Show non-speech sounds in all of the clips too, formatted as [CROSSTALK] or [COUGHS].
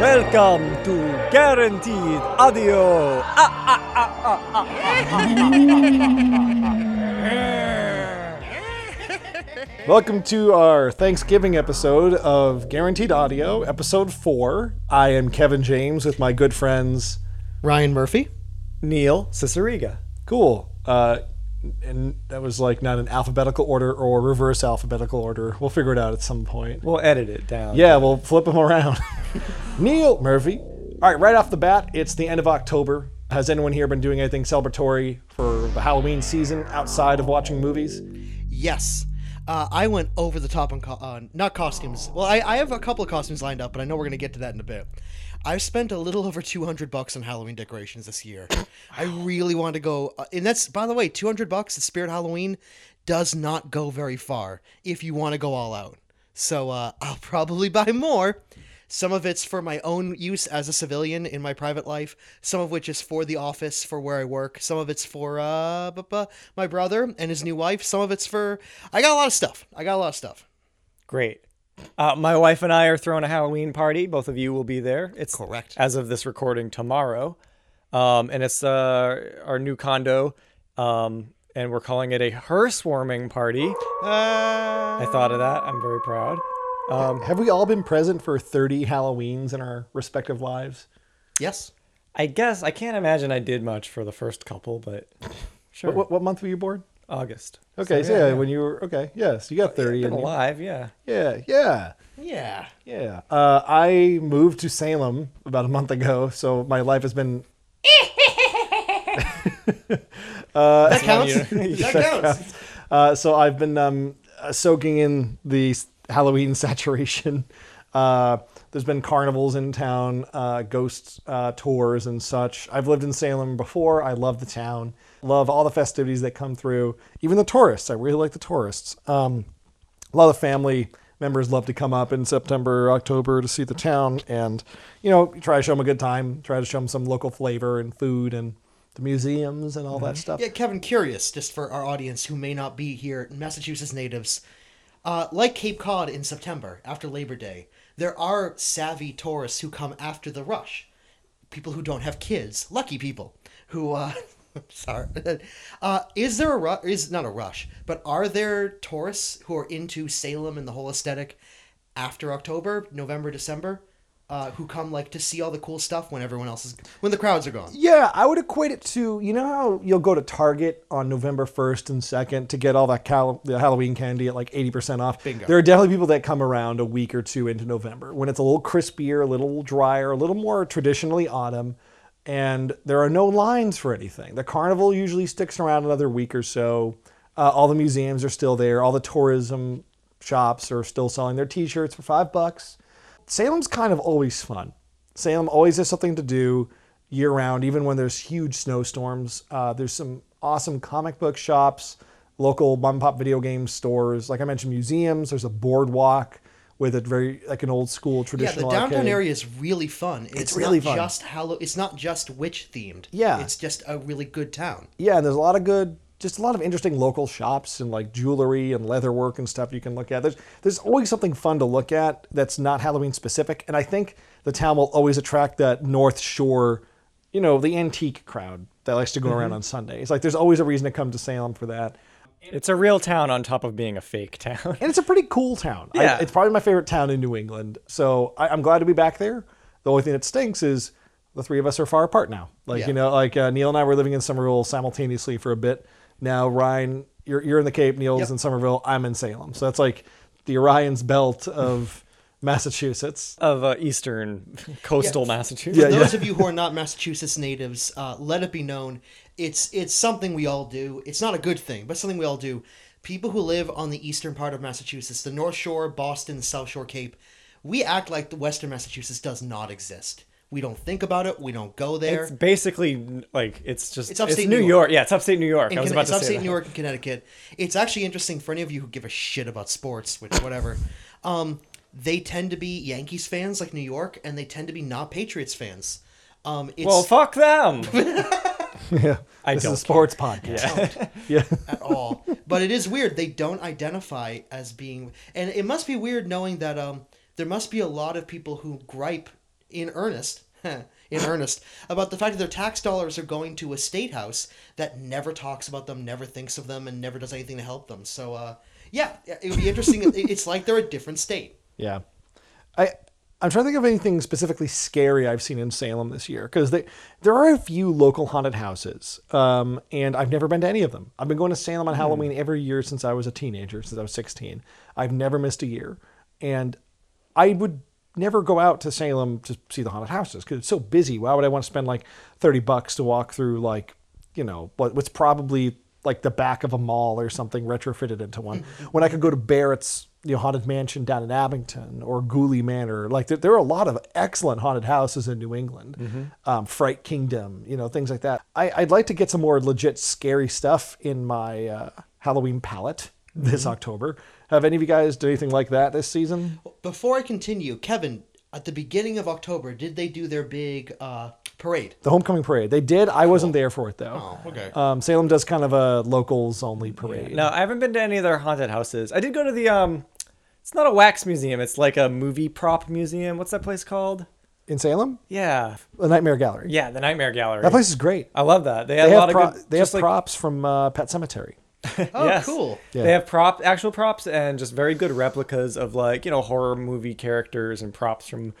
Welcome to Guaranteed Audio. Ah, ah ah ah ah! Welcome to our Thanksgiving episode of Guaranteed Audio, episode four. I am Kevin James with my good friends. Ryan Murphy. Neil Ciceriga. Cool. Uh, and that was like not an alphabetical order or reverse alphabetical order. We'll figure it out at some point. We'll edit it down. Yeah, we'll flip them around. [LAUGHS] Neil Murphy. All right, right off the bat, it's the end of October. Has anyone here been doing anything celebratory for the Halloween season outside of watching movies? Yes. Uh, I went over the top on co- uh, not costumes. Well, I, I have a couple of costumes lined up, but I know we're gonna get to that in a bit. I've spent a little over two hundred bucks on Halloween decorations this year. [COUGHS] I really want to go, uh, and that's by the way, two hundred bucks at Spirit Halloween does not go very far if you want to go all out. So uh, I'll probably [LAUGHS] buy more. Some of it's for my own use as a civilian in my private life. Some of which is for the office for where I work. Some of it's for uh, my brother and his new wife. Some of it's for. I got a lot of stuff. I got a lot of stuff. Great. Uh, my wife and I are throwing a Halloween party. Both of you will be there. It's Correct. as of this recording tomorrow, um, and it's uh, our new condo, um, and we're calling it a hearse warming party. I thought of that. I'm very proud. Um, Have we all been present for 30 Halloweens in our respective lives? Yes. I guess I can't imagine I did much for the first couple, but sure. What, what, what month were you born? August. Okay, so, yeah, when you were okay, yes, you got thirty. Been And you- alive, yeah. yeah, yeah, Yeah. yeah. Uh, I moved to Salem about a month ago, so my life has been. [LAUGHS] That counts. [LAUGHS] that counts. Uh, so I've been um, uh, soaking in the Halloween [LAUGHS] saturation. Uh, there's been carnivals in town, uh, ghost uh, tours and such. I've lived in Salem before. I love the town. Love all the festivities that come through. Even the tourists. I really like the tourists. Um, a lot of family members love to come up in September, October to see the town, and you know, try to show them a good time. Try to show them some local flavor and food and the museums and all that stuff. Yeah, Kevin, curious, just for our audience who may not be here, Massachusetts natives, uh, like Cape Cod in September after Labor Day, there are savvy tourists who come after the rush. People who don't have kids, lucky people who. Uh, [LAUGHS] sorry. [LAUGHS] Uh, is there a ru- is not a rush, but are there tourists who are into Salem and the whole aesthetic after October, November, December? Uh, who come like to see all the cool stuff when everyone else is when the crowds are gone. Yeah, I would equate it to you know how you'll go to Target on November first and second to get all that cal- the Halloween candy at like eighty percent off. Bingo. There are definitely people that come around a week or two into November when it's a little crispier, a little drier, a little more traditionally autumn, and there are no lines for anything. The carnival usually sticks around another week or so. Uh, all the museums are still there. All the tourism shops are still selling their T-shirts for five bucks. Salem's kind of always fun. Salem always has something to do year round, even when there's huge snowstorms. Uh, there's some awesome comic book shops, local mom pop video game stores. Like I mentioned, museums. There's a boardwalk with a very like an old school traditional. Yeah, the downtown arcade. area is really fun. It's, really not fun. just Hallow. It's not just witch themed. Yeah. it's just a really good town. Yeah, and there's a lot of good, just a lot of interesting local shops and like jewelry and leatherwork and stuff you can look at. There's there's always something fun to look at that's not Halloween specific, and I think the town will always attract that North Shore, you know, the antique crowd that likes to go mm-hmm. around on Sundays. Like there's always a reason to come to Salem for that. It's a real town on top of being a fake town. And it's a pretty cool town. I- Yeah. it's probably my favorite town in New England. So I, I'm glad to be back there. The only thing that stinks is the three of us are far apart now. Like, Yeah. you know, like uh, Neil and I were living in Somerville simultaneously for a bit. Now, Ryan, you're, you're in the Cape, Neil's Yep. in Somerville, I'm in Salem. So that's like the Orion's belt of [LAUGHS] Massachusetts. of uh, eastern coastal Yeah. Massachusetts. Yeah, those yeah. of you who are not Massachusetts natives, uh, let it be known it's it's something we all do. It's not a good thing, but something we all do. People who live on the eastern part of Massachusetts, the North Shore, Boston, the South Shore, Cape, we act like the Western Massachusetts does not exist. We don't think about it. We don't go there. It's basically like it's just It's it's, upstate New New York. York. Yeah, it's upstate New York. in I was about it's to say upstate that. New York and Connecticut. It's actually interesting for any of you who give a shit about sports, which whatever. um, they tend to be Yankees fans like New York, and they tend to be not Patriots fans. Um, it's, Well, fuck them. [LAUGHS] [LAUGHS] Yeah. I this don't is a sports podcast. [LAUGHS] [LAUGHS] Yeah. at all. But it is weird. They don't identify as being, and it must be weird knowing that um, there must be a lot of people who gripe in earnest, in earnest, about the fact that their tax dollars are going to a state house that never talks about them, never thinks of them, and never does anything to help them. So, uh, yeah, it would be interesting. It's like they're a different state. Yeah. I I'm trying to think of anything specifically scary I've seen in Salem this year because there are a few local haunted houses, um, and I've never been to any of them. I've been going to Salem on Halloween every year since I was a teenager, since I was 16. I've never missed a year, and I would never go out to Salem to see the haunted houses because it's so busy. Why would I want to spend like 30 bucks to walk through like you know what what's probably like the back of a mall or something retrofitted into one when I could go to Barrett's you know haunted mansion down in Abington or Gooley Manor. Like there, there are a lot of excellent haunted houses in New England, um, Fright Kingdom, you know things like that. I, I'd like to get some more legit scary stuff in my uh, Halloween palette this October. Have any of you guys done anything like that this season? Before I continue, Kevin, at the beginning of October, did they do their big uh, parade? The homecoming parade. They did. I wasn't there for it though. Oh, okay. Um, Salem does kind of a locals only parade. No, I haven't been to any of their haunted houses. I did go to the um it's not a wax museum, it's like a movie prop museum. What's that place called? In Salem, Yeah. the Nightmare Gallery. Yeah, the Nightmare Gallery. That place is great. I love that. They have a lot pro- of good they have just like- props from uh, Pet Sematary. [LAUGHS] Oh, Yes. cool. Yeah. They have prop actual props and just very good replicas of like, you know, horror movie characters and props from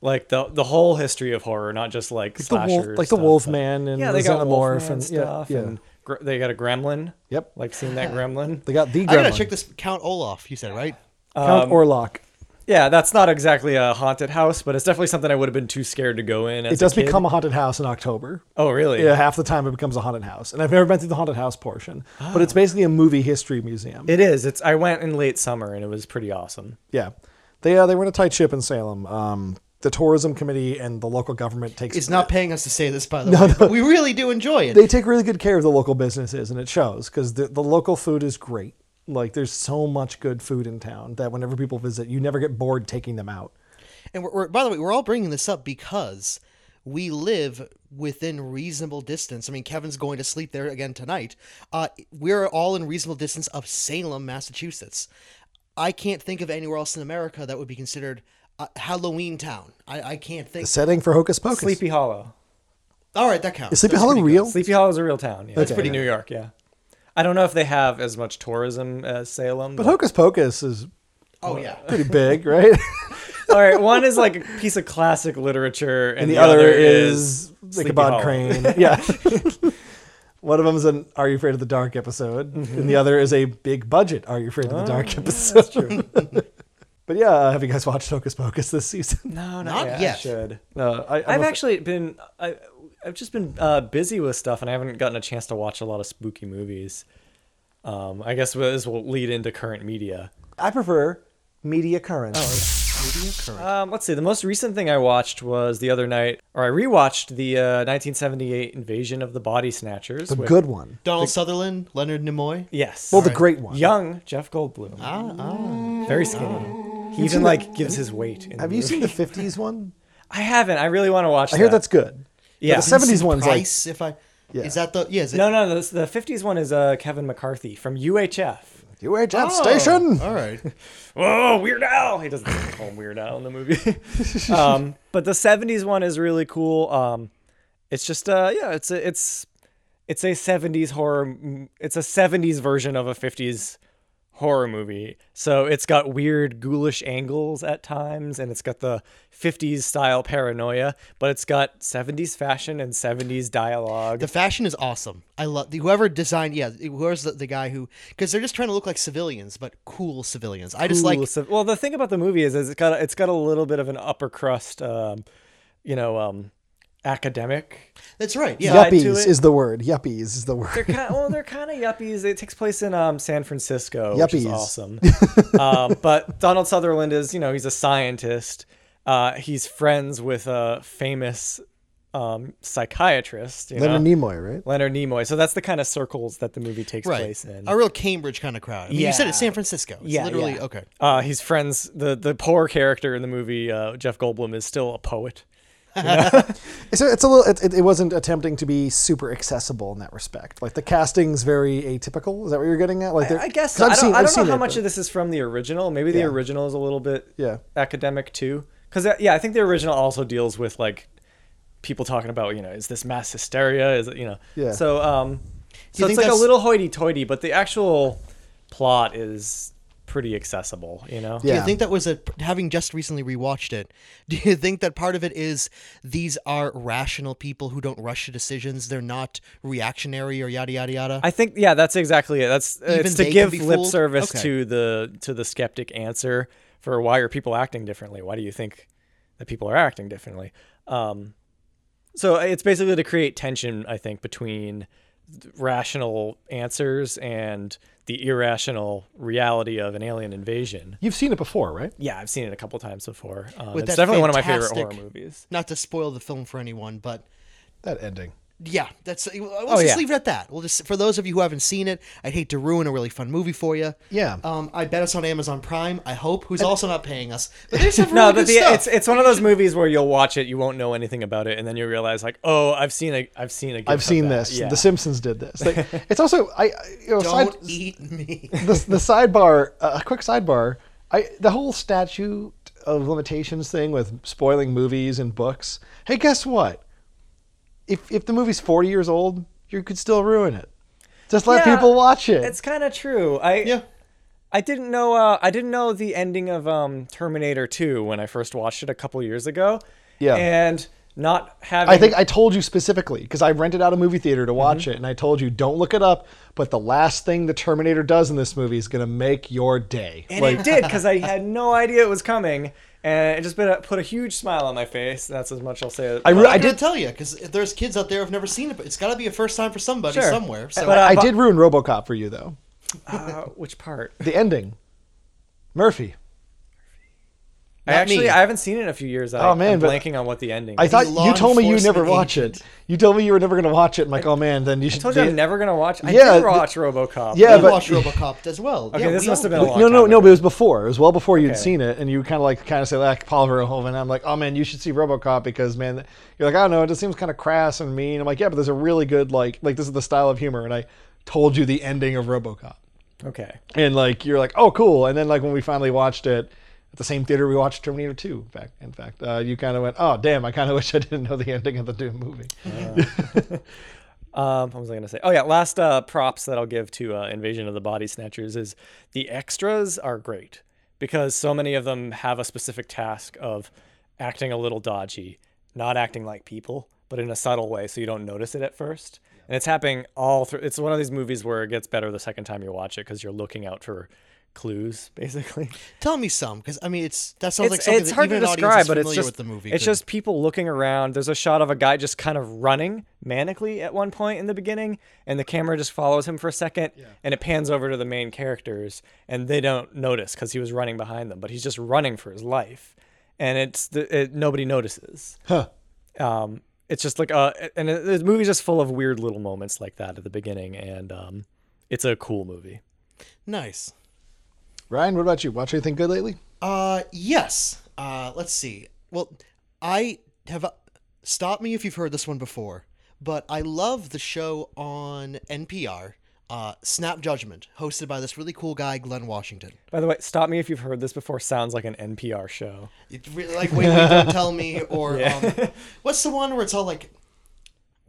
like the the whole history of horror, not just like Like the, wolf, slashers. like the stuff, Wolfman and Yeah, the they got Xenomorph Wolfman and stuff yeah, yeah. and gr- they got a gremlin. Yep. Like seeing that [LAUGHS] gremlin. They got the I gotta check this Count Olaf. You said right? Count um, Orlok. Yeah, that's not exactly a haunted house, but it's definitely something I would have been too scared to go in. As It does a kid. become a haunted house in October. Oh, really? Yeah, half the time it becomes a haunted house, and I've never been through the haunted house portion, but it's basically a movie history museum. It is. It's. I went in late summer and it was pretty awesome. yeah, they uh, they were in a tight ship in Salem. Um, the tourism committee and the local government takes It's not paying us to say this, by the way. But we really do enjoy it. they take really good care of the local businesses and it shows because the, the local food is great like there's so much good food in town that whenever people visit you never get bored taking them out And we're, we're, by the way, we're all bringing this up because we live within reasonable distance. I mean, Kevin's going to sleep there again tonight. Uh, we're all in reasonable distance of Salem, Massachusetts. I can't think of anywhere else in America that would be considered a Halloween town. I, I can't think. the setting for hocus pocus Sleepy Hollow. All right, that counts. is sleepy That's hollow pretty real Sleepy Hollow is a real town. Yeah. It's Okay. pretty New York. Yeah. I don't know if they have as much tourism as Salem. but hocus pocus is. Oh yeah. pretty big right [LAUGHS] all right, one is like a piece of classic literature, and, and the, other, is Sleepy ichabod Hollow. crane [LAUGHS] yeah one of them is an are you afraid of the dark episode and the other is a big budget are you afraid of the dark episode [LAUGHS] but yeah uh, have you guys watched hocus pocus this season No, not, Not yet. yet. I should. no I, I'm I've a- actually been. I, I've just been uh, busy with stuff, and I haven't gotten a chance to watch a lot of spooky movies. Um, I guess this will lead into current media. I prefer media current Oh, media current. Um, let's see. The most recent thing I watched was the other night, or I rewatched the uh, 1978 Invasion of the Body Snatchers. the with- good one Donald Sutherland, Leonard Nimoy. Yes. well the great one young Jeff Goldblum. Ah, ah. Very skinny. He even like gives his weight. In Have the you movie. seen the '50s one? [LAUGHS] I haven't. I really want to watch. That. I hear that's good. Yeah. But the '70s one's like if I. Yeah. Is that the yeah? Is it, No, no, the, the 50s one is uh, Kevin McCarthy from UHF. UHF Oh, station. All right. [LAUGHS] oh, Weird Al! He doesn't call him Weird Al in the movie. [LAUGHS] um, but the 70s one is really cool. Um, it's just uh, yeah, it's a it's it's a 70s horror. It's a 70s version of a 50s horror movie. So it's got weird ghoulish angles at times, and it's got the 50s style paranoia, but it's got 70s fashion and 70s dialogue. The fashion is awesome. I love whoever designed. Yeah, whoever's the, the guy who because they're just trying to look like civilians, but cool civilians. I just like Cool. So- well, the thing about the movie is, is it's got a, it's got a little bit of an upper crust, um, you know, um, academic. that's right. Yeah, Yuppies is the word. Yuppies is the word. They're word. kind well, they're kind of yuppies. It takes place in um, San Francisco, which is Yuppies. awesome. um, but Donald Sutherland is, you know, he's a scientist. Uh, he's friends with a famous um, psychiatrist, you Leonard know? Nimoy, right? Leonard Nimoy. So that's the kind of circles that the movie takes right. place in. A real Cambridge kind of crowd. I mean, You said Yeah. it's San Francisco. It's Yeah, literally yeah. okay. Uh, he's friends. The the poor character in the movie, uh, Jeff Goldblum, is still a poet. So [LAUGHS] it's a little. It, it, it wasn't attempting to be super accessible in that respect. Like the casting's very atypical. Is that what you're getting at? Like, they're- I guess so. I've don't, seen- I don't know how it, much but- of this is from the original. Maybe the Yeah. original is a little bit Yeah. academic too. Because yeah, I think the original also deals with like people talking about you know is this mass hysteria? Is it you know? Yeah. So um, so it's think like a little hoity-toity, but the actual plot is pretty accessible. You know. Do you think that was a having just recently rewatched it? [LAUGHS] Do you think that part of it is these are rational people who don't rush to decisions? They're not reactionary or yada yada yada. I think yeah, that's exactly it. That's it's to give lip fooled? service Okay. to the to the skeptic answer for why are people acting differently? Why do you think that people are acting differently? Um, so it's basically to create tension, I think, between rational answers and the irrational reality of an alien invasion. You've seen it before, right? Yeah, I've seen it a couple times before. Um, it's definitely one of my favorite horror movies. not to spoil the film for anyone, but That ending. Yeah, that's let's Oh, just yeah. leave it at that. We'll just for those of you who haven't seen it, I'd hate to ruin a really fun movie for you. Yeah. Um, I bet it's on Amazon Prime. I hope, who's also not paying us. But there's some [LAUGHS] really No, good but the, stuff. it's it's one of those movies where you'll watch it, you won't know anything about it, and then you realize like, oh, I've seen a, I've seen a. GIF I've seen that. this. Yeah. The Simpsons did this. Like, [LAUGHS] it's also I. I- You know, don't side, eat me. [LAUGHS] the, the sidebar. Uh, a quick sidebar. I the whole statute of limitations thing with spoiling movies and books. Hey, guess what? If if the movie's forty years old, you could still ruin it. Just let Yeah, people watch it. It's kind of true. I yeah. I didn't know. Uh, I didn't know the ending of um, Terminator 2 when I first watched it a couple years ago. Yeah. And not having. I think I told you specifically because I rented out a movie theater to Mm-hmm. watch it, and I told you don't look it up. But the last thing the Terminator does in this movie is going to make your day. and it did because I had no idea it was coming, and it just put a, put a huge smile on my face. That's as much I'll say. I, re- I'm I not gonna did. tell you because there's kids out there who've never seen it, but it's got to be a first time for somebody Sure. somewhere. So But, uh, I did ruin RoboCop for you though. uh, which part? The ending, Murphy. I Not actually me. I haven't seen it in a few years. I, Oh, man, I'm blanking on what the ending. I is. thought you told me you never watch it. You told me you were never going to watch it. I'm like, oh man, then you I should. told you I'm never gonna watch. I Yeah, did the- watch RoboCop. Yeah, we but- watched RoboCop as well. Okay, yeah, this we must all have been a long no, no, time no, ago. but it was before. It was well before you'd Okay. seen it, and you kind of like kind of say like Paul Verhoeven. I'm like, oh man, you should see RoboCop because man, you're like, I don't know, it just seems kind of crass and mean. I'm like, yeah, but there's a really good like like this is the style of humor, and I told you the ending of RoboCop, Okay. and like you're like, oh cool, and then like when we finally watched it. At the same theater we watched Terminator 2. In fact, in fact, uh, you kind of went, "Oh, damn! I kind of [LAUGHS] wish I didn't know the ending of the Doom movie." [LAUGHS] Um, what was I going to say? Oh yeah, last uh, props that I'll give to uh, Invasion of the Body Snatchers is the extras are great because so many of them have a specific task of acting a little dodgy, not acting like people, but in a subtle way, so you don't notice it at first. And it's happening all through. It's one of these movies where it gets better the second time you watch it because you're looking out for clues, [LAUGHS] basically. Tell me some, because I mean, it's that sounds like It's, something it's that hard to describe, but it's just with the movie. it's could- just people looking around. There's a shot of a guy just kind of running manically at one point in the beginning, and the camera just follows him for a second, and it pans over to the main characters, and they don't notice because he was running behind them, but he's just running for his life, and it's the, it, nobody notices. Huh. Um, it's just like uh, and it, the movie's just full of weird little moments like that at the beginning, and um, it's a cool movie. nice. Ryan, what about you? Watch anything good lately? Uh, yes. Uh, let's see. Well, I have. Stop me if you've heard this one before, but I love the show on NPR, uh, Snap Judgment, hosted by this really cool guy, Glynn Washington. By the way, stop me if you've heard this before. Sounds like an NPR show. It like wait, wait, don't tell me, or [LAUGHS] um, what's the one where it's all like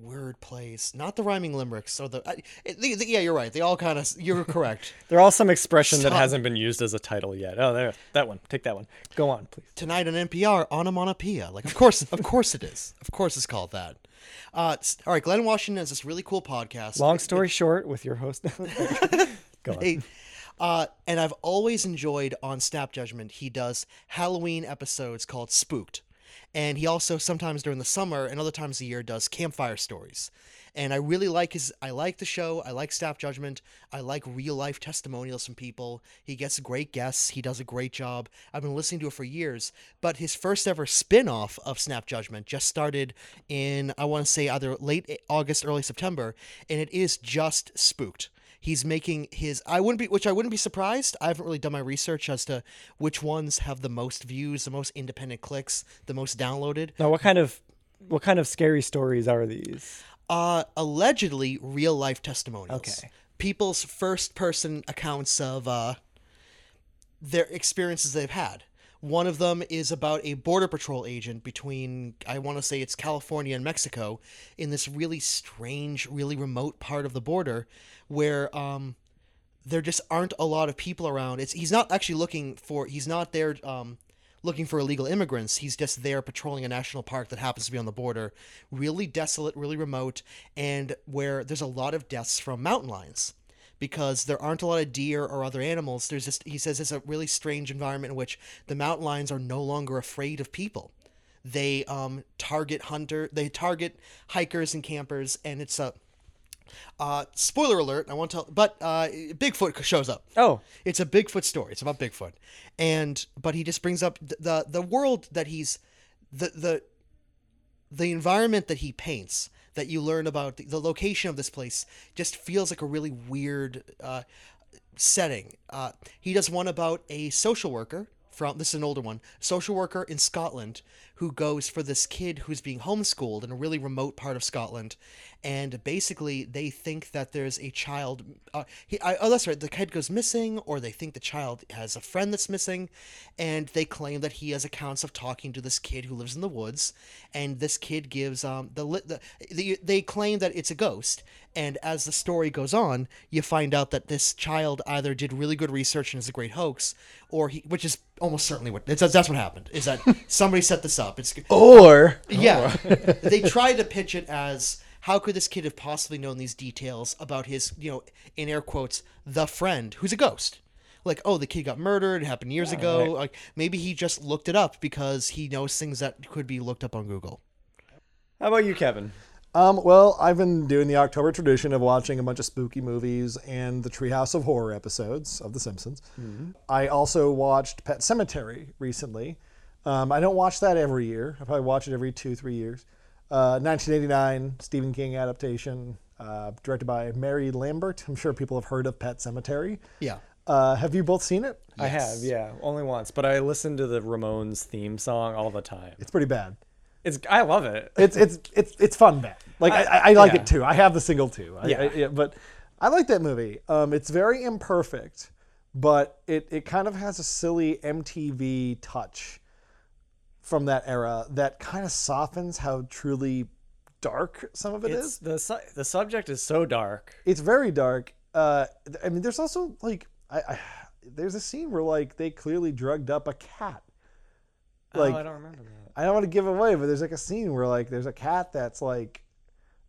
word plays, not the rhyming limericks, So the, it, the, the- yeah, you're right. They all kind of, you're [LAUGHS] correct. They're all some expression that hasn't been used as a title yet. Oh, there, that one. Take that one. Go on, please. tonight on NPR, onomatopoeia. Like, of course, of course it is. Of course it's called that. Uh, all right, Glynn Washington has this really cool podcast. Long story short, with your host. [LAUGHS] Go on. Hey, uh, and I've always enjoyed on Snap Judgment, he does Halloween episodes called Spooked. And he also sometimes during the summer and other times of the year does campfire stories. And I really like his I like the show. I like Snap Judgment. I like real life testimonials from people. He gets great guests. He does a great job. I've been listening to it for years. But his first ever spin-off of Snap Judgment just started in I want to say either late August, early September, and it is just spooked he's making his i wouldn't be which i wouldn't be surprised i haven't really done my research as to which ones have the most views the most independent clicks the most downloaded Now, what kind of what kind of scary stories are these? Uh, allegedly real life testimonials. Okay. People's first person accounts of uh, their experiences they've had. One of them is about a border patrol agent between, I want to say it's California and Mexico, in this really strange, really remote part of the border where um, there just aren't a lot of people around. It's he's not actually looking for he's not there um, looking for illegal immigrants. He's just there patrolling a national park that happens to be on the border, really desolate, really remote, and where there's a lot of deaths from mountain lions because there aren't a lot of deer or other animals. There's just he says it's a really strange environment in which the mountain lions are no longer afraid of people. They um, target hunter, they target hikers and campers, and it's a uh, spoiler alert. I won't tell, but uh, Bigfoot shows up. Oh, It's a Bigfoot story. It's about Bigfoot, and but he just brings up th- the the world that he's the the the environment that he paints that you learn about the, location of this place just feels like a really weird uh, setting. Uh, he does one about a social worker from this is an older one social worker in Scotland who goes for this kid who's being homeschooled in a really remote part of Scotland. And basically they think that there's a child uh, he, I, oh that's right the kid goes missing or they think the child has a friend that's missing and they claim that he has accounts of talking to this kid who lives in the woods and this kid gives um the, the, the they claim that it's a ghost. And as the story goes on you find out that this child either did really good research and is a great hoax or he which is almost certainly what that's, that's what happened is that [LAUGHS] somebody set this up it's Or yeah. [LAUGHS] they try to pitch it as how could this kid have possibly known these details about his, you know, in air quotes, the friend who's a ghost? Like, oh, the kid got murdered, it happened years ago. right. Like maybe he just looked it up because he knows things that could be looked up on Google. how about you, Kevin? Um, well, I've been doing the October tradition of watching a bunch of spooky movies and the Treehouse of Horror episodes of The Simpsons. I also watched Pet Sematary recently. Um, I don't watch that every year. I probably watch it every two, three years. Uh, 1989 Stephen King adaptation, uh, directed by Mary Lambert. I'm sure people have heard of Pet Sematary. Yeah. Uh, have you both seen it? I have, yeah, only once, but I listen to the Ramones theme song all the time. It's pretty bad. It's I love it. It's it's it's it's fun bad. Like I, I- I, I like yeah. it too. I have the single too. I, Yeah. I- but I like that movie. Um, it's very imperfect, but it it kind of has a silly MTV touch from that era that kind of softens how truly dark some of it is. It's the su- the subject is so dark. It's very dark. Uh, I mean, there's also like I, I there's a scene where like they clearly drugged up a cat. Like oh, I don't remember that. I don't want to give away, but there's like a scene where like there's a cat that's like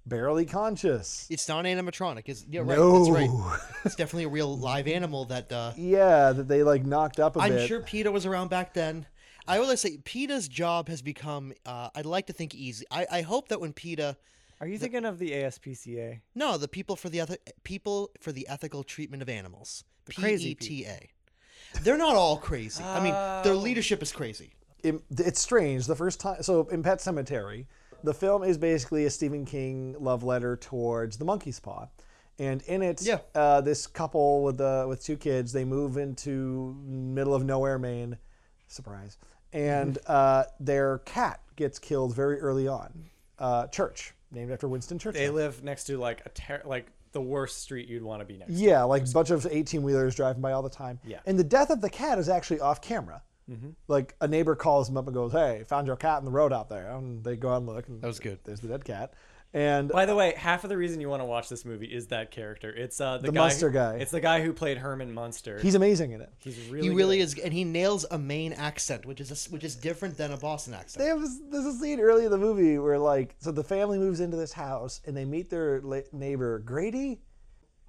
barely conscious. It's not animatronic. It's yeah, right. no. That's right. [LAUGHS] It's definitely a real live animal that uh Yeah, that they like knocked up a I'm bit. sure PETA was around back then. I always say PETA's job has become uh, I'd like to think easy. I, I hope that when PETA Are you thinking of the ASPCA? No, the people for the Eth- people for the ethical treatment of animals. The crazy PETA. They're not all crazy. I mean, their Oh. leadership is crazy. It- it's strange. The first time, so in Pet Sematary, the film is basically a Stephen King love letter towards the monkey's paw, and in it, Yeah. uh, this couple with the with two kids, they move into middle of nowhere, Maine, surprise, and uh, their cat gets killed very early on. Uh, Church, named after Winston Churchill. They live next to like a ter- like the worst street you'd want to be next. to. Yeah, like a bunch of 18 wheelers driving by all the time. Yeah. And the death of the cat is actually off camera. Like a neighbor calls them up and goes, Hey, found your cat in the road out there. And they go out and look. And That was good. There's the dead cat. And By the way, half of the reason you want to watch this movie is that character. It's uh the, The guy Munster who- guy. It's the guy who played Herman Munster. he's amazing in it. He's really he really good. is, and he nails a Maine accent, which is a, which is different than a Boston accent. They have this, there's a scene early in the movie where, like, so the family moves into this house and they meet their la- neighbor, Grady?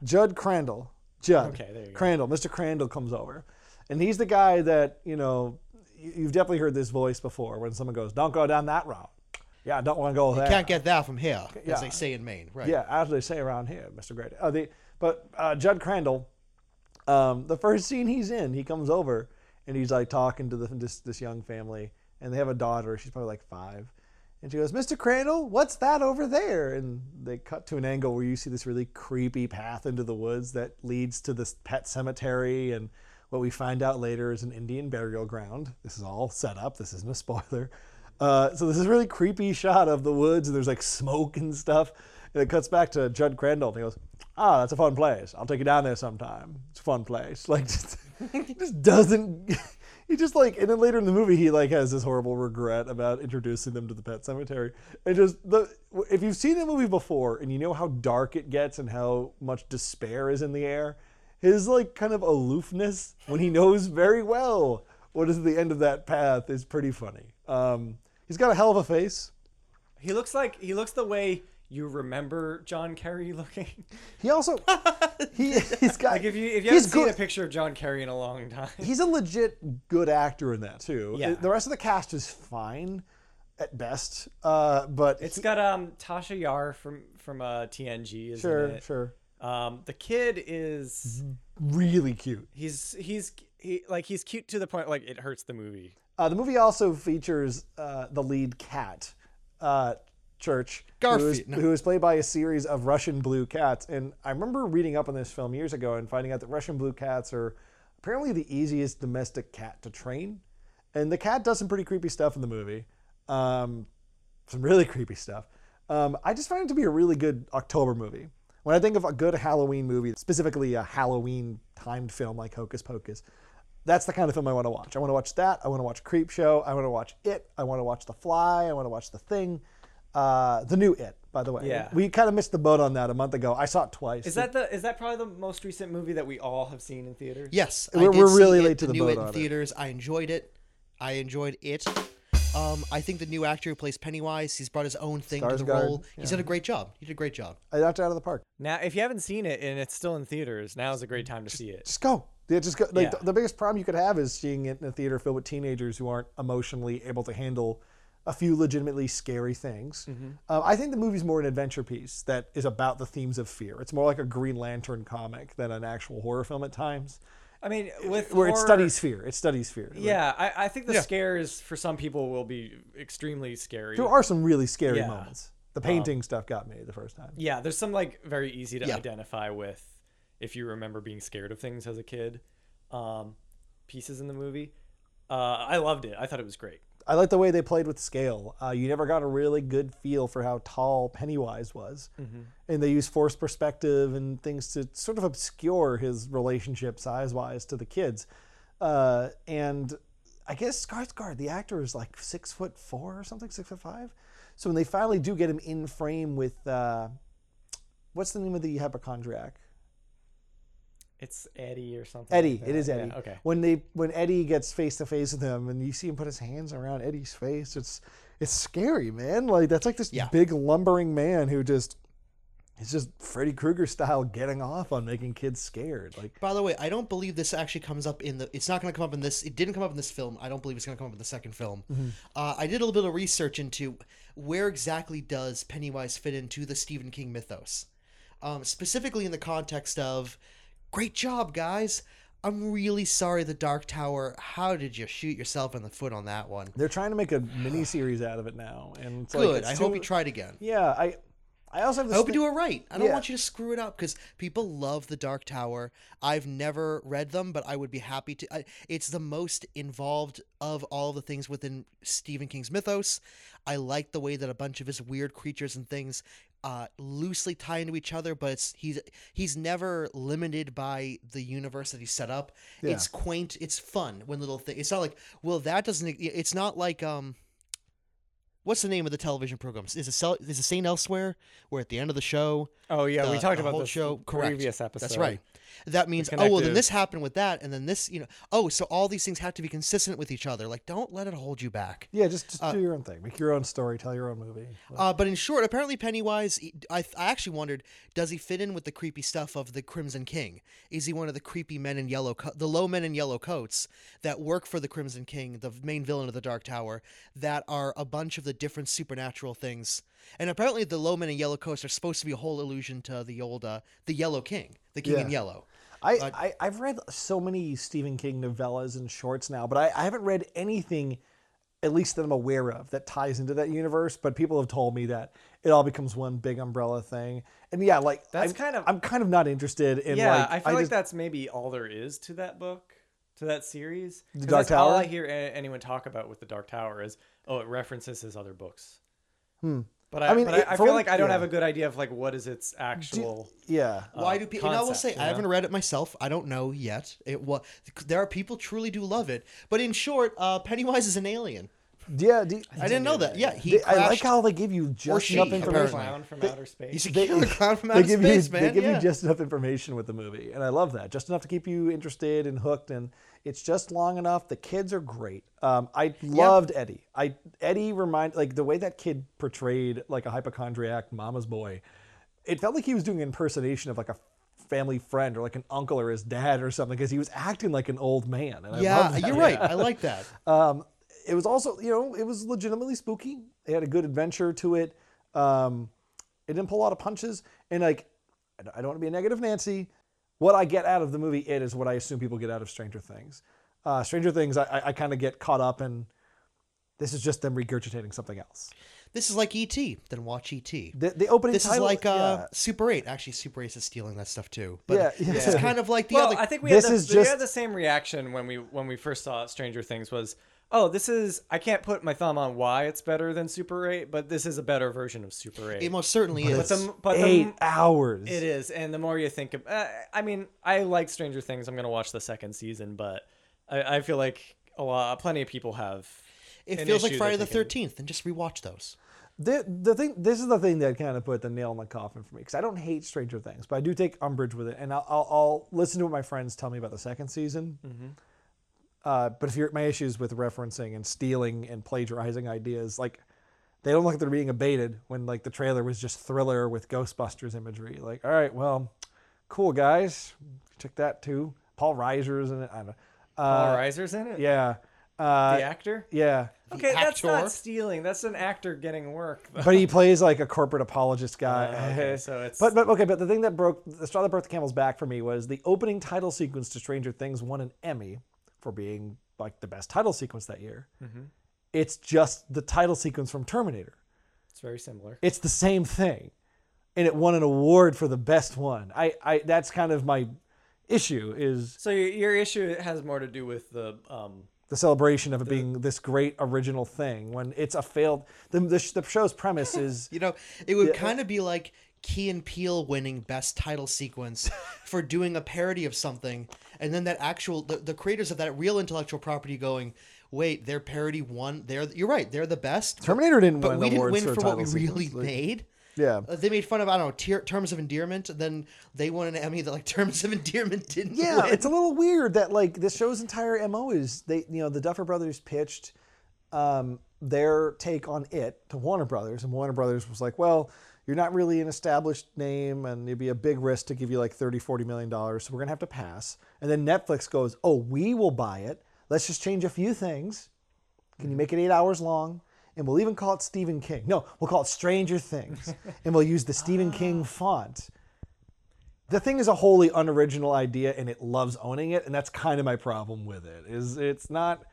Judd Crandall. Judd. Okay, there you go. Crandall. Mr. Crandall comes over. And he's the guy that, you know, you- you've definitely heard this voice before when someone goes, Don't go down that route. Yeah, I don't want to go there. You can't get that from here, Yeah. as they say in Maine, right? Yeah, as they say around here, Mr. Grady. Uh, the, but uh, Judd Crandall, um, the first scene he's in, he comes over and he's like talking to the, this this young family, and they have a daughter. She's probably like five, and she goes, "Mr. Crandall, what's that over there?" And they cut to an angle where you see this really creepy path into the woods that leads to this pet cemetery, and what we find out later is an Indian burial ground. This is all set up. This isn't a spoiler. Uh, so this is a really creepy shot of the woods, and there's like smoke and stuff. And it cuts back to Judd Crandall, and he goes, "Ah, that's a fun place. I'll take you down there sometime. It's a fun place." [LAUGHS] Like, just, [LAUGHS] just doesn't. [LAUGHS] He just like, and then later in the movie, he like has this horrible regret about introducing them to the pet cemetery. And just the if you've seen the movie before and you know how dark it gets and how much despair is in the air, his like kind of aloofness when he knows very well what is the end of that path is pretty funny. Um, he's got a hell of a face. He looks like he looks the way you remember John Kerry looking. [LAUGHS] He also he [LAUGHS] he's got Like if you if you haven't seen good- a picture of John Kerry in a long time. he's a legit good actor in that too. Yeah. The rest of the cast is fine at best, uh, but It's he- got um Tasha Yar from from uh, TNG is sure, it. sure, Um, the kid is really cute. he's he's he like he's cute to the point like it hurts the movie. Uh, the movie also features uh, the lead cat, uh, Church, who is, no. who is played by a series of Russian blue cats. And I remember reading up on this film years ago and finding out that Russian blue cats are apparently the easiest domestic cat to train. And the cat does some pretty creepy stuff in the movie, um, some really [LAUGHS] creepy stuff. Um, I just find it to be a really good October movie. When I think of a good Halloween movie, specifically a Halloween timed film like Hocus Pocus, that's the kind of film I want to watch. I want to watch that. I want to watch Creep Show. I want to watch It. I want to watch The Fly. I want to watch The Thing. Uh, the new It, by the way. Yeah. We kind of missed the boat on that a month ago. I saw it twice. Is that the is that probably the most recent movie that we all have seen in theaters? Yes, We're- did we're see really it, late to the new boat it in on it. theaters. I enjoyed it. I enjoyed it. Um, I think the new actor who plays Pennywise, he's brought his own thing to the Skarsgård, role. He's done a great job. He did a great job. I knocked it out of the park. Now, if you haven't seen it and it's still in theaters, now is a great time to see it. Just go. Yeah, just go. Like Yeah. the, the biggest problem you could have is seeing it in a theater filled with teenagers who aren't emotionally able to handle a few legitimately scary things. Mm-hmm. Uh, I think the movie's more an adventure piece that is about the themes of fear. It's more like a Green Lantern comic than an actual horror film at times, I mean, with where it studies fear. It studies fear. Yeah, I, I think the Yeah. scares for some people will be extremely scary. there are some really scary Yeah. moments. The painting stuff got me the first time. Yeah, there's some like very easy to Yeah. identify with if you remember being scared of things as a kid. Um, pieces in the movie. Uh, I loved it. I thought it was great. I like the way they played with scale. Uh, you never got a really good feel for how tall Pennywise was, and they used forced perspective and things to sort of obscure his relationship size-wise to the kids. Uh, and I guess Skarsgård, the actor, is like six foot four or something, six foot five. So when they finally do get him in frame with, uh, what's the name of the hypochondriac? It's Eddie or something. Eddie. like It is. Eddie. Yeah, okay. When they when Eddie gets face to face with him and you see him put his hands around Eddie's face, it's it's scary, man. Like that's like this Yeah. big lumbering man who just it's just Freddy Krueger style getting off on making kids scared. Like By the way, I don't believe this actually comes up in the. It's not going to come up in this. It didn't come up in this film. I don't believe it's going to come up in the second film. Mm-hmm. Uh, I did a little bit of research into where exactly does Pennywise fit into the Stephen King mythos, um, specifically in the context of, "Great job, guys." I'm really sorry, The Dark Tower. How did you shoot yourself in the foot on that one? they're trying to make a mini series out of it now, and it's like, Good. it's I hope too- you tried again. Yeah, I I also have I hope you do it right. I don't Yeah. want you to screw it up because people love The Dark Tower. I've never read them, but I would be happy to. I, it's the most involved of all the things within Stephen King's mythos. I like the way that a bunch of his weird creatures and things uh, loosely tie into each other, but it's he's he's never limited by the universe that he set up. It's quaint. It's fun when little things. It's not like well that doesn't. It's not like um. What's the name of the television program? Is it Sel- is it Saint Elsewhere? Where at the end of the show, Oh yeah, we the- talked the about whole this show. Correct. previous episode. That's right. That means oh well, then this happened with that, and then this, you know, oh, so all these things have to be consistent with each other. Like, don't let it hold you back. Yeah, just, just do your own thing. Make your own story. Tell your own movie. Uh, but in short, apparently Pennywise, I, I actually wondered, does he fit in with the creepy stuff of the Crimson King? Is he one of the creepy men in yellow, co- the low men in yellow coats that work for the Crimson King, the main villain of the Dark Tower, that are a bunch of the different supernatural things? And apparently, the low men in yellow coats are supposed to be a whole allusion to the old, uh, the Yellow King, the King in Yellow. I, uh, I I've read so many Stephen King novellas and shorts now, but I, I haven't read anything, at least that I'm aware of, that ties into that universe. But people have told me that it all becomes one big umbrella thing, and yeah, like That's I'm, kind of- I'm kind of not interested in Yeah, like I feel like just- that's maybe all there is to that book. to that series. 'Cause Dark that's All I hear anyone talk about with the Dark Tower is, oh, it references his other books. Hmm. But I. I mean, but I, it- I for feel like I don't yeah. have a good idea of like what is its actual. Yeah. Why do people? And I will say you I haven't read it myself. I don't know yet. It what there are people truly do love it. But in short, uh, Pennywise is an alien. Yeah. do- I didn't know that. Yeah, he they- I like how they give you just she, enough information. clown from outer space. He's a They, killer clown from they outer give space, you, man. They give yeah. you just enough information with the movie, and I love that. Just enough to keep you interested and hooked, and it's just long enough. The kids are great. Um, I loved Eddie. I Eddie remind like the way that kid portrayed like a hypochondriac mama's boy. It felt like he was doing an impersonation of like a family friend or like an uncle or his dad or something because he was acting like an old man. And I yeah, you're right. I like that. [LAUGHS] Um, it was also, you know, it was legitimately spooky. It had a good adventure to it. Um, it didn't pull a lot of punches. And like, I don't want to be a negative Nancy. What I get out of the movie It is what I assume people get out of Stranger Things. Uh, Stranger Things, I, I, I kind of get caught up in. This is just them regurgitating something else. This is like ET. Then watch ET. The, the opening This is like uh, yeah. Super 8. Actually, Super 8 is stealing that stuff too. But Yeah, this is kind of like the well, other. I think we This had the, is we just- had the same reaction when we when we first saw Stranger Things was, oh, this is I can't put my thumb on why it's better than Super 8, but this is a better version of Super 8. it most certainly but is. the, but eight the, hours. it is, and the more you think of, uh, I mean, I like Stranger Things. I'm gonna watch the second season, but I, I feel like a lot, plenty of people have. it an feels like Friday the that they can- 13th. And just rewatch those. The, the thing, this is the thing that kind of put the nail in the coffin for me because I don't hate Stranger Things, but I do take umbrage with it, and I'll, I'll, I'll listen to what my friends tell me about the second season. Uh, but if you're my issues with referencing and stealing and plagiarizing ideas, like they don't look like they're being abated when like the trailer was just thriller with Ghostbusters imagery. Like, all right, well, cool guys, check that too. Paul Reiser's in it. I don't know. Paul Uh, Reiser's in it. yeah, uh, the actor. yeah. Okay, that's actor? not stealing. That's an actor getting work. though. but he plays like a corporate apologist guy. Uh, okay, so it's- but but okay, but the thing that broke the straw that broke the camel's back for me was the opening title sequence to Stranger Things won an Emmy for being like the best title sequence that year. Mm-hmm. It's just the title sequence from Terminator. It's very similar. It's the same thing, and it won an award for the best one. I I that's kind of my issue is So your, your issue has more to do with the um, the celebration of it being this great original thing when it's a failed the the, the show's premise [LAUGHS] is You know, it would kind of be like Key and Peele winning best title sequence [LAUGHS] for doing a parody of something, and then that actual the, the creators of that real intellectual property going, wait, their parody won. They're you're right, they're the best. Terminator didn't but win But we didn't awards win for, for, what we really. Like, made. yeah Uh, they made fun of I don't know tier, terms of endearment. Then they won an Emmy that like [LAUGHS] terms of endearment didn't. Yeah, win. it's a little weird that like this show's entire mo is they you know the Duffer Brothers pitched um, their take on it to Warner Brothers, and Warner Brothers was like, well, you're not really an established name, and it'd be a big risk to give you like 30, 40 million dollars, so we're gonna have to pass. And then Netflix goes, oh, we will buy it. Let's just change a few things. Can you make it eight hours long? And we'll even call it Stephen King. No, we'll call it Stranger Things, [LAUGHS] and we'll use the Stephen King ah. font the thing is a wholly unoriginal idea and it loves owning it and that's kind of my problem with it is it's not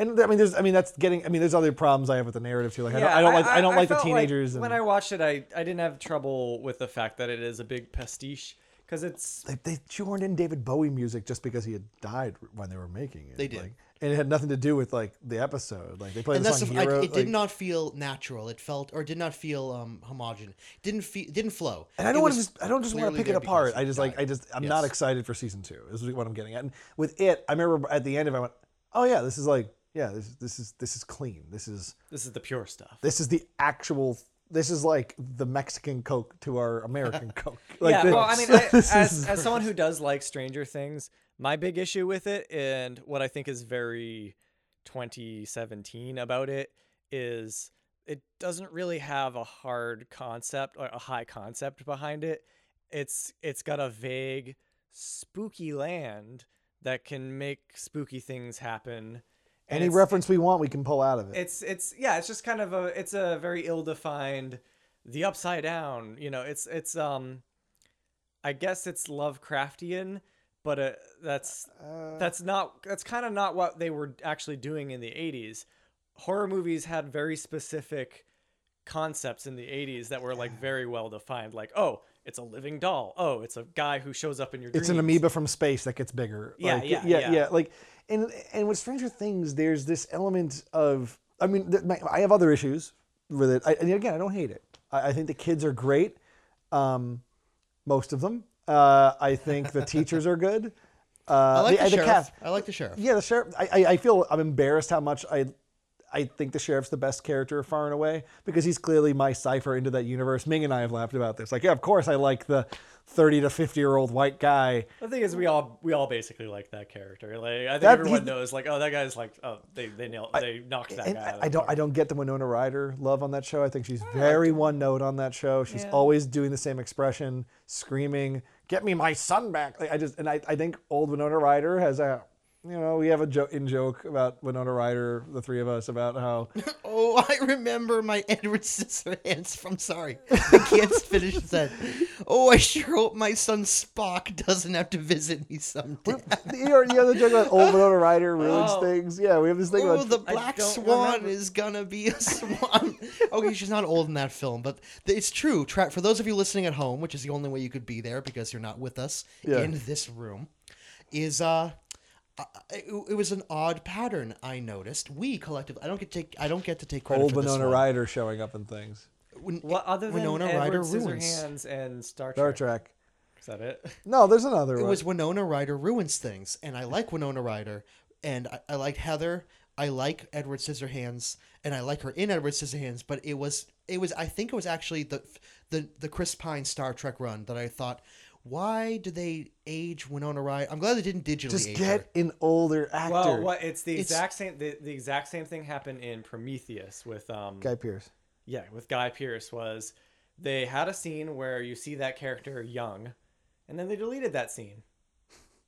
and i mean there's i mean that's getting i mean there's other problems i have with the narrative too like I, don't, I don't like i don't like the teenagers when and I watched it, I, I didn't have trouble with the fact that it is a big pastiche because it's they, they shoehorned in david bowie music just because he had died when they were making it They did. like, and it had nothing to do with like the episode like they played and the that's song the, I, Hero, it did not feel natural. It felt or did not feel um homogen. Didn't feel didn't flow. and I don't want to just I don't just want to pick it apart. I just he like I died. just I'm not excited for season two. This Is what I'm getting at. And with it, I remember at the end of it, I went, oh yeah, this is like yeah, this this is this is clean. This is this is the pure stuff. this is the actual this is like the mexican coke to our american [LAUGHS] coke like yeah, this, well, I mean, I, [LAUGHS] as, is- as someone who does like Stranger Things, my big issue with it and what I think is very 2017 about it is it doesn't really have a hard concept or a high concept behind it. It's it's got a vague spooky land that can make spooky things happen. Any it's- reference we want we can pull out of it. It's it's yeah it's just kind of a it's a very ill-defined the upside down you know it's it's um i guess it's lovecraftian but uh, that's that's not that's kind of not what they were actually doing in the 80s horror movies had very specific concepts in the 80s that were like very well defined like oh it's a living doll. Oh it's a guy who shows up in your it's an amoeba from space that gets bigger. Yeah, like, yeah, yeah yeah. yeah like and and with Stranger Things, there's this element of I mean, th- my, I have other issues with it. I, and again, I don't hate it. I, I think the kids are great, um, most of them. Uh, I think the [LAUGHS] teachers are good. Uh, I like the, the sheriff. cast- I like the sheriff. yeah, the sheriff. I, I, I feel I'm embarrassed how much I, I think the sheriff's the best character far and away because he's clearly my cipher into that universe. Ming and I have laughed about this. Like, yeah, of course I like the 30 to 50 year old white guy. The thing is, we all we all basically like that character. Like I think That- everyone knows, like, oh, that guy's like, oh, they they nailed, they knocked that guy. I, out of I don't I don't get the Winona Ryder love on that show. I think she's very one note on that show. She's Yeah. always doing the same expression, screaming, "Get me my son back!" Like, I just and I, I think old Winona Ryder has a you know we have a joke in joke about Winona Ryder, the three of us, about how [LAUGHS] Oh, I remember my Edward Scissorhands from Sorry. I can't [LAUGHS] finish that. Oh, I sure hope my son Spock doesn't have to visit me someday. you know, the joke about old Winona Ryder [LAUGHS] ruins Oh. things. Yeah, we have this thing Oh, about the black swan remember. is gonna be a swan. okay, she's not old in that film, but th- it's true. Tra- for those of you listening at home, which is the only way you could be there because you're not with us Yeah. in this room, is uh, it, it was an odd pattern I noticed. We collectively, I don't get to take, I don't get to take credit old for this Winona one. Ryder showing up in things. When- What other than Winona Edward Ryder ruins. Scissorhands and Star Trek? Star Trek. Is that it? [LAUGHS] No, there's another It one. was Winona Ryder ruins things, and I like Winona Ryder, and I, I like Heather. I like Edward Scissorhands, and I like her in Edward Scissorhands. But it was, it was. I think it was actually the, the the Chris Pine Star Trek run that I thought, why do they age Winona Ryder? I'm glad they didn't digitally Just age get her. an older actor. Well, what it's the It's- exact same. The, the exact same thing happened in Prometheus with um. Guy Pearce. Yeah, with Guy Pearce was they had a scene where you see that character young, and then they deleted that scene.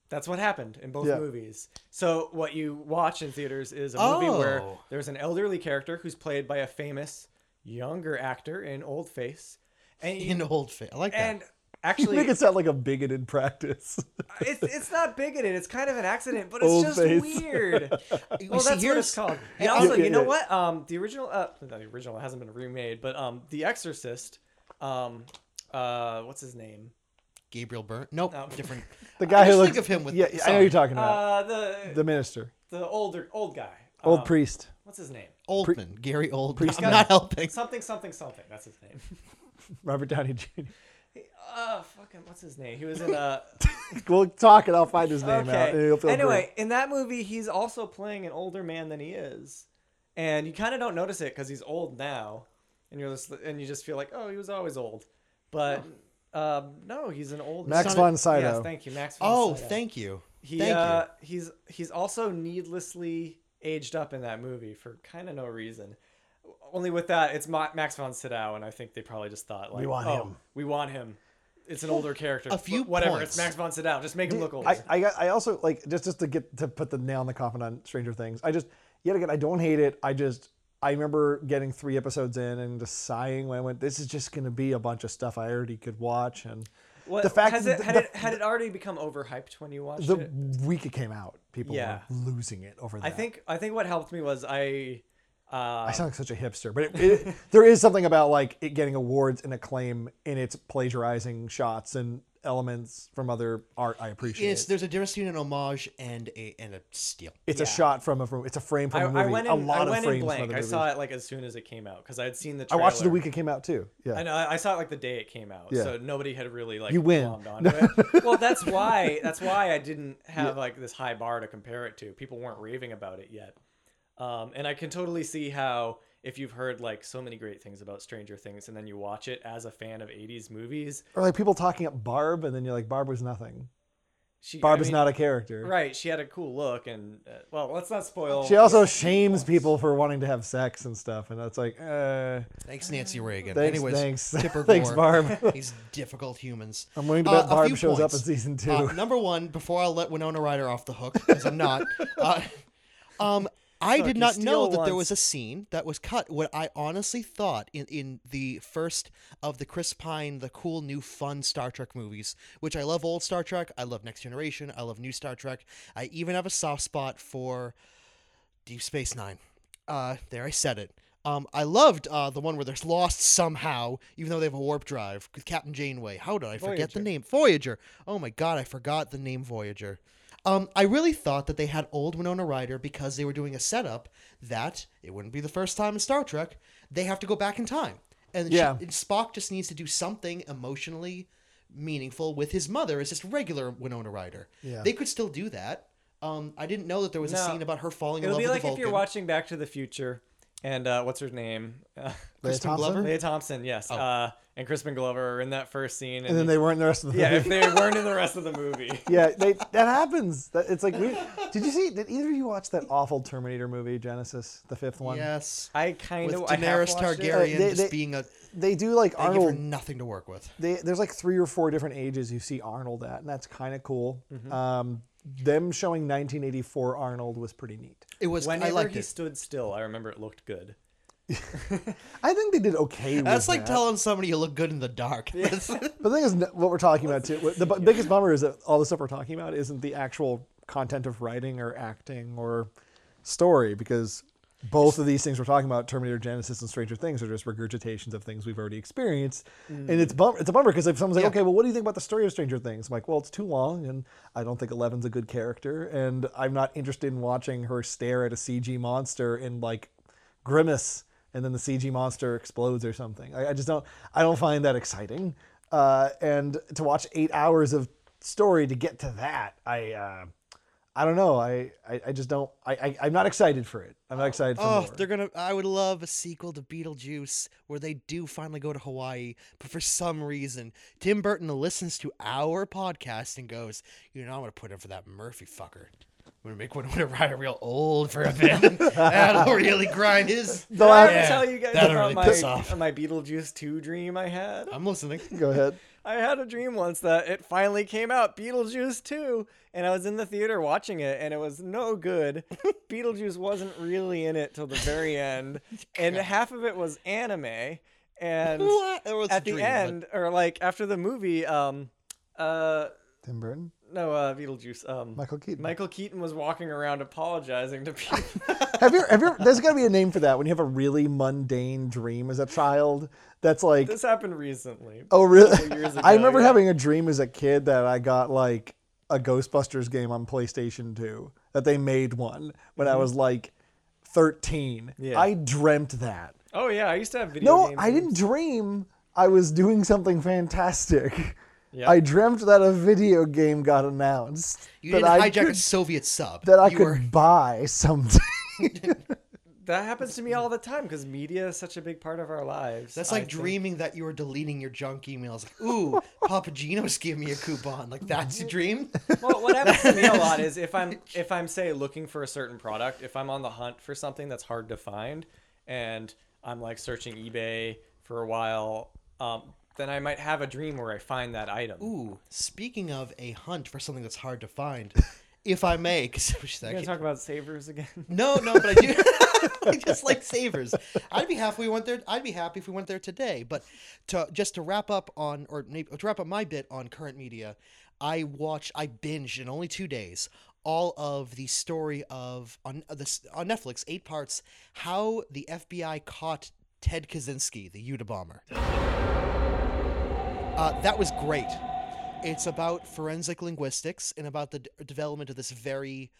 That's what happened in both Yeah. movies. So what you watch in theaters is a movie where Oh. there's an elderly character who's played by a famous younger actor in old face, and you, in old face. I like that. and You actually make it sound like a bigoted practice. it's it's not bigoted. It's kind of an accident, but it's Old just face. weird. [LAUGHS] Well, see, that's what it's called. and And also, Yeah, you know yeah. what? Um, the original, uh, not the original, it hasn't been remade, but um, The Exorcist, um, uh, what's his name? Gabriel Byrne. Nope, No. different. [LAUGHS] The guy I who looks think of him with. Yeah, I know you're talking about. Uh, the the minister, the older old guy. old Um, priest. What's his name? Oldman, Gary Oldman. Priest I'm not helping. Something something something. That's his name. [LAUGHS] Robert Downey Jr. Uh, fucking what's his name? He was in a. [LAUGHS] we'll talk and I'll find his name out. and Okay. you'll feel Anyway, great. in that movie, he's also playing an older man than he is, and you kind of don't notice it because he's old now, and you're just and you just feel like, oh, he was always old, but um, no, he's an old Max Son von Sydow. Yes, thank you, Max. Von Oh, Sydow. thank you. He Thank uh, he's he's also needlessly aged up in that movie for kind of no reason. Only with that, it's Ma- Max von Sydow, and I think they probably just thought like, we want oh, him." we want him. It's an older character. a few whatever. points. It's Max von Sydow. Just make him look old. I, I got I also like just just to get to put the nail in the coffin on Stranger Things. I just yet again I don't hate it. I just I remember getting three episodes in and just sighing when I went, "This is just going to be a bunch of stuff I already could watch." And What, the fact has that it, the- had, the- it had it already become overhyped when you watched the it? week it came out, people Yeah. were losing it over that. I think I think what helped me was I. Uh, I sound like such a hipster, but it, it, [LAUGHS] there is something about like it getting awards and acclaim in its plagiarizing shots and elements from other art. I appreciate. It's, there's a difference between an homage and a and a steal. it's yeah. a shot from a from, it's a frame from I, a movie. I went in, a lot I of went frames in from blank. other I saw it like as soon as it came out because I had seen the. I watched it the week it came out too. Yeah. I know. I saw it like the day it came out, Yeah. so nobody had really like You win. [LAUGHS] onto it. well, that's why. That's why I didn't have like this high bar to compare it to. People weren't raving about it yet, um, and I can totally see how if you've heard like so many great things about Stranger Things and then you watch it as a fan of '80s movies, Or like people talking up Barb, and then you're like, Barb was nothing. she Barb I is mean, not a character. right. She had a cool look, and uh, well, let's not spoil. She also shames people for wanting to have sex and stuff, and that's like, uh, Thanks, Nancy Reagan. thanks, Anyways, thanks, [LAUGHS] Tipper thanks, Barb. [LAUGHS] These difficult humans. I'm willing to Uh, bet a Barb few shows up in season two. Uh, number one, before I let Winona Ryder off the hook, because I'm not. [LAUGHS] Uh, um, I did not know that there was a scene that was cut. What I honestly thought in, in the first of the Chris Pine, the cool new fun Star Trek movies, which I love old Star Trek, I love Next Generation, I love new Star Trek. I even have a soft spot for Deep Space Nine. Uh, there, I said it. Um, I loved uh, the one where they're lost somehow, even though they have a warp drive. with Captain Janeway. How did I forget the name? Voyager. Oh my god, I forgot the name Voyager. Um, I really thought that they had old Winona Ryder because they were doing a setup that it wouldn't be the first time in Star Trek they have to go back in time, and she- Yeah. Spock just needs to do something emotionally meaningful with his mother as just regular Winona Ryder. Yeah. They could still do that. Um, I didn't know that there was a scene about her falling in It'll love be with like the if you're watching Back to the Future, and uh, what's her name? [LAUGHS] Uh, Leia Kristen Thompson? Glover? Lea Thompson. Yes. Uh, and Crispin Glover are in that first scene. And then they weren't in the rest of the yeah, movie. if they weren't in the rest of the movie. [LAUGHS] yeah, they, that happens. That, it's like, we, did you see? Did either of you watch that awful Terminator movie, Genisys, the fifth one? yes, I kind with of I have Daenerys watched it. Targaryen Uh, they- just they- being a They do like they give her Arnold. nothing to work with. They, there's like three or four different ages you see Arnold at, and that's kind of cool. Mm-hmm. Um, them showing 1984 Arnold was pretty neat. It was. I Whenever liked he it. stood still, I remember it looked good. [LAUGHS] I think they did okay with That's like that. telling somebody you look good in the dark. That's- [LAUGHS] The thing is, what we're talking about too. The bu- [LAUGHS] biggest bummer is that all the stuff we're talking about isn't the actual content of writing or acting or story, because both of these things we're talking about, Terminator Genisys and Stranger Things, are just regurgitations of things we've already experienced. And it's bum- it's a bummer because if someone's like, Yeah. okay, well, what do you think about the story of Stranger Things? I'm like, well, it's too long, and I don't think Eleven's a good character, and I'm not interested in watching her stare at a CG monster and like grimace and then the CG monster explodes or something. I, I just don't I don't find that exciting. Uh, and to watch eight hours of story to get to that, I uh, I don't know. I, I, I just don't. I, I I'm not excited for it. I'm excited for oh, more. they're gonna. I would love a sequel to Beetlejuice where they do finally go to Hawaii, but for some reason, Tim Burton listens to our podcast and goes, "You know, I'm gonna put in for that Murphy fucker." I'm gonna make Winona Ryder real old for a [LAUGHS] bit. That'll really grind his. [LAUGHS] Did I Yeah, tell you guys about really my, off. my Beetlejuice 2 dream I had? I'm listening. Go ahead. I had a dream once that it finally came out, Beetlejuice 2, and I was in the theater watching it, and it was no good. [LAUGHS] Beetlejuice wasn't really in it till the very end, [LAUGHS] and half of it was anime. And What? It was at dream, the but- end, or like after the movie, um, uh, Tim Burton, no, uh, Beetlejuice, um, Michael Keaton. Michael Keaton was walking around apologizing to people. [LAUGHS] have you have you? There's got to be a name for that when you have a really mundane dream as a child. That's like this happened recently. Oh, really? years [LAUGHS] I remember yeah. having a dream as a kid that I got like a Ghostbusters game on PlayStation 2, that they made one when I was like 13. Mm-hmm. Yeah. I dreamt that. Oh yeah, I used to have video No. I didn't dream I was doing something fantastic. [LAUGHS] Yeah. I dreamt that a video game got announced You that didn't I hijack a could, Soviet sub. that I you could were [LAUGHS] buy someday. [LAUGHS] That happens to me all the time because media is such a big part of our lives. That's I like think. dreaming that you were deleting your junk emails. Like, ooh, [LAUGHS] Papa Gino's giving me a coupon. Like that's a dream. Well, what happens to me a lot is if I'm if I'm say looking for a certain product, if I'm on the hunt for something that's hard to find, and I'm like searching eBay for a while, um, then I might have a dream where I find that item. Ooh, speaking of a hunt for something that's hard to find, if I may, because We're gonna talk about savers again. [LAUGHS] no, no, but I do. [LAUGHS] I just like savers. I'd be happy we went there. I'd be happy if we went there today. But to just to wrap up on, or maybe to wrap up my bit on current media, I watched, I binged in only two days all of the story of on uh, this on Netflix, eight parts, how the FBI caught Ted Kaczynski, the Unabomber. Uh, that was great. It's about forensic linguistics and about the d- development of this very,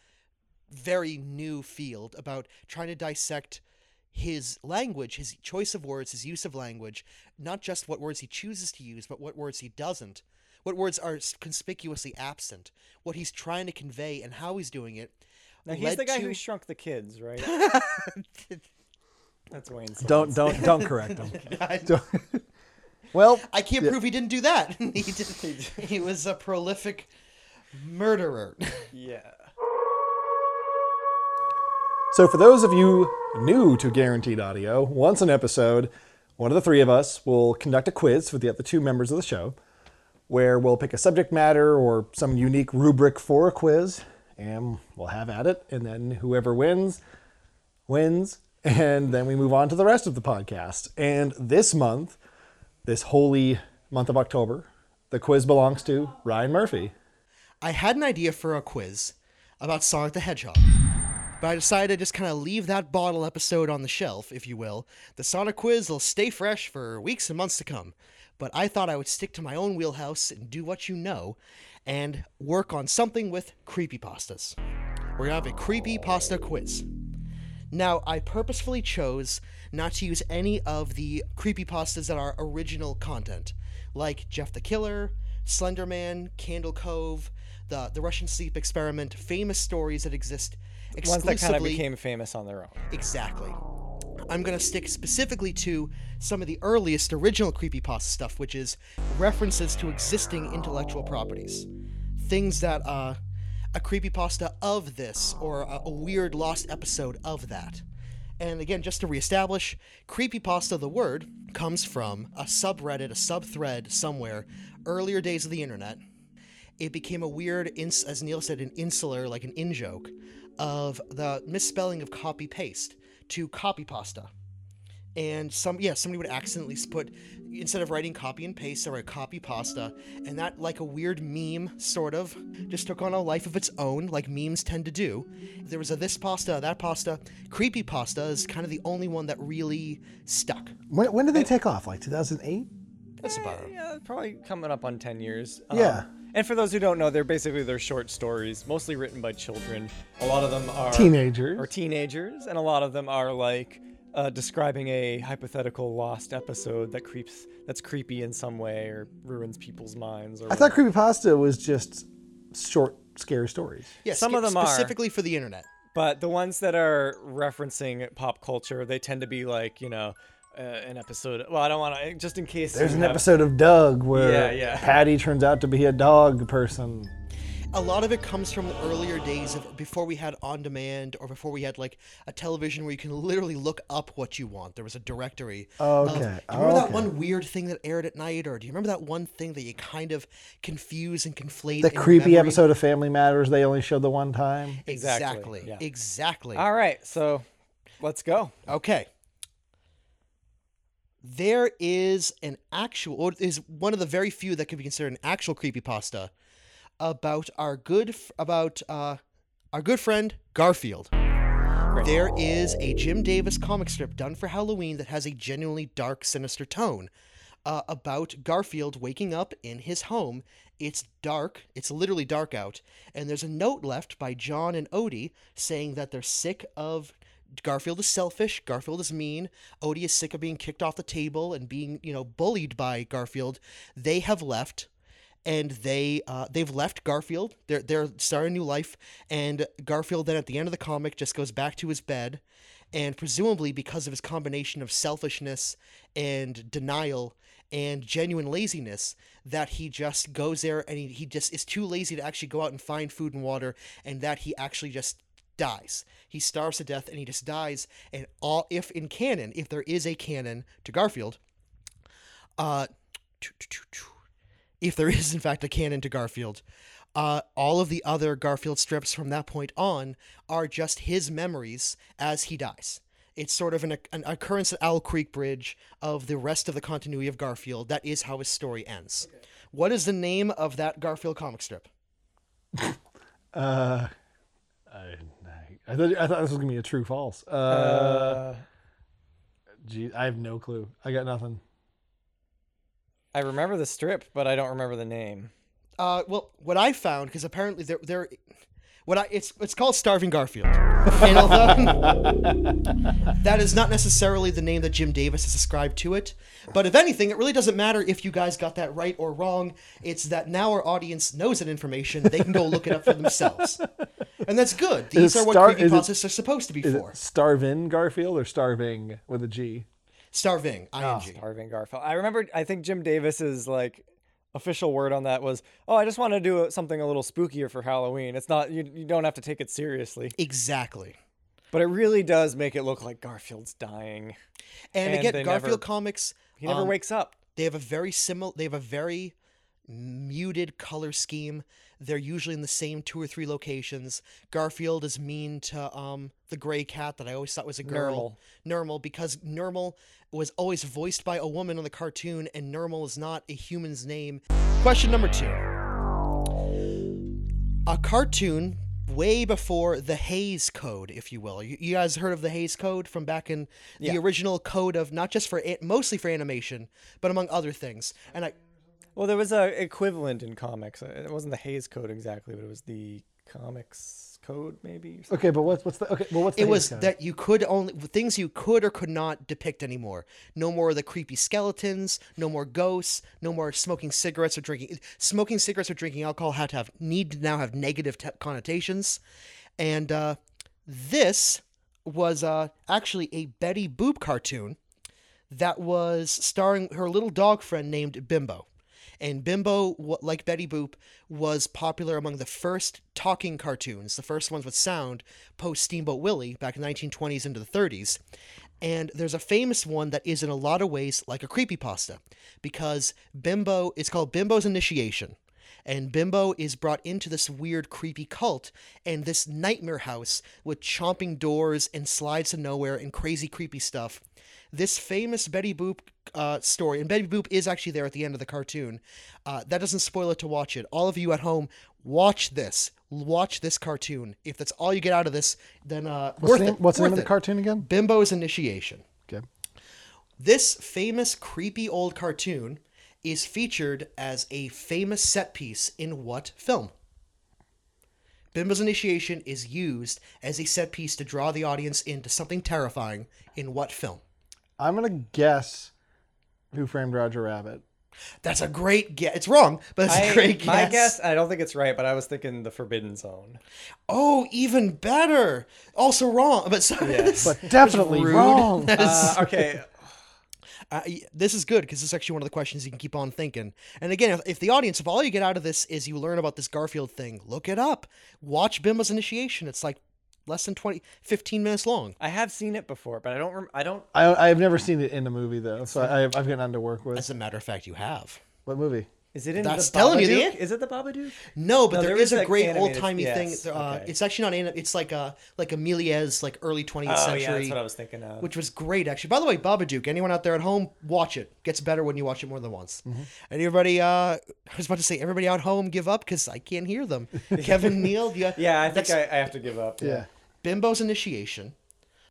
very new field about trying to dissect his language, his choice of words, his use of language, not just what words he chooses to use, but what words he doesn't, what words are conspicuously absent, what he's trying to convey, and how he's doing it. Now he's the guy to- who shrunk the kids, right? [LAUGHS] That's Wayne's. don't don't don't [LAUGHS] correct him. [LAUGHS] Don't- well, I can't prove he didn't do that. [LAUGHS] [LAUGHS] he, did, he was a prolific murderer. [LAUGHS] Yeah. So, for those of you new to Guaranteed Audio, once an episode, one of the three of us will conduct a quiz with the other two members of the show, where we'll pick a subject matter or some unique rubric for a quiz, and we'll have at it. And then whoever wins, wins. And then we move on to the rest of the podcast. And this month, this holy month of October, the quiz belongs to Ryan Murphy. I had an idea for a quiz about Sonic the Hedgehog, but I decided to just kind of leave that bottle episode on the shelf, if you will. The Sonic quiz will stay fresh for weeks and months to come, but I thought I would stick to my own wheelhouse and do what you know and work on something with creepypastas. We're gonna have a creepypasta quiz. Now, I purposefully chose not to use any of the creepypastas that are original content, like Jeff the Killer, Slenderman, Candle Cove, the the Russian sleep experiment, famous stories that exist exclusively. Ones that kind of became famous on their own. Exactly. I'm going to stick specifically to some of the earliest original creepypasta stuff, which is references to existing intellectual properties. Things that uh, a creepypasta of this, or a, a weird lost episode of that. And again, just to reestablish, creepypasta, the word, comes from a subreddit, a subthread somewhere, earlier days of the internet. It became a weird, ins- as Neil said, an insular, like an in joke, of the misspelling of copy paste to copy pasta. And some, yeah, somebody would accidentally put, instead of writing copy and paste, they write copy pasta. And that, like a weird meme, sort of, just took on a life of its own, like memes tend to do. There was a this pasta, that pasta. Creepy pasta is kind of the only one that really stuck. When, when did they take off? Like 2008? That's about it. Yeah, probably coming up on 10 years. Um, Yeah. And for those who don't know, they're basically they're short stories, mostly written by children. A lot of them are Teenagers. or teenagers, and a lot of them are like uh, describing a hypothetical lost episode that creeps that's creepy in some way or ruins people's minds. Or I thought creepypasta was just short, scary stories. Yeah, Some sca- of them are. specifically for the internet. But the ones that are referencing pop culture, they tend to be like, you know, uh, an episode. Well, I don't want to, just in case. There's an have- episode of Doug where Yeah, yeah. Patty turns out to be a dog person. A lot of it comes from the earlier days of before we had on demand or before we had like a television where you can literally look up what you want. There was a directory. of- Okay, do you remember that okay. one weird thing that aired at night, or do you remember that one thing that you kind of confuse and conflate? The in creepy memory? episode of Family Matters they only showed the one time. Exactly, Exactly. yeah. Exactly. All right, so let's go. Okay. There is an actual, or is one of the very few that could be considered an actual creepypasta about our good, f- about uh, our good friend Garfield. There is a Jim Davis comic strip done for Halloween that has a genuinely dark, sinister tone uh, about Garfield waking up in his home. It's dark, it's literally dark out, and there's a note left by John and Odie saying that they're sick of Garfield is selfish, Garfield is mean, Odie is sick of being kicked off the table and being, you know, bullied by Garfield. They have left and they uh, they've left Garfield. They're they're starting a new life, and Garfield then at the end of the comic just goes back to his bed, and presumably because of his combination of selfishness and denial and genuine laziness, that he just goes there and he, he just is too lazy to actually go out and find food and water, and that he actually just dies. He starves to death and he just dies. And all if in canon, if there is a canon to Garfield, uh if there is in fact a canon to Garfield, uh, all of the other Garfield strips from that point on are just his memories as he dies. It's sort of an, an occurrence at Owl Creek Bridge of the rest of the continuity of Garfield. That is how his story ends. What is the name of that Garfield comic strip? [LAUGHS] Uh, I, I, thought, I thought this was gonna be a true false. Uh, Uh, gee, I have no clue. I got nothing. I remember the strip, but I don't remember the name. Uh, well, what I found because apparently they're they're what I it's it's called Starving Garfield, and although [LAUGHS] that is not necessarily the name that Jim Davis has ascribed to it, but if anything, it really doesn't matter if you guys got that right or wrong. It's that now our audience knows that information; they can go look it up for themselves, and that's good. These are what Star- is it- creepypastas are supposed to be Is for. it Starvin Garfield or Starving with a G? Starving, ing. Starving Garfield. I remember. I think Jim Davis's like official word on that was, "Oh, I just want to do something a little spookier for Halloween. It's not you. You don't have to take it seriously, Exactly. but it really does make it look like Garfield's dying. And, And again, Garfield never- comics. He never um, wakes up. They have a very similar. They have a very muted color scheme. They're usually in the same two or three locations. Garfield is mean to um the gray cat that I always thought was a girl. Nermal, because Nermal was always voiced by a woman on the cartoon, and Nermal is not a human's name. Question number two. A cartoon way before the Hays Code, if you will. You, you guys heard of the Hays Code from back in the Yeah. original code of not just for mostly for animation, but among other things. And I Well, there was a equivalent in comics. Uh, It wasn't the Hays Code exactly, but it was the comics code, maybe. Okay, but what's what's the okay? Well, what's the It was Code? that you could only things you could or could not depict anymore. No more of the creepy skeletons. No more ghosts. No more smoking cigarettes or drinking. Smoking cigarettes or drinking alcohol had to have need to now have negative te- connotations, and uh, this was uh, actually a Betty Boop cartoon that was starring her little dog friend named Bimbo. And Bimbo, like Betty Boop, was popular among the first talking cartoons, the first ones with sound, post Steamboat Willie back in the 1920s into the 30s. And there's a famous one that is in a lot of ways like a creepypasta because Bimbo, it's called Bimbo's Initiation. And Bimbo is brought into this weird, creepy cult and this nightmare house with chomping doors and slides to nowhere and crazy, creepy stuff. This famous Betty Boop uh, story, and Betty Boop is actually there at the end of the cartoon. Uh, that doesn't spoil it to watch it. All of you at home, watch this. Watch this cartoon. If that's all you get out of this, then uh, what's worth the name, it. what's the name of the cartoon again? Bimbo's Initiation. Okay. This famous, creepy old cartoon is featured as a famous set piece in what film? Bimbo's Initiation is used as a set piece to draw the audience into something terrifying in what film? I'm gonna guess Who Framed Roger Rabbit. That's a great guess. It's wrong, but it's a I- great guess. My guess, I don't think it's right, but I was thinking the Forbidden Zone. Oh, even better. Also wrong, but so, But definitely wrong. [LAUGHS] Uh, okay, [SIGHS] Uh, this is good because this is actually one of the questions you can keep on thinking. And again, if, if the audience, if all you get out of this is you learn about this Garfield thing, look it up. Watch Bimbo's Initiation. It's like less than 20, 15 minutes long. I have seen it before, but I don't. Rem- I don't. I I've never seen it in a movie though, so I, I've got none to work with. As a matter of fact, you have. What movie? Is it in That's the telling you the Babadook? Is it the Babadook? No, but No, there there is is a great old timey yes, thing. Uh, okay. It's actually not. anim- It's like a like Amelia's like early 20th Oh century. yeah, that's what I was thinking of. which was great actually. By the way, Babadook. Anyone out there at home, watch it. Gets better when you watch it more than once. Mm-hmm. And everybody, uh, I was about to say, everybody out home, give up because I can't hear them. [LAUGHS] Kevin Neal, yeah, [LAUGHS] yeah, I think I, I have to give up. Yeah. Bimbo's initiation.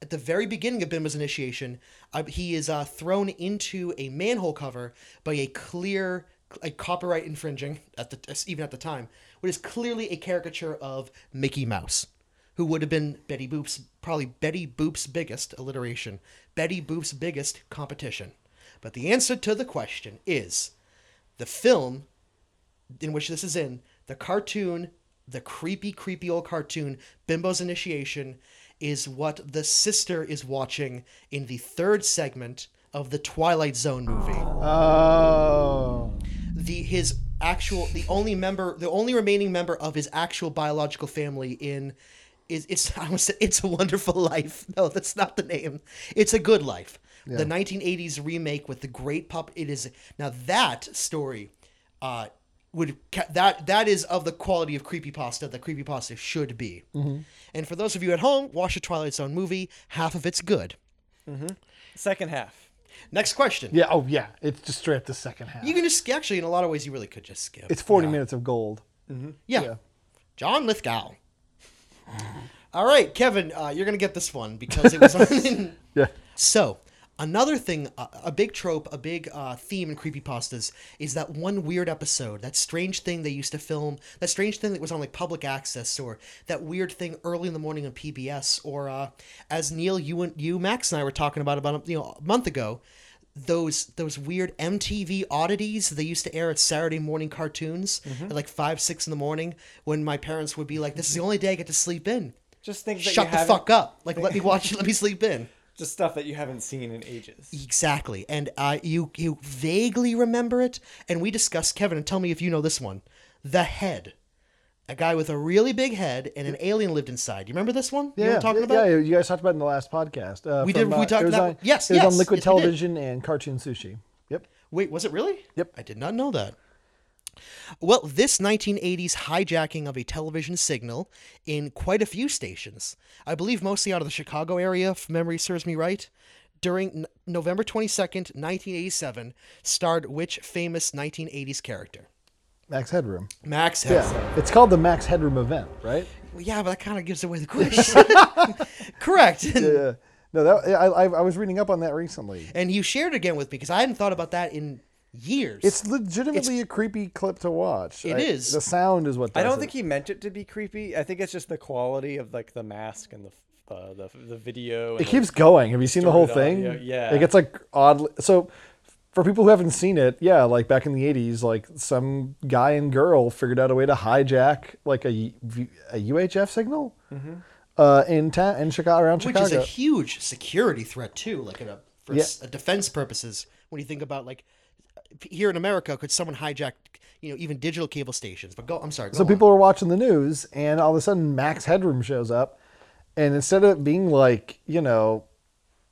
At the very beginning of Bimbo's initiation, uh, he is uh, thrown into a manhole cover by a clear, a copyright infringing at the even at the time, what is clearly a caricature of Mickey Mouse, who would have been Betty Boop's probably Betty Boop's biggest alliteration, Betty Boop's biggest competition. But the answer to the question is the film in which this is in, the cartoon, the creepy, creepy old cartoon, Bimbo's Initiation, is what the sister is watching in the third segment of the Twilight Zone movie. Oh. The his actual the only member the only remaining member of his actual biological family in is it's [LAUGHS] I almost said it's a wonderful life. [LAUGHS] No, that's not the name. It's a good life. The 1980s remake with the great pup it is now that story uh would that that is of the quality of creepypasta that creepypasta should be. And for those of you at home, watch the Twilight Zone movie. Half of it's good. Second half. Next question. Yeah. Oh yeah. It's just straight up the second half. You can just actually in a lot of ways you really could just skip. it's 40 minutes of gold. Yeah. Yeah. John Lithgow. [LAUGHS] All right, Kevin, uh, you're going to get this one because it was on. [LAUGHS] Yeah. [LAUGHS] so, another thing, a big trope, a big uh, theme in creepypastas is that one weird episode, that strange thing they used to film, that strange thing that was on like public access, or that weird thing early in the morning on PBS, or uh, as Neil, you and you, Max, and I were talking about about you know a month ago, those those weird MTV oddities they used to air at Saturday morning cartoons at like five six in the morning when my parents would be like, "This is the only day I get to sleep in." Just think, that Shut the fuck up! Like, let me [LAUGHS] watch. let me sleep in. Just stuff that you haven't seen in ages. Exactly, and uh, you you vaguely remember it, and we discussed Kevin. And tell me if you know this one, the head. A guy with a really big head and an alien lived inside. You remember this one? You know Yeah, what talking about? yeah, you guys talked about it in the last podcast. Uh, We did- we uh, talked about- on, yes, it was yes, on Liquid yes. Television and Cartoon Sushi. Yep. Wait, was it really? Yep. I did not know that. Well, this 1980s hijacking of a television signal in quite a few stations, I believe mostly out of the Chicago area, if memory serves me right, during N- November 22nd, 1987, starred which famous 1980s character? Max Headroom. Max Headroom. Yeah. It's called the Max Headroom event, right? Well, yeah, but that kind of gives away the question. [LAUGHS] [LAUGHS] Correct. Yeah. No, that I, I I was reading up on that recently. And you shared it again with me because I hadn't thought about that in years. It's legitimately a creepy clip to watch. It It is. is. The sound is what. Does I don't it. think he meant it to be creepy. I think it's just the quality of like the mask and the uh, the the video. It keeps going. Have you seen the whole thing? audio, yeah. It gets like oddly. So, for people who haven't seen it, yeah, like back in the '80s, like some guy and girl figured out a way to hijack like a, a UHF signal uh, in ta- in Chicago around which Chicago. is a huge security threat too, like in a for Yeah. s- uh, defense purposes. When you think about like here in America, could someone hijack you know even digital cable stations? But go, I'm sorry. Go so on. people are watching the news, and all of a sudden Max Headroom shows up, and instead of it being like you know,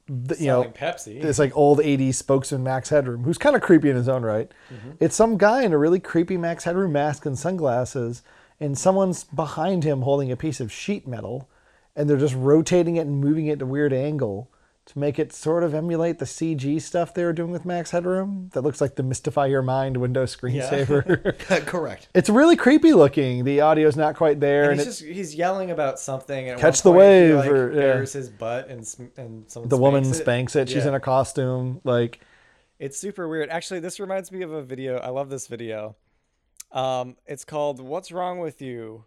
the, you know, selling Pepsi. this like old 80s spokesman Max Headroom, who's kind of creepy in his own right. Mm-hmm. It's some guy in a really creepy Max Headroom mask and sunglasses, and someone's behind him holding a piece of sheet metal, and they're just rotating it and moving it at a weird angle to make it sort of emulate the CG stuff they were doing with Max Headroom. That looks like the Mystify Your Mind Windows screensaver. [LAUGHS] correct. it's really creepy looking. The audio's not quite there, and and, he's just he's yelling about something. And Catch the point, he, wave, like, or- yeah. bares his butt, and and someone the woman spanks it. spanks it. She's Yeah. in a costume. Like It's super weird. Actually, this reminds me of a video. I love this video. Um, it's called "What's Wrong with You."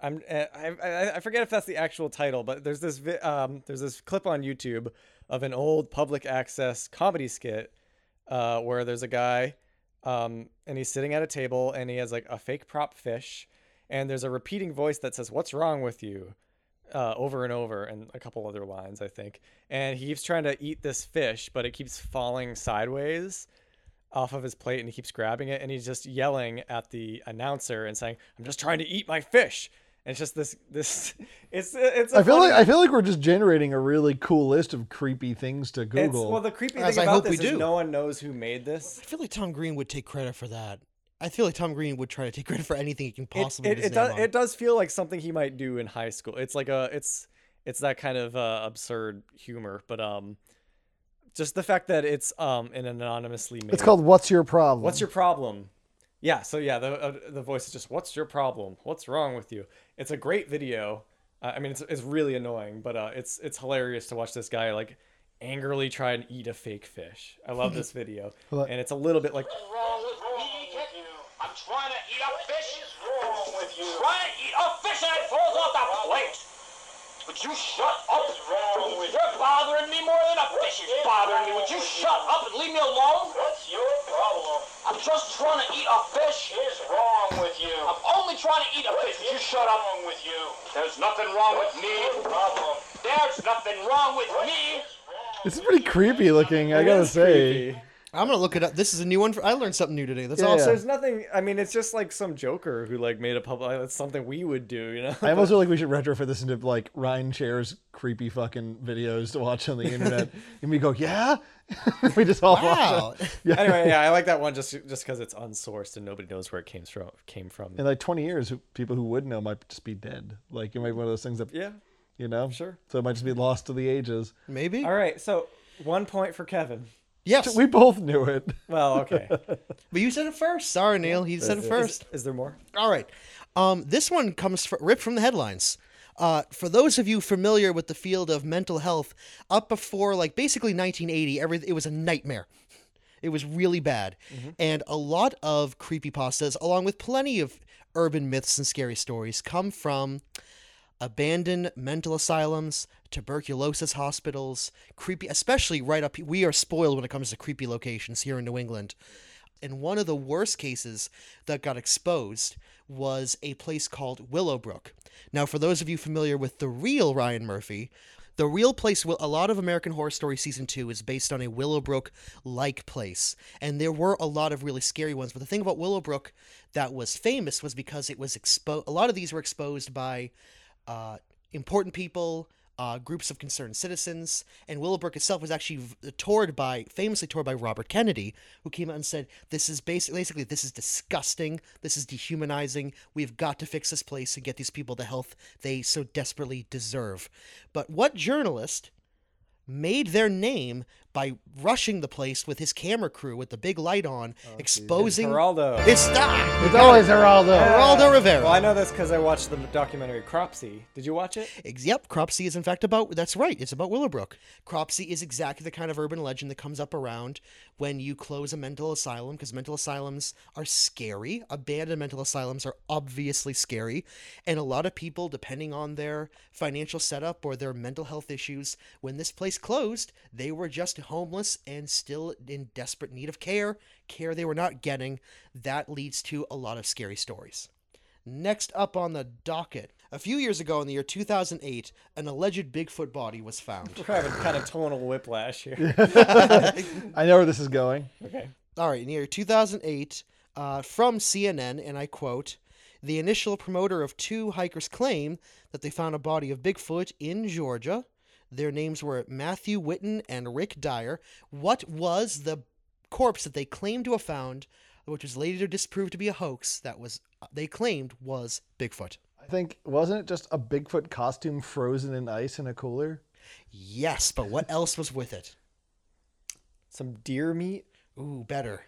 I'm uh, I, I forget if that's the actual title, but there's this vi- um there's this clip on YouTube of an old public access comedy skit uh, where there's a guy um and he's sitting at a table and he has like a fake prop fish and there's a repeating voice that says "What's wrong with you." uh, over and over, and a couple other lines, I think. And he keeps trying to eat this fish, but it keeps falling sideways off of his plate, and he keeps grabbing it, and he's just yelling at the announcer and saying, "I'm just trying to eat my fish." And it's just this, this, [LAUGHS] it's, it's. a I feel funny- like I feel like we're just generating a really cool list of creepy things to It's, Google. well, the creepy As thing I about this is do. no one knows who made this. I feel like Tom Green would take credit for that. I feel like Tom Green would try to take credit for anything he can It, possibly. it, put his it does on. it does feel like something he might do in high school. It's like a it's it's that kind of uh, absurd humor, but um, just the fact that it's um an anonymously made. it's called "What's Your Problem." What's your problem? Yeah, so yeah, the uh, the voice is just what's your problem? What's wrong with you? It's a great video. Uh, I mean, it's it's really annoying, but uh, it's it's hilarious to watch this guy like angrily try and eat a fake fish. I love this video, [LAUGHS] Well, and it's a little bit like wrong with me? I'm trying to eat a fish. wrong with you? Trying to eat a fish and it falls off the plate. Would you shut up? wrong with You're bothering me more than a fish is bothering me. Would you shut up and leave me alone? What's your problem? I'm just trying to eat a fish. Is wrong with you? I'm only trying to eat a fish. Would you shut up? wrong with you? There's nothing wrong with me. your problem? There's nothing wrong with me. This is pretty creepy looking. I gotta say. creepy. I'm gonna look it up. This is a new one. For, I learned something new today. That's Yeah. awesome. There's nothing. I mean, it's just like some joker who like made a public. Uh, that's something we would do, you know. I almost [LAUGHS] feel like we should retrofit this into like Ryan Chair's creepy fucking videos to watch on the internet, [LAUGHS] and we go, yeah, [LAUGHS] we just all Wow. watch it. anyway, yeah, I like that one just just because it's unsourced and nobody knows where it came from. Came from. In like 20 years, people who would know might just be dead. Like it might be one of those things that yeah. you know, Sure. So it might just be lost to the ages. Maybe. All right. So one point for Kevin. Yes. We both knew it. Well, okay. [LAUGHS] but you said it first. Sorry, Neil. He said it first. Is, is there more? All right. Um, this one comes fr- ripped from the headlines. Uh, for those of you familiar with the field of mental health, up before like basically 1980, every it was a nightmare. It was really bad, and a lot of creepypastas, along with plenty of urban myths and scary stories, come from abandoned mental asylums, tuberculosis hospitals, creepy, especially right up. We are spoiled when it comes to creepy locations here in New England. And one of the worst cases that got exposed was a place called Willowbrook. Now, for those of you familiar with the real Ryan Murphy, the real place, a lot of American Horror Story season two is based on a Willowbrook like place. And there were a lot of really scary ones. But the thing about Willowbrook that was famous was because it was exposed, a lot of these were exposed by uh, important people, uh, groups of concerned citizens, and Willowbrook itself was actually toured by, famously toured by Robert Kennedy, who came out and said, "This is basically, basically this is disgusting. This is dehumanizing. We've got to fix this place and get these people the health they so desperately deserve." But what journalist made their name by rushing the place with his camera crew with the big light on, oh, exposing. Geraldo. It's that. It's always Geraldo. Geraldo Rivera. Well, I know this because I watched the documentary Cropsey. Did you watch it? Yep, Cropsey is in fact about that's right. It's about Willowbrook. Cropsey is exactly the kind of urban legend that comes up around when you close a mental asylum because mental asylums are scary. Abandoned mental asylums are obviously scary, and a lot of people, depending on their financial setup or their mental health issues, when this place closed, they were just homeless and still in desperate need of care. Care they were not getting. That leads to a lot of scary stories. Next up on the docket. A few years ago, in the year 2008, an alleged Bigfoot body was found. [LAUGHS] We're having kind of tonal whiplash here. [LAUGHS] I know where this is going. okay. All right, in the year 2008, uh, from CNN, and I quote, the initial promoter of two hikers claim that they found a body of Bigfoot in Georgia. Their names were Matthew Whitton and Rick Dyer. What was the corpse that they claimed to have found, which was later disproved to be a hoax, that was they claimed was Bigfoot? I think wasn't it just a Bigfoot costume frozen in ice in a cooler? Yes, but what else was with it? Some deer meat, Ooh, better.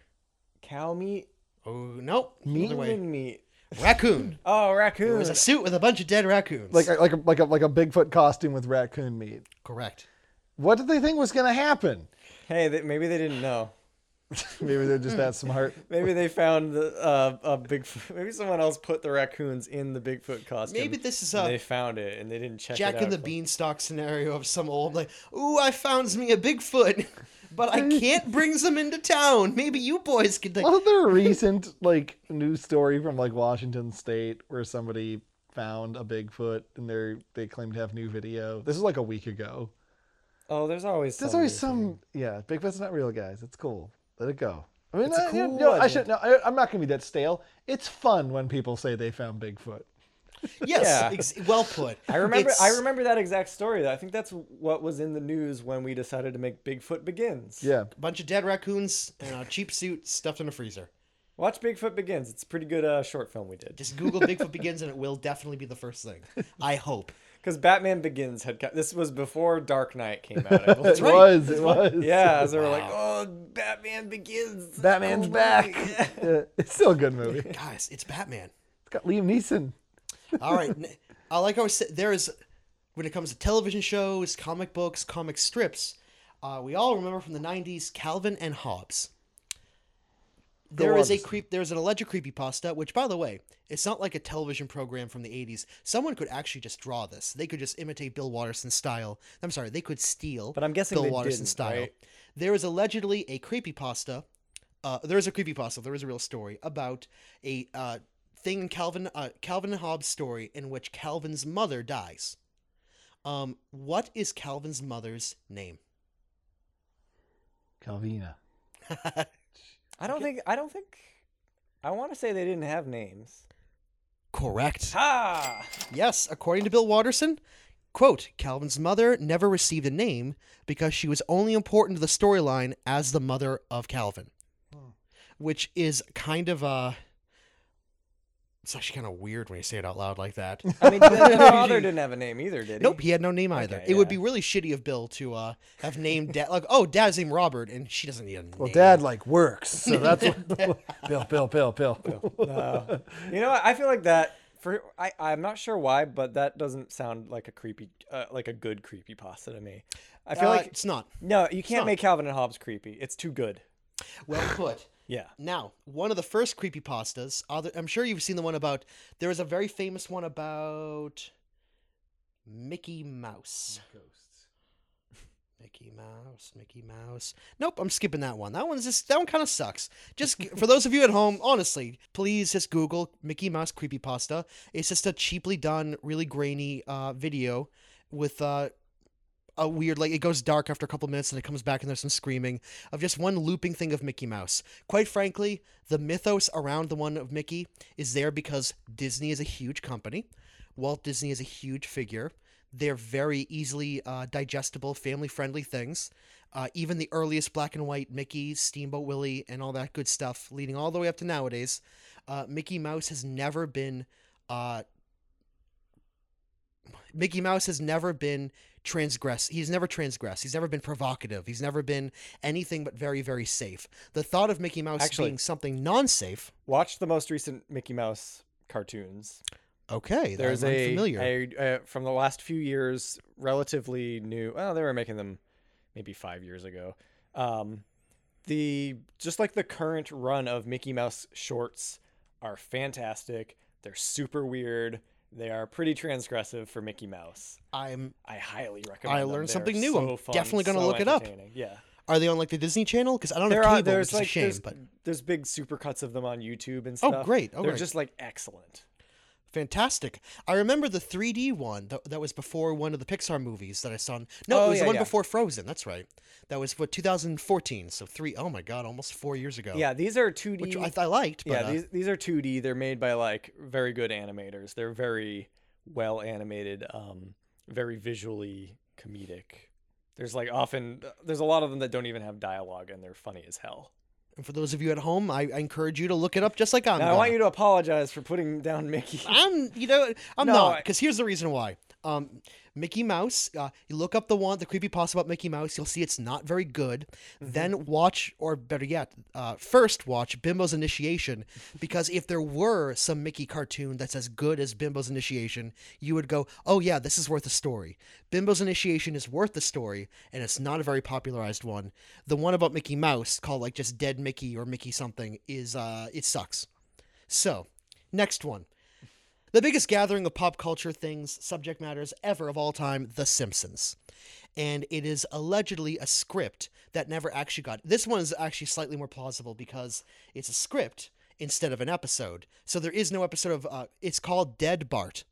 cow meat, Oh, nope. Meat? Other way. human meat. Raccoon. Oh, raccoon. It was a suit with a bunch of dead raccoons. Like like a, like a like a Bigfoot costume with raccoon meat. correct. What did they think was going to happen? hey, they, maybe they didn't know. [LAUGHS] Maybe they're just that smart. [LAUGHS] Maybe they found the, uh, a Bigfoot. [LAUGHS] Maybe someone else put the raccoons in the Bigfoot costume. Maybe this is a they found it and they didn't check Jack it out. and the Beanstalk scenario of some old like, ooh, I found me a Bigfoot, but I can't bring them into town. Maybe you boys could. Like, Wasn't there a recent like news story from like Washington State where somebody found a Bigfoot and they they claim to have new video? This is like a week ago. Oh, there's always. There's always new some yeah. Bigfoot's not real, guys. It's cool. Let it go. I mean, It's a uh, you know, I should. No, I, I'm not gonna be that stale. It's fun when people say they found Bigfoot. Yes, Yeah. ex- well put. I remember. It's- I remember that exact story. Though. I think that's what was in the news when we decided to make Bigfoot Begins. Yeah. a bunch of dead raccoons and a cheap suit stuffed in a freezer. Watch Bigfoot Begins. It's a pretty good uh, short film we did. Just Google Bigfoot begins and it will definitely be the first thing. I hope. [LAUGHS] Because Batman Begins had. co- This was before Dark Knight came out. I believe. It [LAUGHS] was. It was. Yeah, as they were like, "Oh, Batman Begins." Batman's Oh, back. yeah. [LAUGHS] Yeah, it's still a good movie. Guys, it's Batman. It's got Liam Neeson. All right. I like I said there is, when it comes to television shows, comic books, comic strips, uh, we all remember from the 90s Calvin and Hobbes. There is a creep. There's an alleged creepypasta, which, by the way, it's not like a television program from the 80s. Someone could actually just draw this. They could just imitate Bill Watterson's style. I'm sorry, they could steal. But I'm guessing Bill Watterson's style. right? There is allegedly a creepypasta. Uh, there is a creepypasta. There is a real story about a uh, thing in Calvin uh, Calvin and Hobbes' story in which Calvin's mother dies. Um, what is Calvin's mother's name? Calvina. I don't think. I don't think. I want to say they didn't have names. Correct. Ha! Yes, according to Bill Watterson, quote, Calvin's mother never received a name because she was only important to the storyline as the mother of Calvin. Which is kind of uh it's actually kind of weird when you say it out loud like that. I mean, [LAUGHS] the father didn't have a name either, did he? Nope, he had no name either. Okay, it would be really shitty of Bill to uh, have named dad like, oh, dad's name Robert, and she doesn't need a name. Well, Dad like works, so [LAUGHS] that's what. [LAUGHS] Bill, Bill, Bill, Bill. Uh, you know. I feel like that. For I, I'm not sure why, but that doesn't sound like a creepy, uh, like a good creepy pasta to me. I feel Uh, like it's not. no, you can't not. make Calvin and Hobbes creepy. It's too good. Well put. Yeah. Now, one of the first creepypastas, other I'm sure you've seen the one about there was a very famous one about Mickey Mouse. Ghosts. Mickey Mouse, Mickey Mouse. Nope, I'm skipping that one. That one's just that one kind of sucks. Just for those of you at home, honestly, please just Google Mickey Mouse creepypasta. It's just a cheaply done, really grainy uh, video with uh, a weird like it goes dark after a couple minutes and it comes back and there's some screaming of just one looping thing of Mickey Mouse. Quite frankly, the mythos around the one of Mickey is there because Disney is a huge company. Walt Disney is a huge figure. They're very easily uh, digestible, family friendly things. Uh, even the earliest black and white Mickey, Steamboat Willie, and all that good stuff, leading all the way up to nowadays, uh, Mickey Mouse has never been uh, Mickey Mouse has never been transgress. He's never transgressed. He's never been provocative. He's never been anything but very, very safe. The thought of Mickey Mouse Actually- being something non-safe. Watch the most recent Mickey Mouse cartoons. Okay, There's a, familiar. a uh, from the last few years, relatively new. Well, they were making them maybe five years ago. Um, the just like the current run of Mickey Mouse shorts are fantastic. They're super weird. They are pretty transgressive for Mickey Mouse. I'm. I highly recommend. I learned something new. so I'm fun, definitely gonna so look it up. Yeah, Are they on like the Disney Channel? Because I don't there have are. There's which is a like shame. there's, But there's big super cuts of them on YouTube and stuff. Oh, stuff. great. Oh, They're great. just like excellent. Fantastic. I remember the 3D one that, that was before one of the Pixar movies that I saw. No, Oh, it was yeah, the one yeah. before Frozen. That's right. That was what 2014. So three. Oh my god, almost four years ago. Yeah, these are 2D. which I, I liked. But, yeah, uh, these these are 2D. They're made by like very good animators. They're very well animated, um, very visually comedic. There's like often there's a lot of them that don't even have dialogue and they're funny as hell. And for those of you at home, I, I encourage you to look it up just like I'm. Now I want you to apologize for putting down Mickey. I'm, you know, I'm No, not I- because here's the reason why. Um, Mickey Mouse. Uh, you look up the one, the creepy pasta about Mickey Mouse. You'll see it's not very good. Mm-hmm. Then watch, or better yet, uh, first watch Bimbo's Initiation, [LAUGHS] because if there were some Mickey cartoon that's as good as Bimbo's Initiation, you would go, "Oh yeah, this is worth a story." Bimbo's Initiation is worth the story, and it's not a very popularized one. The one about Mickey Mouse, called like just Dead Mickey or Mickey something, is uh, it sucks. So, next one. The biggest gathering of pop culture things, subject matters ever of all time, The Simpsons. And it is allegedly a script that never actually got. This one is actually slightly more plausible because it's a script instead of an episode. So there is no episode of. Uh, it's called Dead Bart.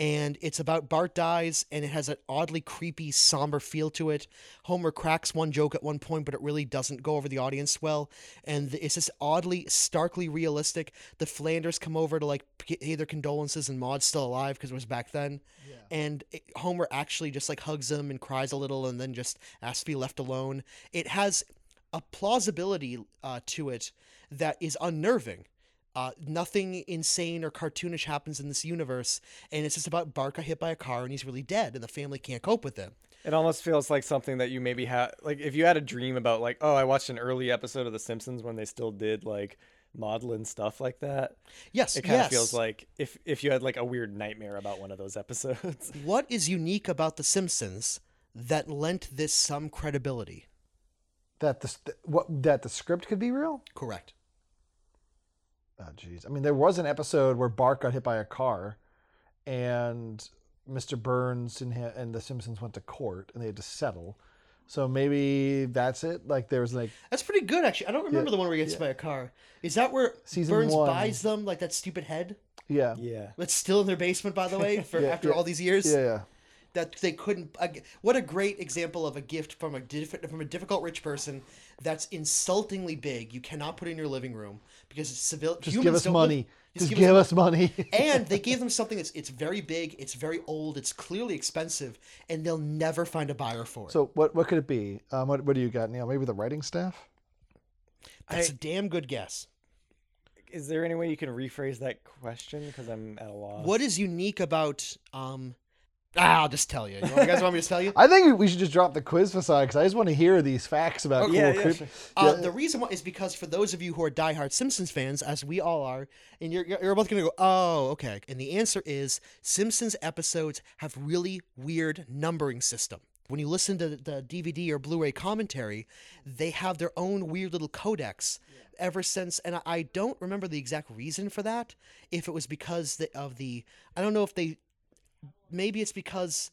And it's about Bart dies, and it has an oddly creepy, somber feel to it. Homer cracks one joke at one point, but it really doesn't go over the audience well. And it's just oddly, starkly realistic. The Flanders come over to like pay their condolences, and Maude's still alive because it was back then. And it, Homer actually just like hugs him and cries a little, and then just asks to be left alone. It has a plausibility uh, to it that is unnerving. Uh, nothing insane or cartoonish happens in this universe, and it's just about Bart got hit by a car and he's really dead, and the family can't cope with it. It almost feels like something that you maybe had like if you had a dream about like oh I watched an early episode of The Simpsons when they still did like maudlin stuff like that. Yes, It kind yes. of feels like if if you had like a weird nightmare about one of those episodes. [LAUGHS] What is unique about The Simpsons that lent this some credibility? That the st- what that the script could be real? Correct. Oh, jeez. I mean, there was an episode where Bart got hit by a car, and Mr. Burns and, and the Simpsons went to court, and they had to settle. So maybe that's it. Like there was like That's pretty good, actually. I don't remember the one where he gets hit by a car. Is that where Season Burns one. buys them like that stupid head? yeah, yeah. That's still in their basement, by the way, [LAUGHS] for Yeah, after yeah. all these years. yeah, yeah. that they couldn't. Uh, what a great example of a gift from a diff- from a difficult rich person that's insultingly big. You cannot put in your living room because it's civil. Just humans give us don't live- money. Just, give, us money. [LAUGHS] and they gave them something that's it's very big, it's very old, it's clearly expensive, and they'll never find a buyer for it. so what what could it be? Um, what what do you got, Neil? Maybe the writing staff. that's I- a damn good guess. Is there any way you can rephrase that question? Because I'm at a loss. What is unique about um? Ah, I'll just tell you. You, want, you guys want me to tell you? [LAUGHS] I think we should just drop the quiz facade because I just want to hear these facts about cool yeah, yeah, creep- sure. Uh, the reason why is because for those of you who are diehard Simpsons fans, as we all are, and you're you're both gonna go, oh, okay. And the answer is Simpsons episodes have really weird numbering system. When you listen to the DVD or Blu-ray commentary, they have their own weird little codex. Ever since, and I- I don't remember the exact reason for that. If it was because of the, I don't know if they maybe it's because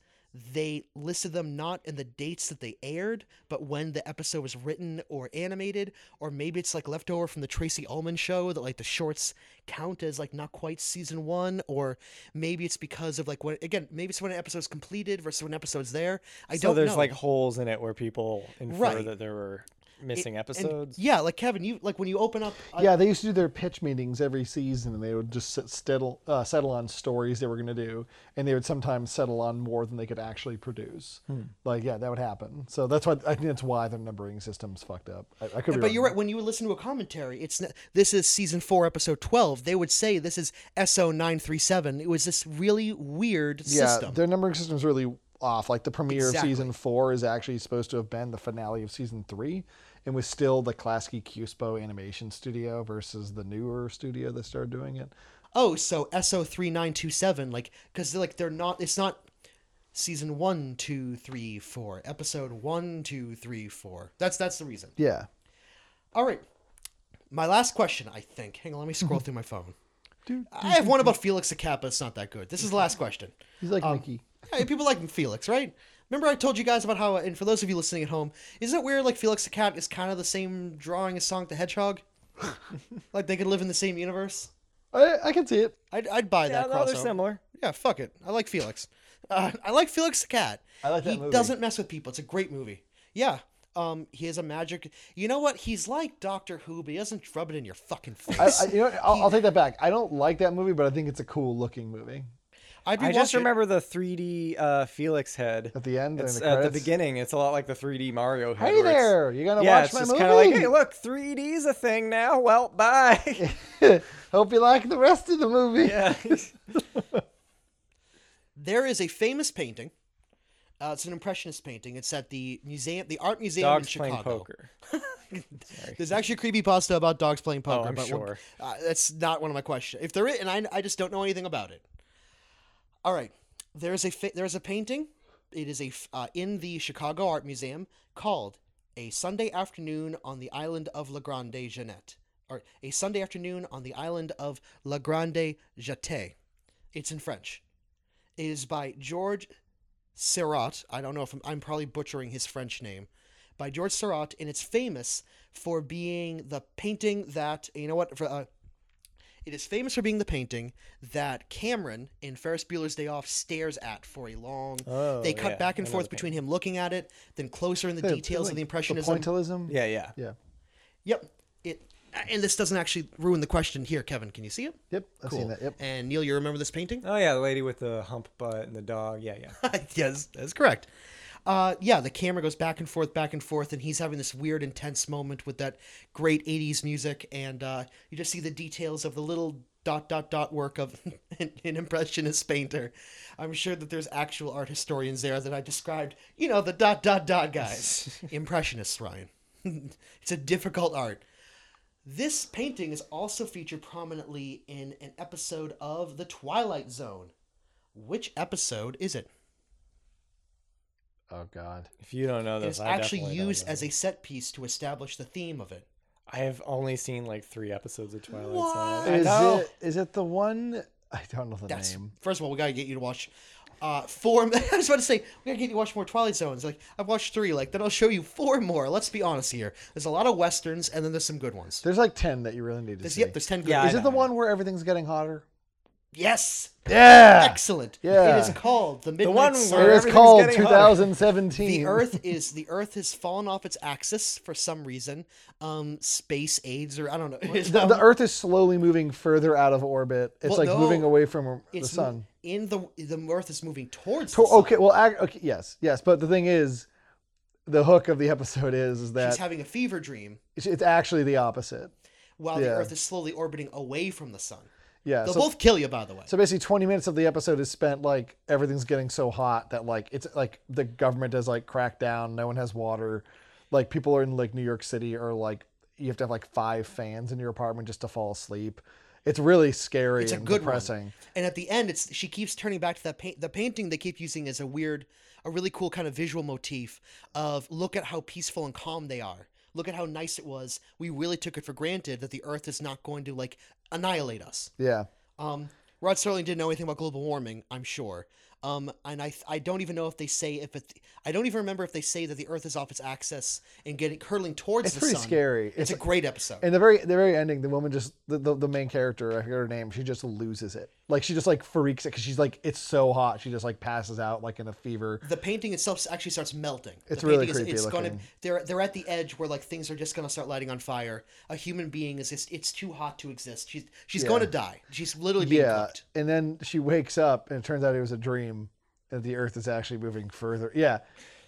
they listed them not in the dates that they aired, but when the episode was written or animated, or maybe it's like leftover from the Tracey Ullman show that like the shorts count as like not quite season one, or maybe it's because of like when again maybe it's when an episode's completed versus when an episode's there. I so don't know. So there's know. like holes in it where people infer Right. that there were missing and- episodes. yeah, like Kevin, you like when you open up. uh, yeah, they used to do their pitch meetings every season, and they would just sit, settle uh, settle on stories they were going to do, and they would sometimes settle on more than they could actually produce. Like, yeah, that would happen. So that's why I think that's why their numbering system's fucked up. I, I could be But you're right. When you would listen to a commentary, it's this is season four, episode twelve. They would say this is SO nine three seven. It was this really weird Yeah, system. their numbering system's really off. Like the premiere Exactly. of season four is actually supposed to have been the finale of season three, and was still the Klasky Csupo animation studio versus the newer studio that started doing it. Oh, so SO three nine two seven, like because they're like they're not. It's not season one, two, three, four. Episode one, two, three, four. That's that's the reason. Yeah. All right. My last question, I think. Hang on, let me scroll [LAUGHS] through my phone. Dude I have one about Felix the Cat, but it's not that good. This is the last question. He's like Um, Mickey. Hey, people like Felix, right? Remember I told you guys about how, and for those of you listening at home, isn't it weird like Felix the Cat is kind of the same drawing as Sonic the Hedgehog? [LAUGHS] like they could live in the same universe? I, I can see it. I'd, I'd buy Yeah, that no, they're similar. Yeah, fuck it. I like Felix. Uh, I like Felix the Cat. I like that he movie. doesn't mess with people. It's a great movie. Yeah. Um, he has a magic. You know what? He's like Doctor Who, but he doesn't rub it in your fucking face. I, I, you know. I'll, I'll take that back. I don't like that movie, but I think it's a cool looking movie. I'd I just rewatch it. remember the 3D uh, Felix head At the end, It's the at the beginning. It's a lot like the 3D Mario head. Hey there, you gonna Yeah, watch it's my just movie? kind of like, hey, look, 3D's a thing now. Well, [LAUGHS] bye. [LAUGHS] Hope you like the rest of the movie. yeah. [LAUGHS] There is a famous painting. Uh, it's an impressionist painting. It's at the museum, the art museum Dogs in playing poker. There's actually a creepy pasta about dogs playing poker. Oh, I'm but we'll- sure. uh, that's not one of my questions. If there is, and I, I just don't know anything about it. All right, there's a fa- there's a painting. It is a uh, in the Chicago Art Museum called "A Sunday Afternoon on the Island of La Grande Jeanette," or "A Sunday Afternoon on the Island of La Grande Jetée." It's in French. It is by George Seurat. I don't know if I'm, I'm probably butchering his French name. By George Seurat, and it's famous for being the painting that you know what. For, uh, it is famous for being the painting that Cameron in Ferris Bueller's Day Off stares at for a long. Oh, they cut yeah, back and I forth between him looking at it, then closer in the Yeah, details like of the The impressionism. pointillism. Yeah, yeah. Yeah. Yep. It and this doesn't actually ruin the question here, Kevin. Can you see it? Yep. I've Cool. seen that. Yep. And Neil, you remember this painting? Oh, yeah, the lady with the hump butt and the dog. Yeah, yeah. [LAUGHS] yes, that's correct. Uh, yeah, the camera goes back and forth, back and forth, and he's having this weird, intense moment with that great '80s music, and uh, you just see the details of the little dot dot dot work of [LAUGHS] an, an impressionist painter. I'm sure that there's actual art historians there that I described. You know, the dot dot dot guys, [LAUGHS] impressionists, Ryan. [LAUGHS] it's a difficult art. This painting is also featured prominently in an episode of The Twilight Zone. Which episode is it? Oh God. If you don't know It this, is I actually used as a set piece to establish the theme of it. I have only seen like three episodes of Twilight What? Zone. I Is know. it? Is it the one? I don't know the That's name. first of all, we gotta get you to watch uh four. [LAUGHS] I was about to say we gotta get you to watch more Twilight Zones. Like I've watched three. Like then I'll show you four more. Let's be honest here. There's a lot of westerns, and then there's some good ones. There's like ten that you really need to There's, see. yep, there's ten good. Yeah, ones. is it the one where everything's getting hotter? Yes, Yeah. excellent. Yeah. it is called the Midnight The one Sun. where It is called getting hotter. 2017. the Earth is the Earth has fallen off its axis for some reason. Um, space aids or I don't know. [LAUGHS] The, the Earth is slowly moving further out of orbit. It's Well, like no, moving away from the sun. in the the Earth is moving towards. To- the sun. okay, well, okay, yes, yes, but the thing is, the hook of the episode is, is that She's having a fever dream it's, it's actually the opposite. while the Earth is slowly orbiting away from the sun. Yeah. They'll So, both kill you, by the way. so basically, 20 minutes of the episode is spent like everything's getting so hot that like it's like the government has like cracked down. No one has water. Like people are in like New York City or like you have to have like five fans in your apartment just to fall asleep. It's really scary It's a and good depressing. one. And at the end, it's she keeps turning back to that paint. The painting they keep using is a weird, a really cool kind of visual motif of look at how peaceful and calm they are. Look at how nice it was. We really took it for granted that the Earth is not going to like annihilate us. Yeah. Um, Rod Serling didn't know anything about global warming, I'm sure. Um, and I I don't even know if they say if it. I don't even remember if they say that the Earth is off its axis and getting hurling towards It's the pretty sun. scary. It's, It's- a great episode. In the very the very ending, the woman just the, the, the main character, I forget her name, she just loses it. Like she just like freaks it because she's like it's so hot. She just like passes out like in a fever. the painting itself actually starts melting. It's the really painting creepy it's gonna looking. they're they're at the edge where like things are just gonna start lighting on fire. A human being is just it's too hot to exist. She's she's Yeah. going to die. She's literally being Yeah, cooked. and then she wakes up and it turns out it was a dream, and the Earth is actually moving further. Yeah,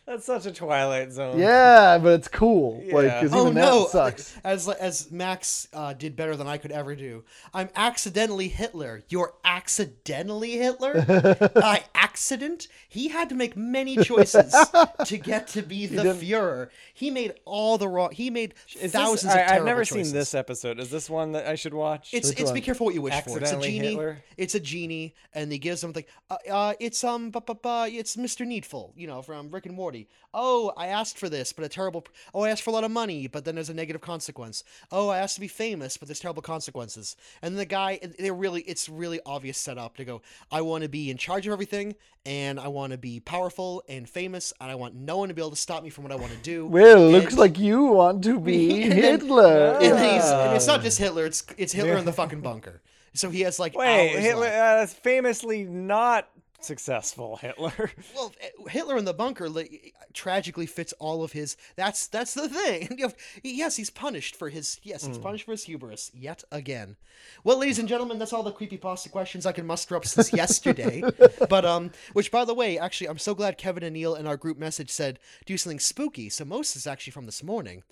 That's such a Twilight Zone. yeah, but it's cool. Like, Yeah. because Oh no! that sucks. As as Max uh, did better than I could ever do. I'm accidentally Hitler. You're accidentally Hitler. [LAUGHS] By accident. He had to make many choices [LAUGHS] to get to be the Führer. He made all the wrong. He made Is thousands this, of I, I've never choices. seen this episode. Is this one that I should watch? It's Which it's one? be careful what you wish for. It's a Accidentally genie. Hitler? It's a genie, and he gives something. Uh, uh, it's um, bu- bu- bu- it's Mr. Needful, you know, from Rick and Morty. Oh, I asked for this, but a terrible. Oh, I asked for a lot of money, but then there's a negative consequence. Oh, I asked to be famous, but there's terrible consequences. And the guy, they're really, it's really obvious setup to go. I want to be in charge of everything, and I want to be powerful and famous, and I want no one to be able to stop me from what I want to do. Well, And- looks like you want to be [LAUGHS] And then- Hitler. and, he's, and it's not just Hitler; it's it's Hitler in the [LAUGHS] fucking bunker. So he has like Wait, hours Hitler, uh, famously not successful Hitler. [LAUGHS] Well, eh, Hitler in the bunker like, tragically fits all of his. That's that's the thing. [LAUGHS] You yes, he's punished for his. Yes, he's punished for his hubris yet again. Well, ladies and gentlemen, that's all the creepy pasta questions I can muster up since yesterday. [LAUGHS] But um, which by the way, actually, I'm so glad Kevin and Neil in our group message said do something spooky. So most is actually from this morning.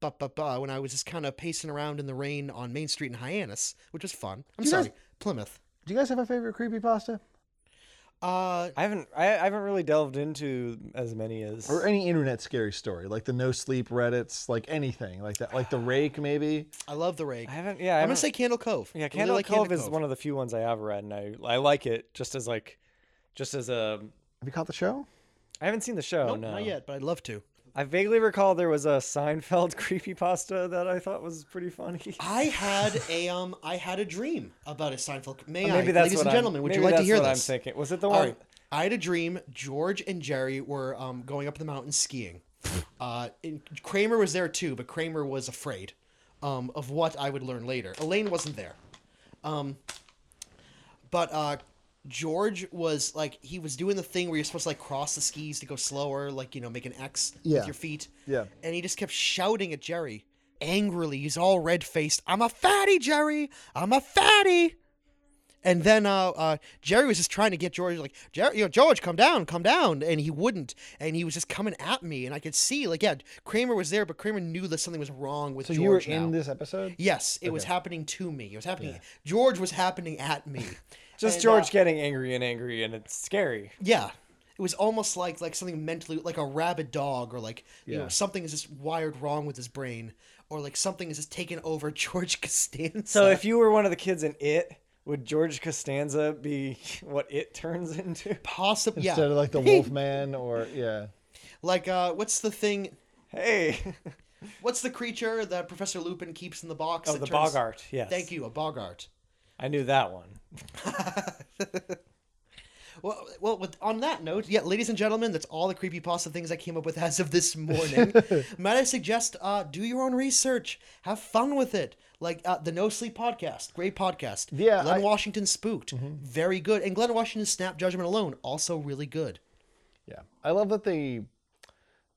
But but but when I was just kind of pacing around in the rain on Main Street in Hyannis, which was fun. I'm you guys- sorry, Plymouth. Do you guys have a favorite creepypasta? Uh, I haven't I, I haven't really delved into as many as Or any internet scary story, like the no sleep Reddits, like anything like that, like the rake maybe. I love the rake. I haven't yeah I I'm haven't, gonna say Candle Cove. yeah I really Candle like Cove Candle is one of the few ones I have read and I I like it just as like just as a Have you caught the show? I haven't seen the show Nope, no not yet, but I'd love to. I vaguely recall there was a Seinfeld [LAUGHS] creepypasta that I thought was pretty funny. I [LAUGHS] had a um, I had a dream about a Seinfeld. May Maybe I, that's ladies and I'm- gentlemen, would you like to hear this? I'm thinking. Was it the one? right. I had a dream. George and Jerry were um, going up the mountain skiing. Uh, and Kramer was there too, but Kramer was afraid um, of what I would learn later. Elaine wasn't there. Um, but uh, George was like he was doing the thing where you're supposed to like cross the skis to go slower, like you know, make an X Yeah. with your feet. Yeah. And he just kept shouting at Jerry angrily. He's all red faced. I'm a fatty, Jerry. I'm a fatty. And then uh, uh, Jerry was just trying to get George like Jerry, you know, George, come down, come down, and he wouldn't, and he was just coming at me, and I could see like yeah, Kramer was there, but Kramer knew that something was wrong with So George you were now. in this episode? Yes, it was happening to me. It was happening. George was happening at me. [LAUGHS] Just And, George uh, getting angry and angry, and it's scary. yeah. It was almost like like something mentally like a rabid dog or like you know something is just wired wrong with his brain or like something is just taken over [LAUGHS] George Costanza. So if you were one of the kids in It, would George Costanza be [LAUGHS] what It turns into? possibly yeah Instead of like the [LAUGHS] Wolfman or yeah. like uh what's the thing Hey, what's the creature that Professor Lupin keeps in the box? oh, the turns- Boggart. Yes, Thank you, a Boggart. I knew that one. [LAUGHS] Well, well, with, on that note, yeah, ladies and gentlemen, that's all the creepypasta things I came up with as of this morning. [LAUGHS] Might I suggest, uh, do your own research, have fun with it. Like uh, the No Sleep podcast, great podcast. Yeah, Glynn I- Mm-hmm. Washington spooked, very good, and Glynn Washington's Snap Judgment Alone, also really good. Yeah. I love that they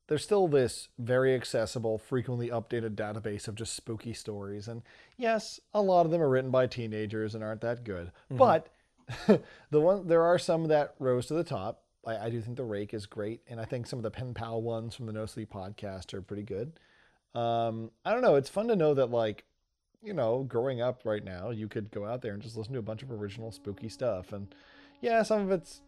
there's still this very accessible, frequently updated database of just spooky stories. And yes, a lot of them are written by teenagers and aren't that good. But [LAUGHS] the one there are some that rose to the top. I, I do think the rake is great, and I think some of the pen pal ones from the No Sleep podcast are pretty good. Um, I don't know. It's fun to know that like you know, growing up right now, you could go out there and just listen to a bunch of original spooky stuff. And yeah, some of it's,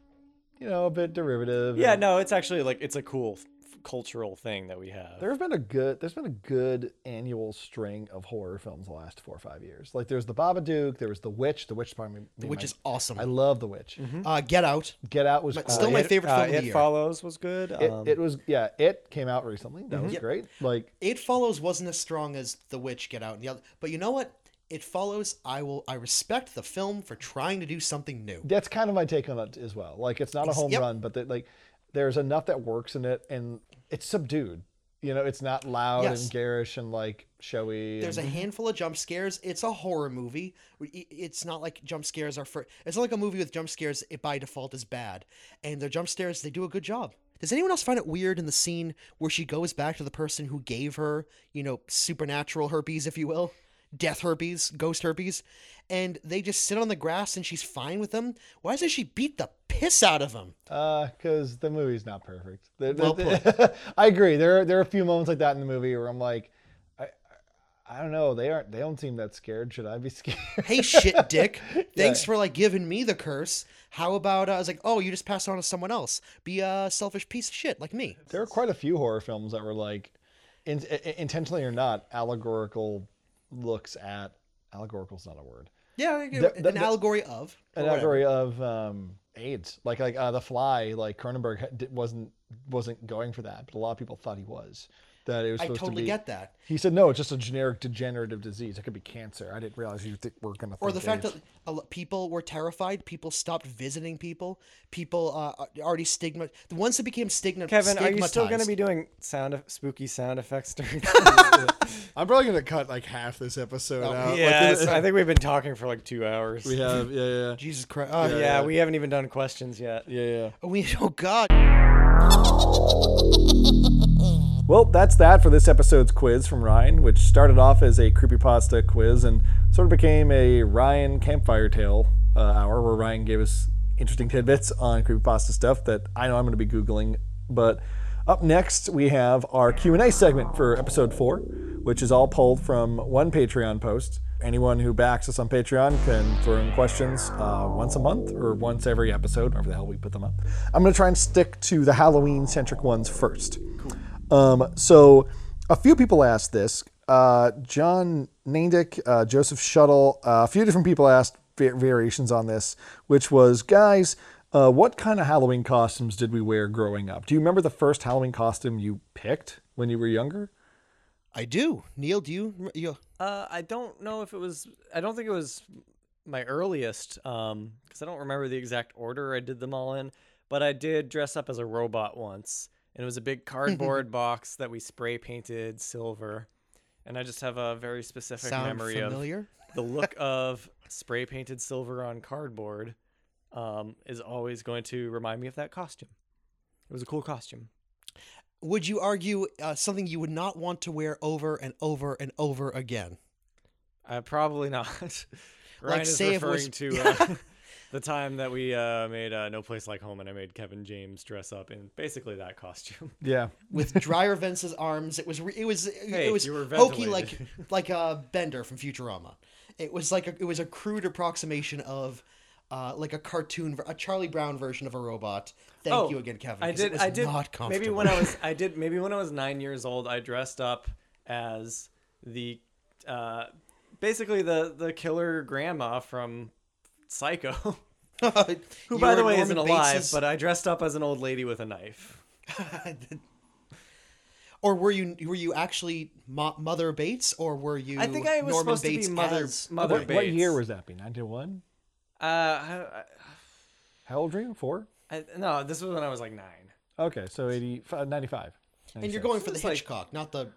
you know, a bit derivative. Yeah, and no, it's actually like it's a cool cultural thing that we have. There's been a good, there's been a good annual string of horror films the last four or five years. Like there's the Babadook, there was the Witch. The Witch is probably me- Which my- is awesome. I love the Witch. uh, Get Out. Get Out was But cool. still my It- favorite uh, film of the It year. Follows was good. It, um, it was yeah. It came out recently. That Mm-hmm. was great. Like It Follows wasn't as strong as The Witch Get Out and the other, but you know what? it follows. I will. I respect the film for trying to do something new. That's kind of my take on it as well. Like it's not a home yep. run, but that like there's enough that works in it, and it's subdued. You know, it's not loud Yes. and garish and like showy. There's a handful of jump scares. It's a horror movie. It's not like jump scares are for. It's not like a movie with jump scares. It by default is bad, and their jump scares they do a good job. Does anyone else find it weird in the scene where she goes back to the person who gave her, you know, supernatural herpes, if you will, death herpes, ghost herpes, and they just sit on the grass and she's fine with them? Why doesn't she beat the piss out of them? uh, because the movie's not perfect. The- the- Well the- [LAUGHS] I agree. There are, there are a few moments like that in the movie where I'm like, I, I don't know. They aren't. They don't seem that scared. Should I be [LAUGHS] scared? hey shit dick [LAUGHS] thanks for like giving me the curse how about uh, i was like oh you just passed it on to someone else be a selfish piece of shit like me there are quite a few horror films that were like, in, intentionally or not, allegorical looks at. allegorical is not a word. yeah The- the- an the- allegory of an allegory of um, AIDS, like like uh, the Fly, like Cronenberg wasn't wasn't going for that, but a lot of people thought he was. That it was i supposed totally to be. get that He said no, it's just a generic degenerative disease. It could be cancer. I didn't realize you th- were gonna. or the fact AIDS. that a people were terrified people stopped visiting people people uh, already stigma the ones that became stigma Kevin, are you still going to be doing sound of, spooky sound effects during? [LAUGHS] I'm probably gonna cut like half this episode Oh, out. Like, yes, [LAUGHS] I think we've been talking for like two hours. we have. Yeah, yeah, [LAUGHS] jesus christ oh, yeah, yeah. we haven't even done questions yet. yeah, yeah. Oh, we oh god Well, that's that for this episode's quiz from Ryan, which started off as a creepypasta quiz and sort of became a Ryan campfire tale uh, hour where Ryan gave us interesting tidbits on creepypasta stuff that I know I'm going to be googling. But up next, we have our Q&A segment for episode 4, which is all pulled from one Patreon post. Anyone who backs us on Patreon can throw in questions uh, once a month or once every episode, wherever the hell we put them up. I'm going to try and stick to the Halloween centric ones first. Um, so a few people asked this. Uh, John Nandick, uh, Joseph Shuttle, uh, a few different people asked va- variations on this, which was, guys, uh, what kind of Halloween costumes did we wear growing up? Do you remember the first Halloween costume you picked when you were younger? i do neil do you, you Uh, I don't know if it was. I don't think it was my earliest, um, because I don't remember the exact order I did them all in. But I did dress up as a robot once, and it was a big [LAUGHS] cardboard box that we spray painted silver. And I just have a very specific sound memory familiar of the look [LAUGHS] of spray painted silver on cardboard. Um, is always going to remind me of that costume. It was a cool costume. would you argue uh, something you would not want to wear over and over and over again Uh, probably not. [LAUGHS] Ryan Like, is say if referring to uh, the time that we uh, made uh, No Place Like Home, and I made Kevin James dress up in basically that costume. [LAUGHS] Yeah. with Dryer Vince's arms. It was re- it was Hey, it was you were hokey like [LAUGHS] like a Bender from Futurama. It was like a, it was a crude approximation of uh, like a cartoon, a Charlie Brown version of a robot. Thank you again, Kevin. Oh, I 'cause it did. was I did. Not maybe when I was, [LAUGHS] I did. Maybe when I was nine years old, I dressed up as the, uh, basically the the killer grandma from Psycho, [LAUGHS] who by the way isn't alive, but I dressed up as an old lady with a knife. [LAUGHS] or were you were you actually Mo- Mother Bates, or were you? I think I was Norman supposed Bates to be Mother as Mother What, Bates. what year was that? Be 91? Uh, I, How old are you? Four? I, no, this was when I was like nine. Okay, so 80, f- 95. And you're going for the It's like- Hitchcock, not the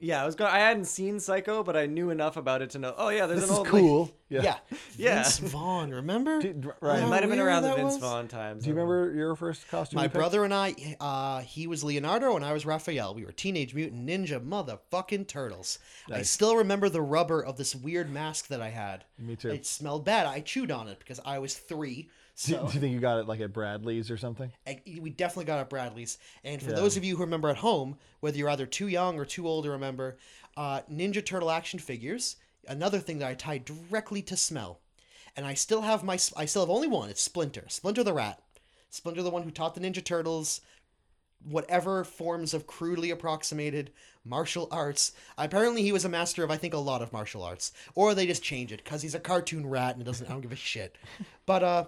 Yeah, I was going. I hadn't seen Psycho, but I knew enough about it to know. Oh yeah, there's This an is old cool. Yeah. yeah. Yeah. Vince Vaughn. Remember? Do- d- Lady. Ryan, It might have been around the Vince was. Vaughn times. do you remember your first costume? My you picked? brother and I, uh, he was Leonardo and I was Raphael. We were Teenage Mutant Ninja motherfucking turtles. I still remember the rubber of this weird mask that I had. Me too. It smelled bad. I chewed on it because I was three. Do, So do you think you got it like at Bradlees or something? I, we definitely got at Bradlees. And for Yeah. those of you who remember at home, whether you're either too young or too old to remember, uh, Ninja Turtle action figures. Another thing that I tied directly to smell, and I still have my. I still have only one. It's Splinter. Splinter the rat. Splinter the one who taught the Ninja Turtles whatever forms of crudely approximated martial arts. Apparently, he was a master of, I think, a lot of martial arts. Or they just change it because he's a cartoon rat and it doesn't. I don't give a shit. [LAUGHS] But uh,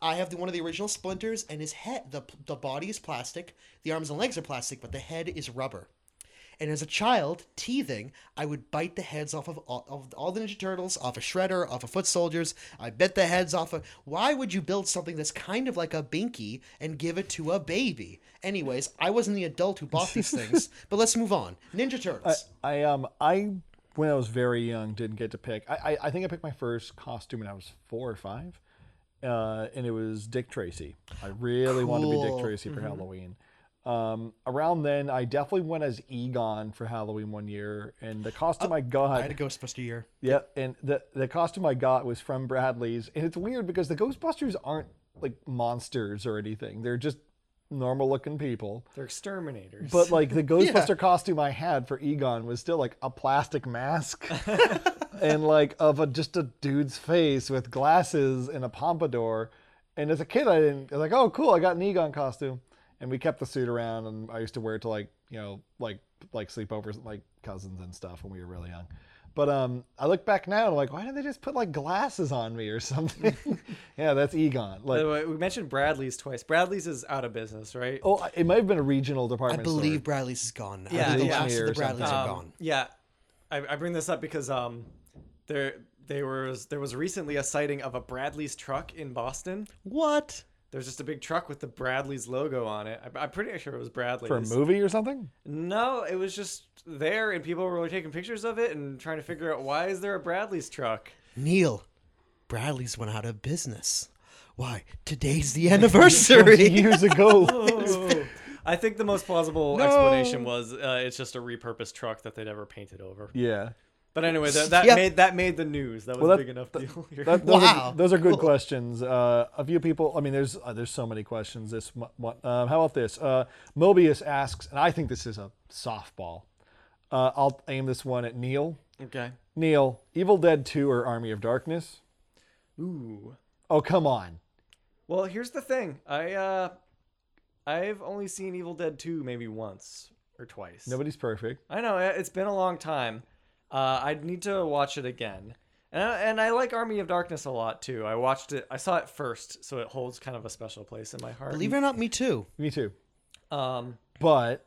I have the, one of the original splinters, and his head, the the body is plastic, the arms and legs are plastic, but the head is rubber. And as a child, teething, I would bite the heads off of all, of all the Ninja Turtles, off of Shredder, off of Foot Soldiers. I bit the heads off of. Why would you build something that's kind of like a binky and give it to a baby? Anyways, I wasn't the adult who bought these things, [LAUGHS] but let's move on. Ninja Turtles. I um I when I was very young didn't get to pick. I I, I think I picked my first costume when I was four or five, uh, and it was Dick Tracy. I really wanted to be Dick Tracy for Halloween. Um, around then, I definitely went as Egon for Halloween one year, and the costume I got. I had a Ghostbuster year. Yeah, and the the costume I got was from Bradlees, and it's weird because the Ghostbusters aren't like monsters or anything; they're just normal looking people. They're exterminators. But like the [LAUGHS] Ghostbuster costume I had for Egon was still like a plastic mask [LAUGHS] and like of a just a dude's face with glasses and a pompadour. And as a kid, I didn't. I was like, oh, cool! I got an Egon costume, and we kept the suit around, and I used to wear it to like you know like like sleepovers, with, like cousins and stuff when we were really young. But um, I look back now and I'm like, why didn't they just put like glasses on me or [LAUGHS] something? [LAUGHS] yeah, that's Egon. Like, way, we mentioned Bradlees twice. Bradlees is out of business, right? oh, it might have been a regional department. I believe store. Bradlees is gone. Yeah, I believe yeah. the last of the Bradlees something. are Um, gone. Yeah, I, I bring this up because um, there there was there was recently a sighting of a Bradlees truck in Boston. What? There's just a big truck with the Bradlees logo on it. I, I'm pretty sure it was Bradlees. for a movie or something. No, it was just there, and people were taking pictures of it and trying to figure out why is there a Bradlees truck. Neil, Bradlees went out of business. Why? Today's the anniversary. [LAUGHS] years ago. [LAUGHS] I think the most plausible explanation was uh, it's just a repurposed truck that they never painted over. yeah. But anyway, that, that [LAUGHS] Yeah. made that made the news. That was Well, a that- big enough deal. [LAUGHS] here. That, those, Wow. are, those are good questions. Uh, a few people. I mean, there's uh, there's so many questions. This mo- mo- uh, how about this? Uh, Mobius asks, and I think this is a softball. Uh, I'll aim this one at Neil. okay. Neil, Evil Dead 2 or Army of Darkness? Ooh. Oh, come on. Well, here's the thing. I uh, I've only seen Evil Dead 2 maybe once or twice. Nobody's perfect. I know it's been a long time. Uh, I'd need to watch it again. And I, and I like Army of Darkness a lot too. I watched it. I saw it first, so it holds kind of a special place in my heart. Believe it or not, me too. Me too. Um, But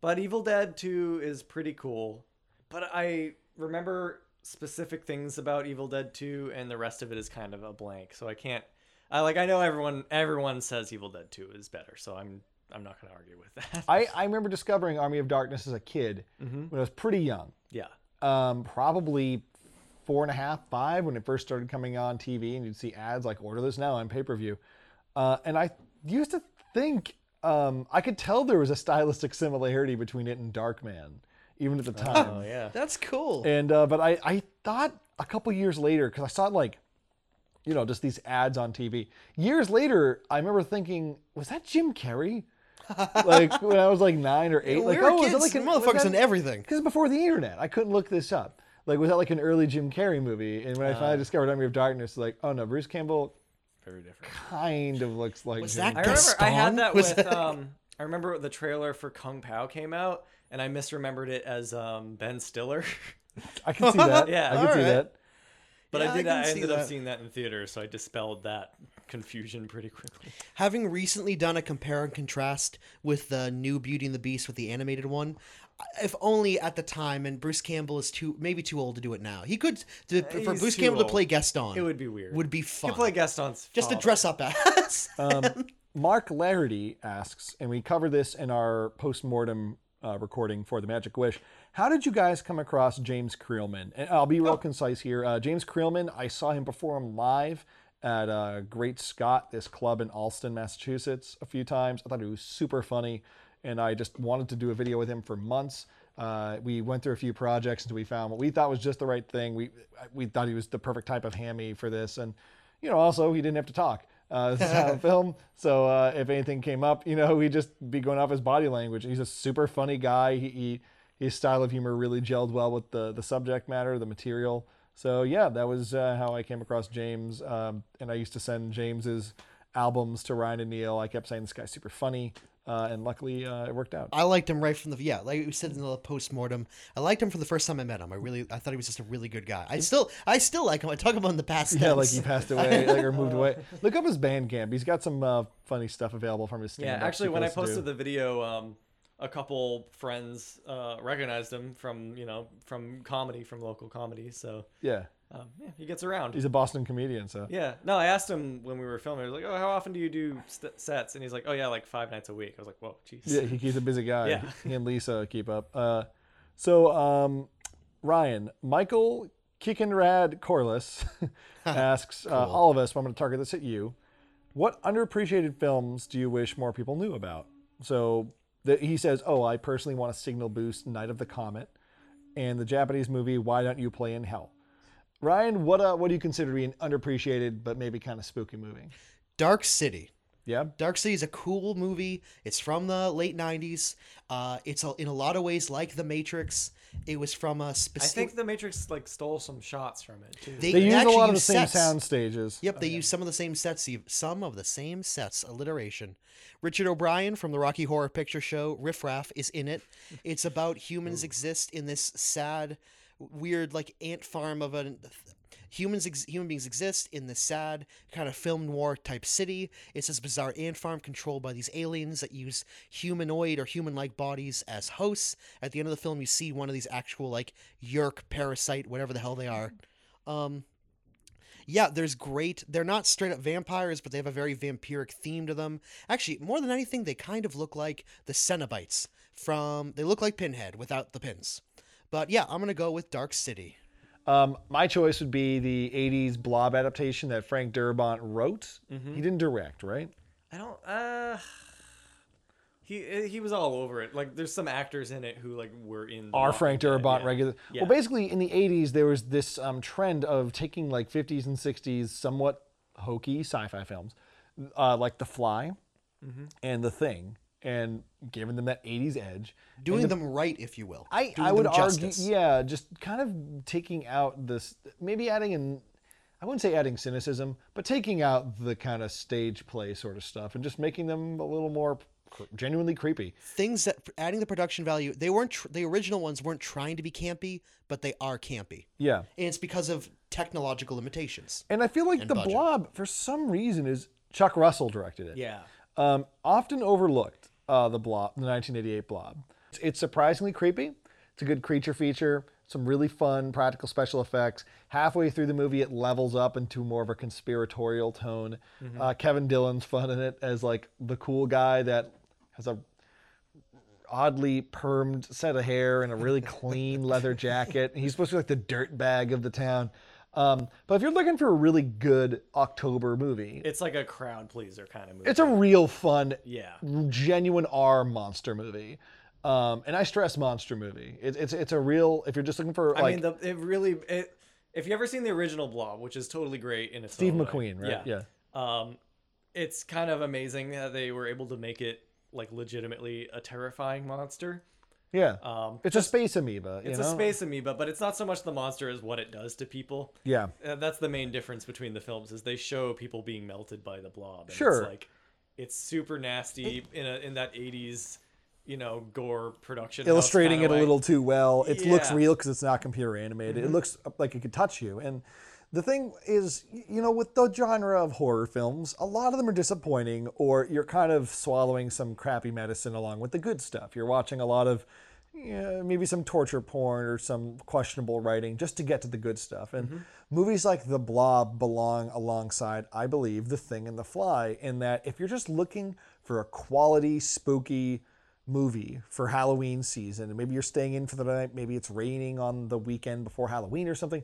but Evil Dead 2 is pretty cool. But I remember specific things about Evil Dead 2 and the rest of it is kind of a blank. So I can't I like I know everyone everyone says Evil Dead 2 is better. So I'm I'm not going to argue with that. I, [LAUGHS] I remember discovering Army of Darkness as a kid when I was pretty young. yeah. Um, probably four and a half, five when it first started coming on TV, and you'd see ads like "Order this now" on pay per view. Uh, and I used to think um, I could tell there was a stylistic similarity between it and Darkman, even at the time. Oh yeah. That's cool. And uh, but I, I thought a couple years later because I saw like, you know, just these ads on TV. Years later, I remember thinking, was that Jim Carrey? Like when I was like nine or eight. we like, were oh, was kids, that like an motherfuckers in everything. Because before the internet, I couldn't look this up. Like, was that like an early Jim Carrey movie? And when I Uh. finally discovered Army of Darkness, like, oh no, Bruce Campbell Very different. kind of looks like Was Jim that I remember I had that Was with that- um I remember the trailer for Kung Pow came out and I misremembered it as um Ben Stiller. I can see that. [LAUGHS] Yeah. I can see Alright. that. But Yeah, I I did I, see ended up seeing that in theater, so I dispelled that confusion pretty quickly. Having recently done a compare and contrast with the new Beauty and the Beast with the animated one, if only at the time, and Bruce Campbell is too maybe too old to do it now. He could to, for Bruce Campbell to play Gaston. It would be weird. would be You fun. play Gaston's just to father. dress up as. Um, [LAUGHS] Mark Larity asks, and we cover this in our post-mortem uh, recording for The Magic Wish. How did you guys come across James Creelman? And I'll be real Oh. concise here. Uh, James Creelman, I saw him perform live at uh, Great Scott, this club in Allston, Massachusetts, a few times. I thought he was super funny, and I just wanted to do a video with him for months. Uh, we went through a few projects until we found what we thought was just the right thing. We we thought he was the perfect type of hammy for this, and you know, also he didn't have to talk. Uh, [LAUGHS] this is how I film. So uh, if anything came up, you know, [LAUGHS] he'd just be going off his body language. He's a super funny guy. He, he his style of humor really gelled well with the the subject matter, the material. So yeah, that was uh, how I came across James. Um, and I used to send James's albums to Ryan and Neil. I kept saying this guy's super funny, uh, and luckily uh, it worked out. I liked him right from the yeah, like we said in the post mortem. I liked him from the first time I met him. I really, I thought he was just a really good guy. I still, I still like him. I talk about him in the past. Yeah, like he passed away, [LAUGHS] like or moved away. Look up his Bandcamp. He's got some uh, funny stuff available from his Yeah, stand-ups actually when I posted posted the video um a couple friends uh, recognized him from you know from comedy from local comedy. So Yeah. Um, yeah, he gets around. He's a Boston comedian, so. Yeah. No, I asked him when we were filming. I was like, "Oh, how often do you do st- sets?" And he's like, "Oh yeah, like five nights a week." I was like, "Whoa, jeez." Yeah, he, he's a busy guy. Yeah. He and Lisa keep up. Uh, so, um, Ryan, Michael Kikenrad Corliss [LAUGHS] asks uh, all of us, but I'm going to target this at you. What underappreciated films do you wish more people knew about? So the, he says, Oh, I personally want to signal boost Night of the Comet and the Japanese movie Why Don't You Play in Hell? Ryan, what uh, what do you consider to be an underappreciated but maybe kind of spooky movie? Dark City. Yeah, Dark City is a cool movie. It's from the late '90s. Uh, it's a, in a lot of ways like The Matrix. It was from a I specific. I think the Matrix like stole some shots from it too. they use a lot of the use same sets. sound stages. Yep, they use some of the same sets. Some of the same sets. Alliteration. Richard O'Brien from the Rocky Horror Picture Show, Riff Raff, is in it. It's about humans exist in this sad, weird, like ant farm of a. Humans, ex- human beings exist in this sad kind of film noir type city. It's this bizarre ant farm controlled by these aliens that use humanoid or human-like bodies as hosts. At the end of the film, you see one of these actual like yerk parasite, whatever the hell they are. Um, yeah, there's great. They're not straight up vampires, but they have a very vampiric theme to them. Actually, more than anything, they kind of look like the Cenobites from. They look like Pinhead without the pins. But yeah, I'm gonna go with Dark City. Um, my choice would be the '80s Blob adaptation that Frank Darabont wrote. Mm-hmm. He didn't direct, right? I don't. Uh, [SIGHS] he he was all over it. Like, there's some actors in it who like were in. The Are Frank Dead, Darabont yeah. regular? Yeah. Well, basically, in the '80s, there was this um, trend of taking like '50s and '60s somewhat hokey sci-fi films, uh, like The Fly Mm-hmm. and The Thing, and giving them that '80s edge. Doing them right, if you will. I, Doing I would argue, yeah, just kind of taking out this, maybe adding in, I wouldn't say adding cynicism, but taking out the kind of stage play sort of stuff and just making them a little more genuinely creepy. Things that adding the production value. They weren't. Tr- the original ones weren't trying to be campy, but they are campy, Yeah. and it's because of technological limitations. And I feel like the budget. Blob, for some reason, is Chuck Russell directed it. Yeah. Um, often overlooked, uh, the Blob, the 1988 Blob. It's, it's surprisingly creepy. It's a good creature feature, some really fun practical special effects. Halfway through the movie, it levels up into more of a conspiratorial tone. Uh, Kevin Dillon's fun in it as like the cool guy that has a oddly permed set of hair and a really clean leather jacket. He's supposed to be like the dirt bag of the town. Um, but if you're looking for a really good October movie, It's like a crowd pleaser kind of movie. it's a real fun, Yeah. genuine R monster movie. Um, and I stress monster movie. It, it's it's a real. If you're just looking for I mean, the, it really. It, if you ever seen the original Blob, which is totally great in its Steve McQueen, right? Yeah. Um, it's kind of amazing that they were able to make it like legitimately a terrifying monster. Yeah, Um, it's a space amoeba. It's know? a space amoeba, but it's not so much the monster as what it does to people. Yeah, Uh, that's the main difference between the films is they show people being melted by the blob. And Sure. It's like it's super nasty in a in that 80s, you know, gore production. illustrating it a little too well. It looks Yeah. Mm-hmm. real because it's not computer animated. It looks like it could touch you. And the thing is, you know, with the genre of horror films, a lot of them are disappointing, or you're kind of swallowing some crappy medicine along with the good stuff. You're watching a lot of yeah, maybe some torture porn or some questionable writing just to get to the good stuff. And Mm-hmm. movies like The Blob belong alongside, I believe, The Thing and The Fly, in that if you're just looking for a quality, spooky movie for Halloween season, and maybe you're staying in for the night, maybe it's raining on the weekend before Halloween or something.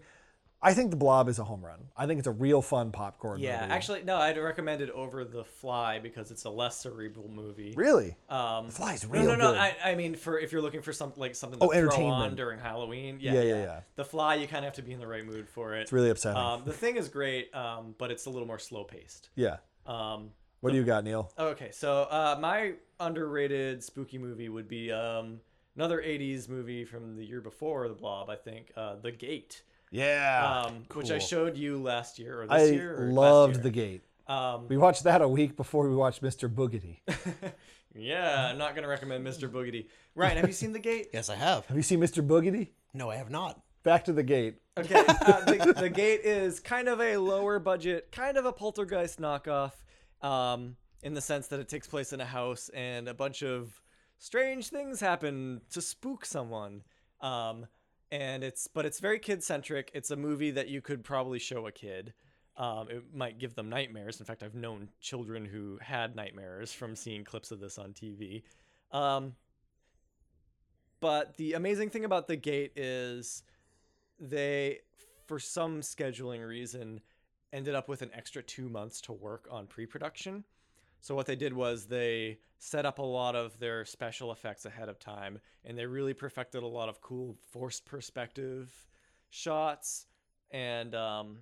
I think The Blob is a home run. I think it's a real fun popcorn Yeah, movie. actually, no, I'd recommend it over The Fly because it's a less cerebral movie. Really? Um, the Fly's no, real no, no. good. I, I mean, for if you're looking for something like something to Oh, throw on during Halloween, yeah, Yeah, yeah, yeah, yeah. The Fly, you kind of have to be in the right mood for it. It's really upsetting. Um, the thing is great, um, but it's a little more slow paced. yeah. Um, What do you got, Neil? okay, so uh, my underrated spooky movie would be um, another '80s movie from the year before The Blob, I think, uh, The Gate, Yeah. um, which I showed you last year or this I year. Or last loved year. The Gate. Um, We watched that a week before we watched Mr. Boogedy. [LAUGHS] yeah, I'm not gonna recommend Mr. Boogedy. Ryan, have you seen The Gate? [LAUGHS] Yes, I have. Have you seen Mr. Boogedy? No, I have not. Back to the gate. Okay, uh, the, the Gate is kind of a lower budget, kind of a Poltergeist knockoff, um, in the sense that it takes place in a house and a bunch of strange things happen to spook someone. Um, and it's but it's very kid centric. It's a movie that you could probably show a kid. Um, it might give them nightmares. In fact, I've known children who had nightmares from seeing clips of this on TV. Um, but the amazing thing about the gate is they, for some scheduling reason, ended up with an extra two months to work on pre production. So, what they did was they set up a lot of their special effects ahead of time and they really perfected a lot of cool forced perspective shots. And um,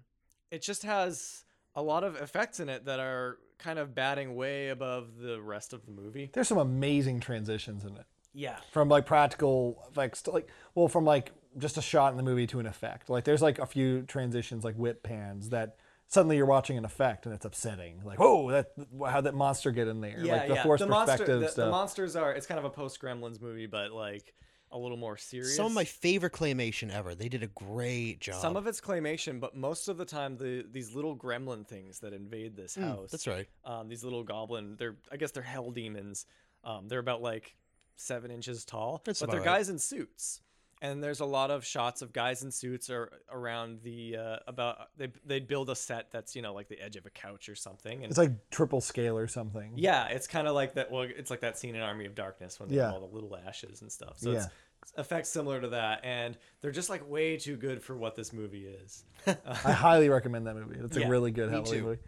it just has a lot of effects in it that are kind of batting way above the rest of the movie. There's some amazing transitions in it. Yeah. from like practical effects to like well from like just a shot in the movie to an effect like there's like a few transitions like whip pans that suddenly you're watching an effect and it's upsetting like whoa that how'd that monster get in there Yeah, like the yeah. forced the monster, perspective the, the stuff monsters are. It's kind of a post Gremlins movie, but like a little more serious. Some of my favorite claymation ever. They did a great job. Some of it's claymation, but most of the time, the these little gremlin things that invade this house. Hmm, that's right. Um, these little goblin. They're I guess they're hell demons. Um, they're about like seven inches tall, That's but they're right. guys in suits. And there's a lot of shots of guys in suits or around the uh, about they they build a set that's you know like the edge of a couch or something. And it's like triple scale or something yeah, it's kind of like that. Well, it's like that scene in Army of Darkness when they Yeah. have all the little ashes and stuff. So Yeah. it's effects similar to that, and they're just like way too good for what this movie is. [LAUGHS] i highly recommend that movie it's a really good halloween movie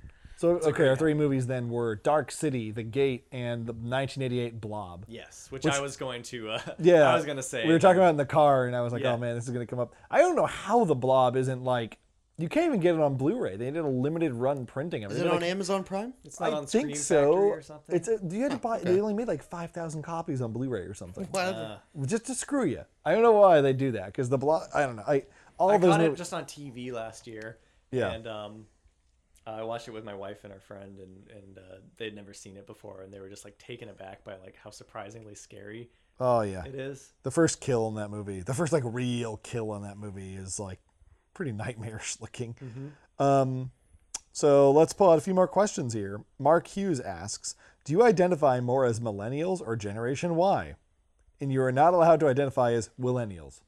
so okay our three movies then were dark city the gate and the 1988 blob Yes, which, Which- I was going to. Uh, [LAUGHS] Yeah, I was gonna say. We were talking about it in the car, and I was like, Yeah. "Oh man, this is gonna come up." I don't know how the Blob isn't like. You can't even get it on Blu-ray. They did a limited run printing of it. Is They it did, on like, Amazon Prime? It's not I on think so. Factory or something. It's a, do you had to buy? They only made like five thousand copies on Blu-ray or something. Whatever. Just to screw you. I don't know why they do that because the Blob. I don't know. I all I of those got it movies. just on TV last year. Yeah. And um, I watched it with my wife and our friend, and and uh, they'd never seen it before, and they were just like taken aback by like how surprisingly scary oh yeah, it is. the first kill in that movie, the first like real kill in that movie is like pretty nightmarish [LAUGHS] looking. Mm-hmm. Um, so let's pull out a few more questions here. Mark Hughes asks, "Do you identify more as millennials or Generation Y?" And you are not allowed to identify as millennials.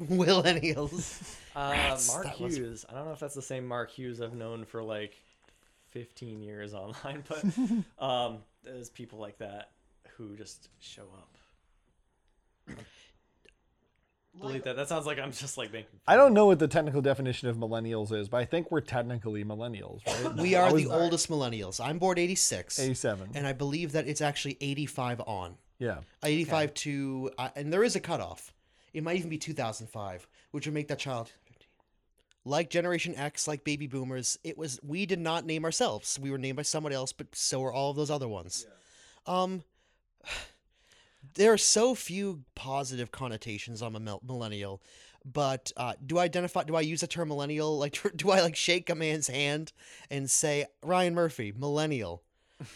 [LAUGHS] Millennials. Uh, Mark that was- Hughes. I don't know if that's the same Mark Hughes I've known for like 15 years [LAUGHS] online, but [LAUGHS] um, there's people like that who just show up. Delete that. That sounds like I'm just like making. I don't know what the technical definition of millennials is, but I think we're technically millennials, right? We are I was- the oldest millennials. I'm born 86. 87. And I believe that it's actually 85 on. Yeah. 85 to, uh, and there is a cutoff. It might even be 2005, which would make that child. Like Generation X, like baby boomers, it was we did not name ourselves. We were named by someone else, but so are all of those other ones. Um, [SIGHS] there are so few positive connotations on a millennial, but uh, do I identify? Do I use the term millennial? Like, [LAUGHS] do I like shake a man's hand and say Ryan Murphy, millennial?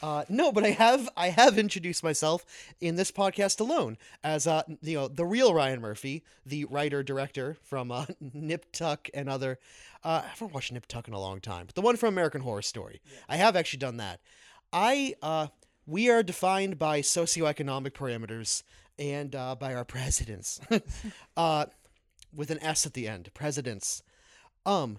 Uh, no, but I have I have introduced myself in this podcast alone as uh you know the real Ryan Murphy, the writer director from uh, [LAUGHS] Nip Tuck and other. Uh, I haven't watched Nip Tuck in a long time, but the one from American Horror Story. I have actually done that. I uh we are defined by socioeconomic parameters and uh, by our [LAUGHS] presidents, [LAUGHS] uh, with an S at the end. Presidents. Um,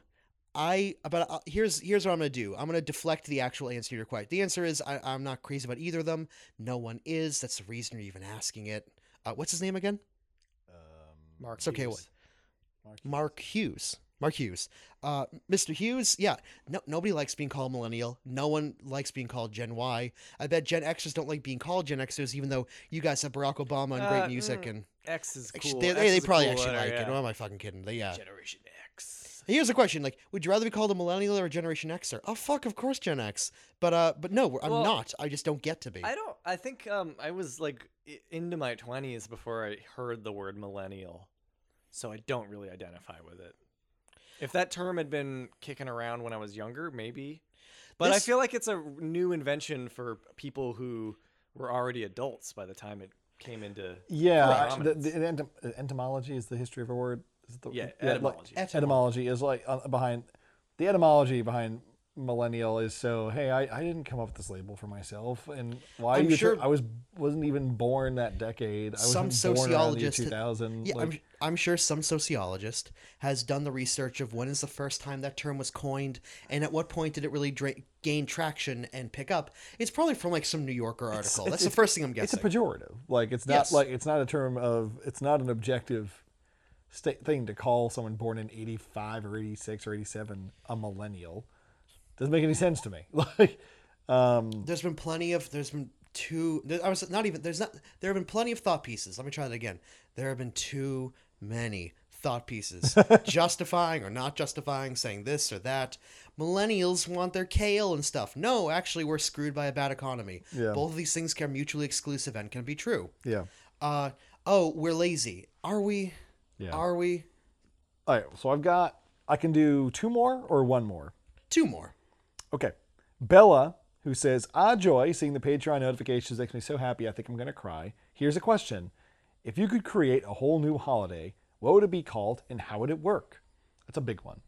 I but uh, here's here's what I'm gonna do. I'm gonna deflect the actual answer to your question. The answer is I, I'm not crazy about either of them. No one is. That's the reason you're even asking it. Uh, what's his name again? Mark. It's okay, Hughes. Mark Hughes. Mark Hughes. Uh, Mr. Hughes, yeah. No, nobody likes being called millennial. No one likes being called Gen Y. I bet Gen Xers don't like being called Gen Xers, even though you guys have Barack Obama and Uh, great music mm, and X is Actually, cool. they, X they, they is a probably cool actually letter, like it. yeah. What am I fucking kidding? They, yeah. Generation X. Here's a question: Like, would you rather be called a millennial or a Generation Xer? Oh fuck, of course Gen X. But uh, but no, I'm Well, not. I just don't get to be. I don't. I think um, I was like into my twenties before I heard the word millennial, so I don't really identify with it. If that term had been kicking around when I was younger, maybe. But I feel like it's a new invention for people who were already adults by the time it came into Yeah, prominence. the, the entom- etymology is the history of a word. Is the, Yeah, like, etymology. etymology is like uh, behind the etymology behind millennial is so hey I, I didn't come up with this label for myself and why I'm you sure- I was wasn't even born that decade I Some wasn't born around the year sociologist- 2000 Yeah, like, I'm, I'm sure some sociologist has done the research of when is the first time that term was coined and at what point did it really dra- gain traction and pick up. It's probably from like some New Yorker article. That's the first thing I'm guessing. it's a pejorative like it's not Yes. like it's not a term of it's not an objective thing to call someone born in 85 or 86 or 87 a millennial doesn't make any sense to me [LAUGHS] like um there's been plenty of there's been two there, I was not even there's not there have been plenty of thought pieces. Let me try that again. There have been too many thought pieces [LAUGHS] justifying or not justifying saying this or that. Millennials want their kale and stuff. No, actually we're screwed by a bad economy. Yeah. Both of these things can mutually exclusive and can be true. yeah Uh oh, we're lazy. Are we? Yeah. Are we? all right so I've got I can do two more or one more Two more. Okay. Bella, who says, Ah, joy, seeing the Patreon notifications makes me so happy I think I'm going to cry. Here's a question If you could create a whole new holiday, what would it be called and how would it work? That's a big one.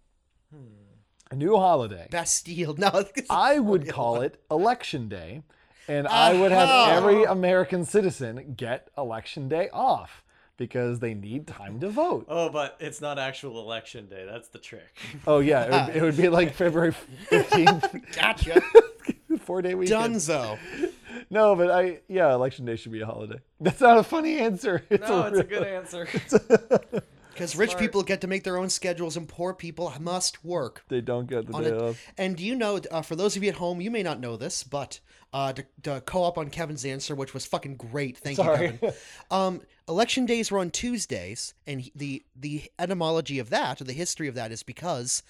A new holiday. Bastille. [LAUGHS] No. I would call it Election Day, and I would have every American citizen get Election Day off because they need time to vote. Oh, but it's not actual election day. That's the trick. Oh, yeah, it would, it would be [LAUGHS] like February 15th, gotcha. [LAUGHS] four day weekend. Dunzo. No, but I yeah, election day should be a holiday. That's not a funny answer. [LAUGHS] It's No, a it's a real- good answer. Because rich people get to make their own schedules and poor people must work. They don't get the on day it. off. And do you know, uh, for those of you at home, you may not know this, but uh, to, to co-op on Kevin's answer, which was fucking great. Thank Sorry. you, Kevin. [LAUGHS] Um, election days were on Tuesdays, and he- the the etymology of that, or the history of that, is because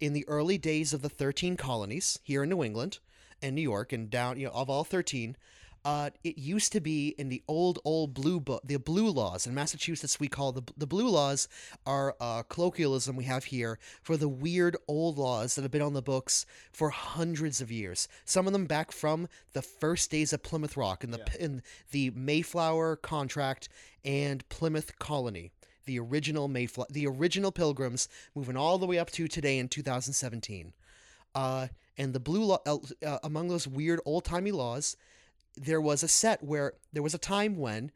in the early days of the thirteen colonies here in New England and New York, and down, you know, of all thirteen. Uh, it used to be in the old old blue book, the blue laws in Massachusetts. We call the the blue laws are a colloquialism we have here for the weird old laws that have been on the books for hundreds of years. Some of them back from the first days of Plymouth Rock and the in the Mayflower contract and Plymouth colony. The original Mayflower, the original Pilgrims, moving all the way up to today in 2017. Uh, and the blue law, uh, among those weird old timey laws, there was a set where there was a time when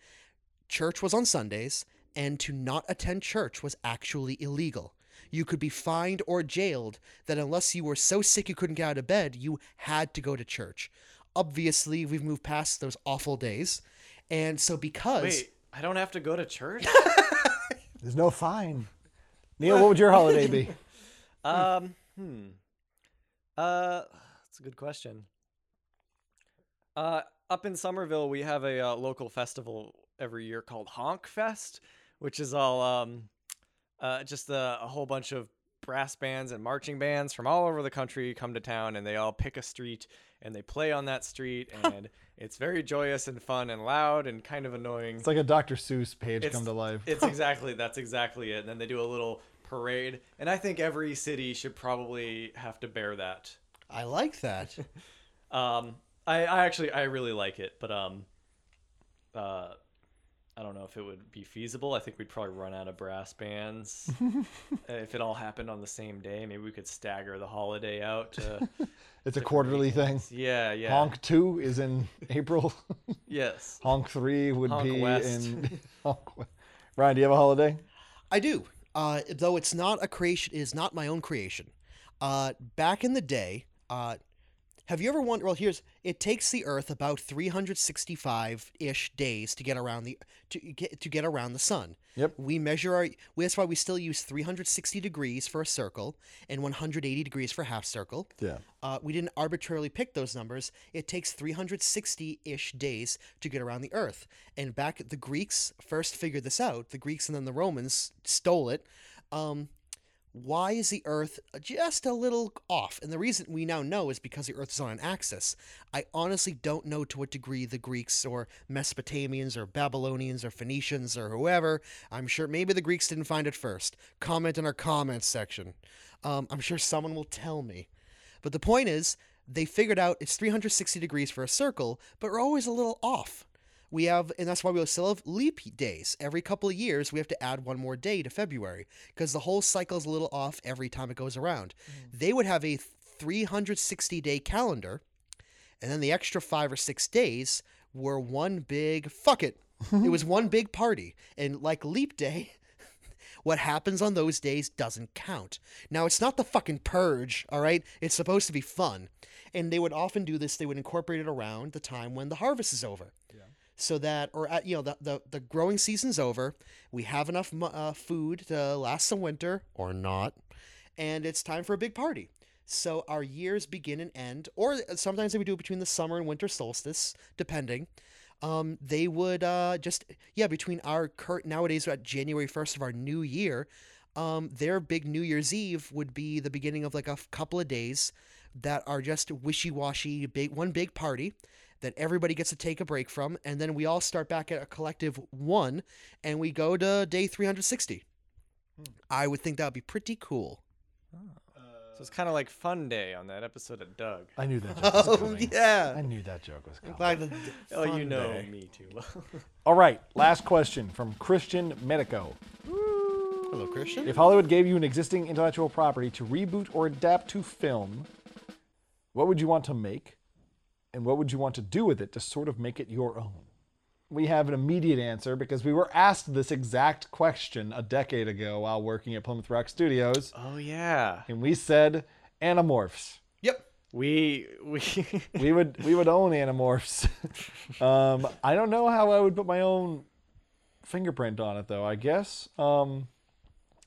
church was on Sundays and to not attend church was actually illegal. You could be fined or jailed that unless you were so sick you couldn't get out of bed, you had to go to church. Obviously, we've moved past those awful days. And so because Wait, I don't have to go to church? [LAUGHS] There's no fine. Neil, what would your holiday be? [LAUGHS] um, hmm. Uh, that's a good question. Uh, up in Somerville, we have a uh, local festival every year called Honk Fest, which is all um, uh, just a, a whole bunch of brass bands and marching bands from all over the country come to town, and they all pick a street and they play on that street, [LAUGHS] and it's very joyous and fun and loud and kind of annoying. It's like a Dr. Seuss page It's- come to life. It's [LAUGHS] exactly that's exactly it. And then they do a little parade, and I think every city should probably have to bear that. I like that. [LAUGHS] Um, I, I actually I really like it, but um, uh, I don't know if it would be feasible. I think we'd probably run out of brass bands [LAUGHS] if it all happened on the same day. Maybe we could stagger the holiday out. To, [LAUGHS] It's a quarterly thing. yeah, yeah. Honk 2 is in April. [LAUGHS] Yes. Honk 3 would Honk be West. in Honk West. Ryan, do you have a holiday? I do. Uh, though it's not a creation, it is not my own creation. Uh, back in the day, uh, have you ever wondered? Well, here's it takes the Earth about 365-ish days to get around the to get to get around the sun. Yep. We measure our. That's why we still use 360 degrees for a circle and 180 degrees for a half circle. Yeah. Uh, we didn't arbitrarily pick those numbers. It takes 360 ish days to get around the Earth. And back, the Greeks first figured this out. The Greeks and then the Romans stole it. Um, why is the Earth just a little off? And the reason we now know is because the Earth is on an axis. I honestly don't know to what degree the Greeks or Mesopotamians or Babylonians or Phoenicians or whoever, I'm sure maybe the Greeks didn't find it first. Comment in our comments section. Um, I'm sure someone will tell me. But the point is, they figured out it's 360 degrees for a circle, but we're always a little off. We have, and that's why we still have leap days. Every couple of years, we have to add one more day to February because the whole cycle is a little off every time it goes around. Mm. They would have a 360 day calendar, and then the extra five or six days were one big fuck it. it was [LAUGHS] one big party, and like leap day. [LAUGHS] What happens on those days doesn't count. Now, it's not the fucking purge, all right? It's supposed to be fun. And they would often do this, they would incorporate it around the time when the harvest is over so that or at, you know the, the the growing season's over. We have enough uh, food to last the winter or not and it's time for a big party. So our years begin and end or sometimes would do it between the summer and winter solstice depending. Um, they would uh, just yeah between our current nowadays at january 1st of our new year um, their big new year's eve would be the beginning of like a couple of days that are just wishy-washy big one big party that everybody gets to take a break from, and then we all start back at a collective one, and we go to day 360. Hmm. I would think that would be pretty cool. Oh. So it's kind of like Fun Day on that episode of Doug. I knew that [LAUGHS] joke was Oh coming. yeah, I knew that joke was coming. Glad that- Oh, you Fun know Day. me too well. [LAUGHS] All right, last question from Christian Medico. Hello, Christian. If Hollywood gave you an existing intellectual property to reboot or adapt to film, what would you want to make? And what would you want to do with it to sort of make it your own? We have an immediate answer because we were asked this exact question a decade ago while working at Plymouth Rock Studios, oh yeah, and we said Animorphs. Yep. we we [LAUGHS] we would we would own Animorphs. [LAUGHS] um, I don't know how I would put my own fingerprint on it though. I guess um,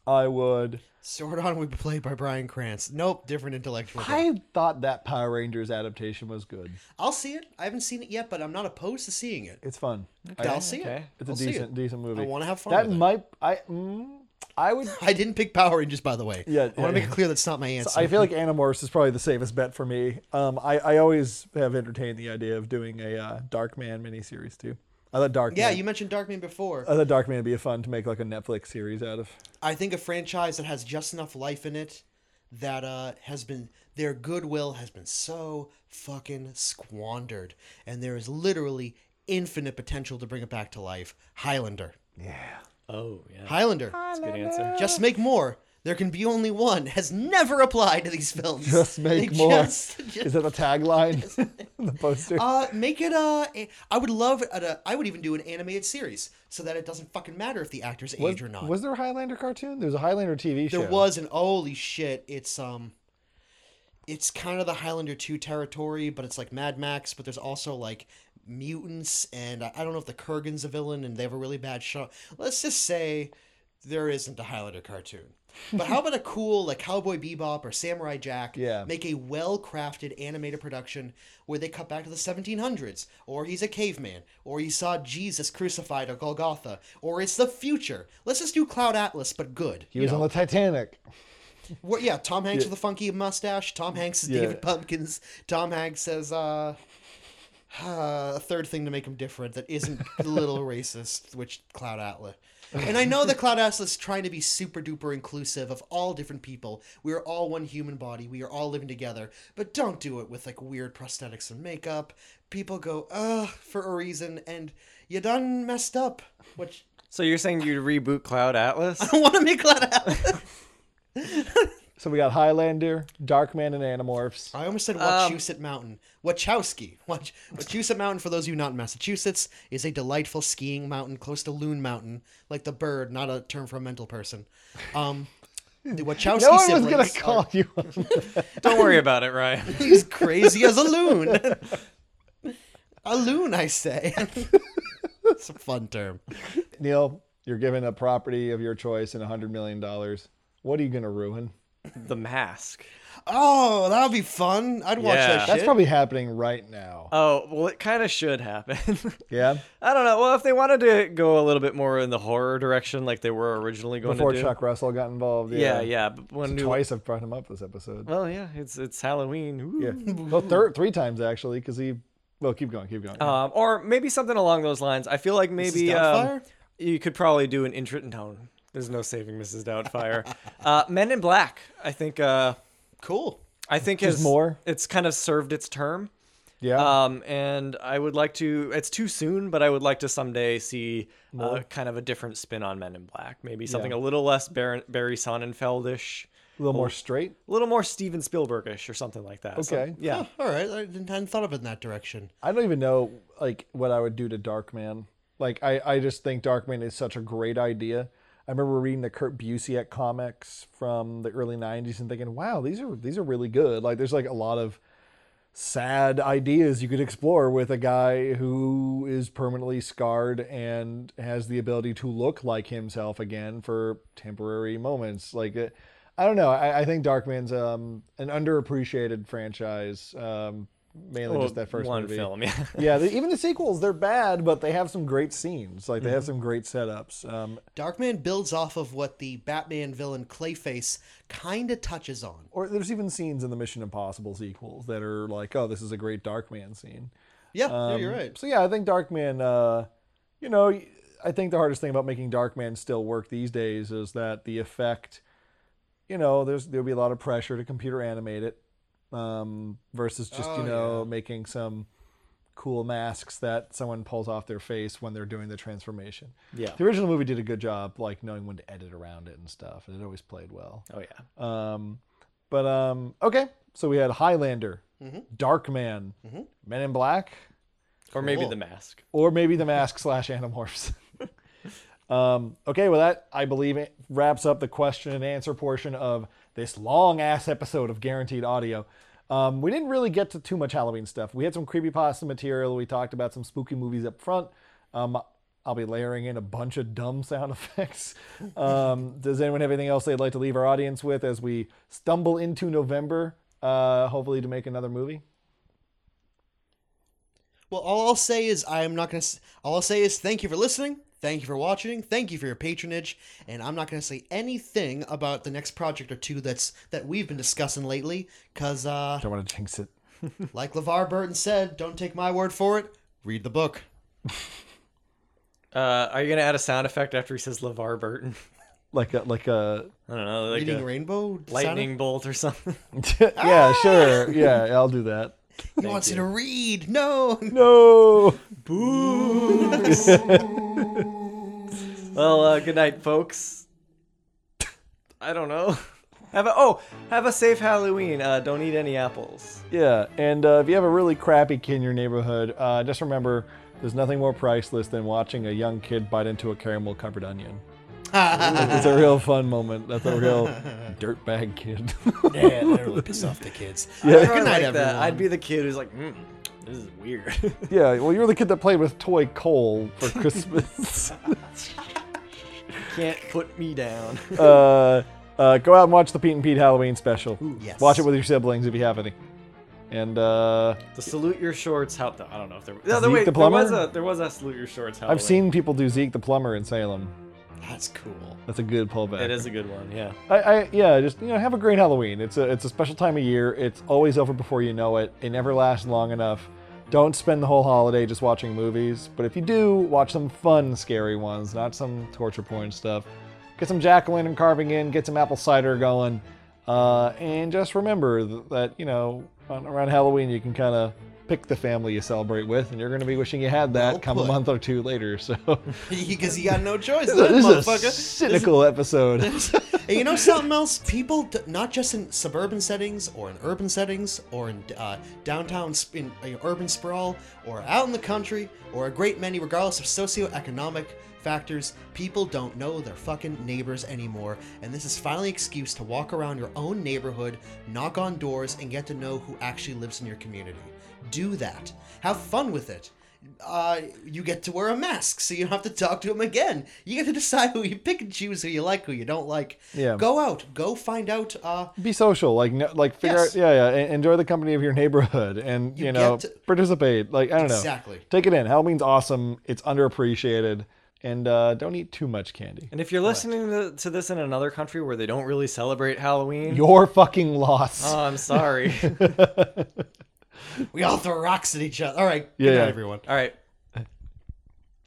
I would. Sword On would be played by Brian Krantz. Nope, different intellectual. guy. I thought that Power Rangers adaptation was good. I'll see it. I haven't seen it yet, but I'm not opposed to seeing it. It's fun. I'll see okay. it. It's I'll a see it. decent decent movie. I want to have fun. that with it. might I mm, I would. [LAUGHS] I didn't pick Power Rangers, by the way. Yeah, I want yeah, to make yeah. it clear that's not my answer. I feel like [LAUGHS] Animorphs is probably the safest bet for me. Um, I, I always have entertained the idea of doing a uh, Darkman miniseries too. I thought Dark. yeah, you mentioned Darkman before. I thought Darkman would be fun to make like a Netflix series out of. I think a franchise that has just enough life in it that uh, has been their goodwill has been so fucking squandered, and there is literally infinite potential to bring it back to life. Highlander, Yeah. oh yeah, Highlander. that's a good answer. Just make more. There can be only one. Has never applied to these films. [LAUGHS] Just make They more. just- just- [LAUGHS] Is that the tagline? [LAUGHS] the poster. uh, make it uh, a- I would love. A, I would even do an animated series so that it doesn't fucking matter if the actors was, age or not. was there a Highlander cartoon? There was a Highlander TV show. There was an holy shit. It's um, it's kind of the Highlander two territory, but it's like Mad Max. But there's also like mutants, and I I don't know if the Kurgan's a villain, and they have a really bad shot. Let's just say there isn't a Highlander cartoon. But how about a cool like Cowboy Bebop or Samurai Jack? Yeah. Make a well-crafted animated production where they cut back to the 1700s, or he's a caveman, or he saw Jesus crucified at Golgotha, or it's the future. Let's just do Cloud Atlas, but good. He was on the Titanic. Well, yeah, Tom Hanks with a funky mustache. Tom Hanks is Yeah. David Pumpkins. Tom Hanks says uh, [SIGHS] a third thing to make him different that isn't a little [LAUGHS] racist, which Cloud Atlas. And I know that Cloud Atlas is trying to be super duper inclusive of all different people. We are all one human body. We are all living together. But don't do it with like weird prosthetics and makeup. People go, ugh, for a reason, and you done messed up. Which So you're saying you'd reboot Cloud Atlas? [LAUGHS] I don't want to make Cloud Atlas. [LAUGHS] So we got Highlander, Darkman, and Animorphs. I almost said Um, Wachusett Mountain. Wachowski. Wach- Wachusett Mountain, for those of you not in Massachusetts, is a delightful skiing mountain close to Loon Mountain, like the bird, not a term for a mental person. Um, the [LAUGHS] Wachowski No one was gonna are- call you. [LAUGHS] Don't worry about it, Ryan. [LAUGHS] He's crazy as a loon. a loon, I say. it's a fun term. Neil, you're given a property of your choice and a hundred million dollars. What are you gonna ruin? The Mask. Oh, that would be fun. I'd watch Yeah. that shit. That's probably happening right now. Oh well, it kind of should happen. [LAUGHS] Yeah. I don't know. Well, if they wanted to go a little bit more in the horror direction, like they were originally going Before to do. Chuck Russell got involved. yeah, Yeah. yeah. But when new, Twice I've brought him up this episode. Well, yeah, it's it's Halloween. Ooh. Yeah. Well, thir- three times actually, because he. Well, keep going, keep going. Um, or maybe something along those lines. I feel like maybe um, Doubtfire? you could probably do an intro. No, there's no saving Mrs. Doubtfire. [LAUGHS] uh, Men in Black. I think. Uh, Cool. I think Just has more? It's kind of served its term. yeah. Um, and I would like to. It's too soon, but I would like to someday see uh, kind of a different spin on Men in Black. Maybe something Yeah. a little less Bar- Barry Sonnenfeldish. A little more straight. a little more Steven Spielbergish or something like that. So, Okay. yeah. All right, I hadn't thought of it in that direction. I don't even know like what I would do to Darkman. Like I, I just think Darkman is such a great idea. I remember reading the Kurt Busiek comics from the early '90s and thinking, "Wow, these are these are really good." Like, there's like a lot of sad ideas you could explore with a guy who is permanently scarred and has the ability to look like himself again for temporary moments. Like, it, I don't know. I, I think Darkman's um, an underappreciated franchise. Um, mainly Well, just that first one movie. film, yeah. [LAUGHS] yeah, the, even the sequels, they're bad, but they have some great scenes. Like they have some great setups. Um, Darkman builds off of what the Batman villain Clayface kind of touches on. or there's even scenes in the Mission Impossible sequels that are like, oh, this is a great Darkman scene. Yeah, yeah, Um, you're right. So yeah, I think Darkman. Uh, you know, I think the hardest thing about making Darkman still work these days is that the effect. You know, there's there'll be a lot of pressure to computer animate it, um, versus just Oh, you know yeah. making some cool masks that someone pulls off their face when they're doing the transformation. Yeah. The original movie did a good job, like knowing when to edit around it and stuff, and it always played well. Oh yeah. Um, but um, okay, so we had Highlander, Mm-hmm. Darkman, Men in Black, Or maybe the mask. or maybe the Mask [LAUGHS] slash Animorphs. Um, okay, well that I believe it wraps up the question and answer portion of this long ass episode of Guaranteed Audio. Um, we didn't really get to too much Halloween stuff. We had some creepypasta material. We talked about some spooky movies up front. Um, I'll be layering in a bunch of dumb sound [LAUGHS] effects. Um, does anyone have anything else they'd like to leave our audience with as we stumble into November, uh, hopefully to make another movie? Well, all I'll say is I'm not gonna. All I'll say is thank you for listening. Thank you for watching. Thank you for your patronage. And I'm not gonna say anything about the next project or two that's that we've been discussing lately, cause uh, Don't want to jinx it. [LAUGHS] like LeVar Burton said, don't take my word for it. Read the book. Uh, are you gonna add a sound effect after he says LeVar Burton? [LAUGHS] Like a like a I don't know, like Reading a Rainbow. lightning bolt or something. [LAUGHS] yeah, sure. Yeah, I'll do that. He wants you to read. No. No. Well, uh, good night, folks. [LAUGHS] I don't know. [LAUGHS] Have a oh, have a safe Halloween. Uh, don't eat any apples. Yeah, and uh, if you have a really crappy kid in your neighborhood, uh, just remember there's nothing more priceless than watching a young kid bite into a caramel covered onion. [LAUGHS] it's a real fun moment. That's a real dirtbag kid. Yeah, that really piss off the kids. Yeah. Good night, Like that. everyone. I'd be the kid who's like, mm, this is weird. yeah, well, you're the kid that played with toy coal for Christmas. Can't put me down. [LAUGHS] uh, uh, go out and watch the Pete and Pete Halloween special. yes. Watch it with your siblings if you have any. And uh, the salute your shorts. Help How I don't know if there. No, Zeke wait, the there was a there was a salute your shorts. I've seen people do Zeke the plumber in Salem. That's cool. That's a good pullback. It is a good one. Yeah. I, I yeah, just you know, have a great Halloween. It's a it's a special time of year. It's always over before you know it. It never lasts long enough. Don't spend the whole holiday just watching movies. But if you do, watch some fun, scary ones, not some torture porn stuff. Get some jack o' lantern carving in. Get some apple cider going. Uh, and just remember that you know around Halloween you can kind of pick the family you celebrate with, and you're going to be wishing you had that Well come a month or two later. So [LAUGHS] Because you got no choice, [LAUGHS] this is a cynical episode. [LAUGHS] And you know something else? People, not just in suburban settings or in urban settings or in uh, downtown sp- in uh, urban sprawl or out in the country or a great many, regardless of socioeconomic factors, people don't know their fucking neighbors anymore. And this is finally an excuse to walk around your own neighborhood, knock on doors, and get to know who actually lives in your community. Do that. Have fun with it. Uh, you get to wear a mask, so you don't have to talk to him again. You get to decide who you pick and choose who you like, who you don't like. Yeah. Go out. Go find out. Uh, be social like no, like figure Yes. out yeah yeah enjoy the company of your neighborhood [LAUGHS] and you, You know to- participate like i don't Exactly. know take it in halloween's awesome it's underappreciated and uh, don't eat too much candy And if you're listening to, to this in another country where they don't really celebrate Halloween, your fucking loss oh, I'm sorry. [LAUGHS] [LAUGHS] we all throw rocks at each other. All right. Yeah, Good night, yeah. everyone. All right.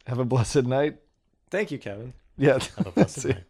have a blessed night Thank you, Kevin. yeah [LAUGHS] Have a blessed night.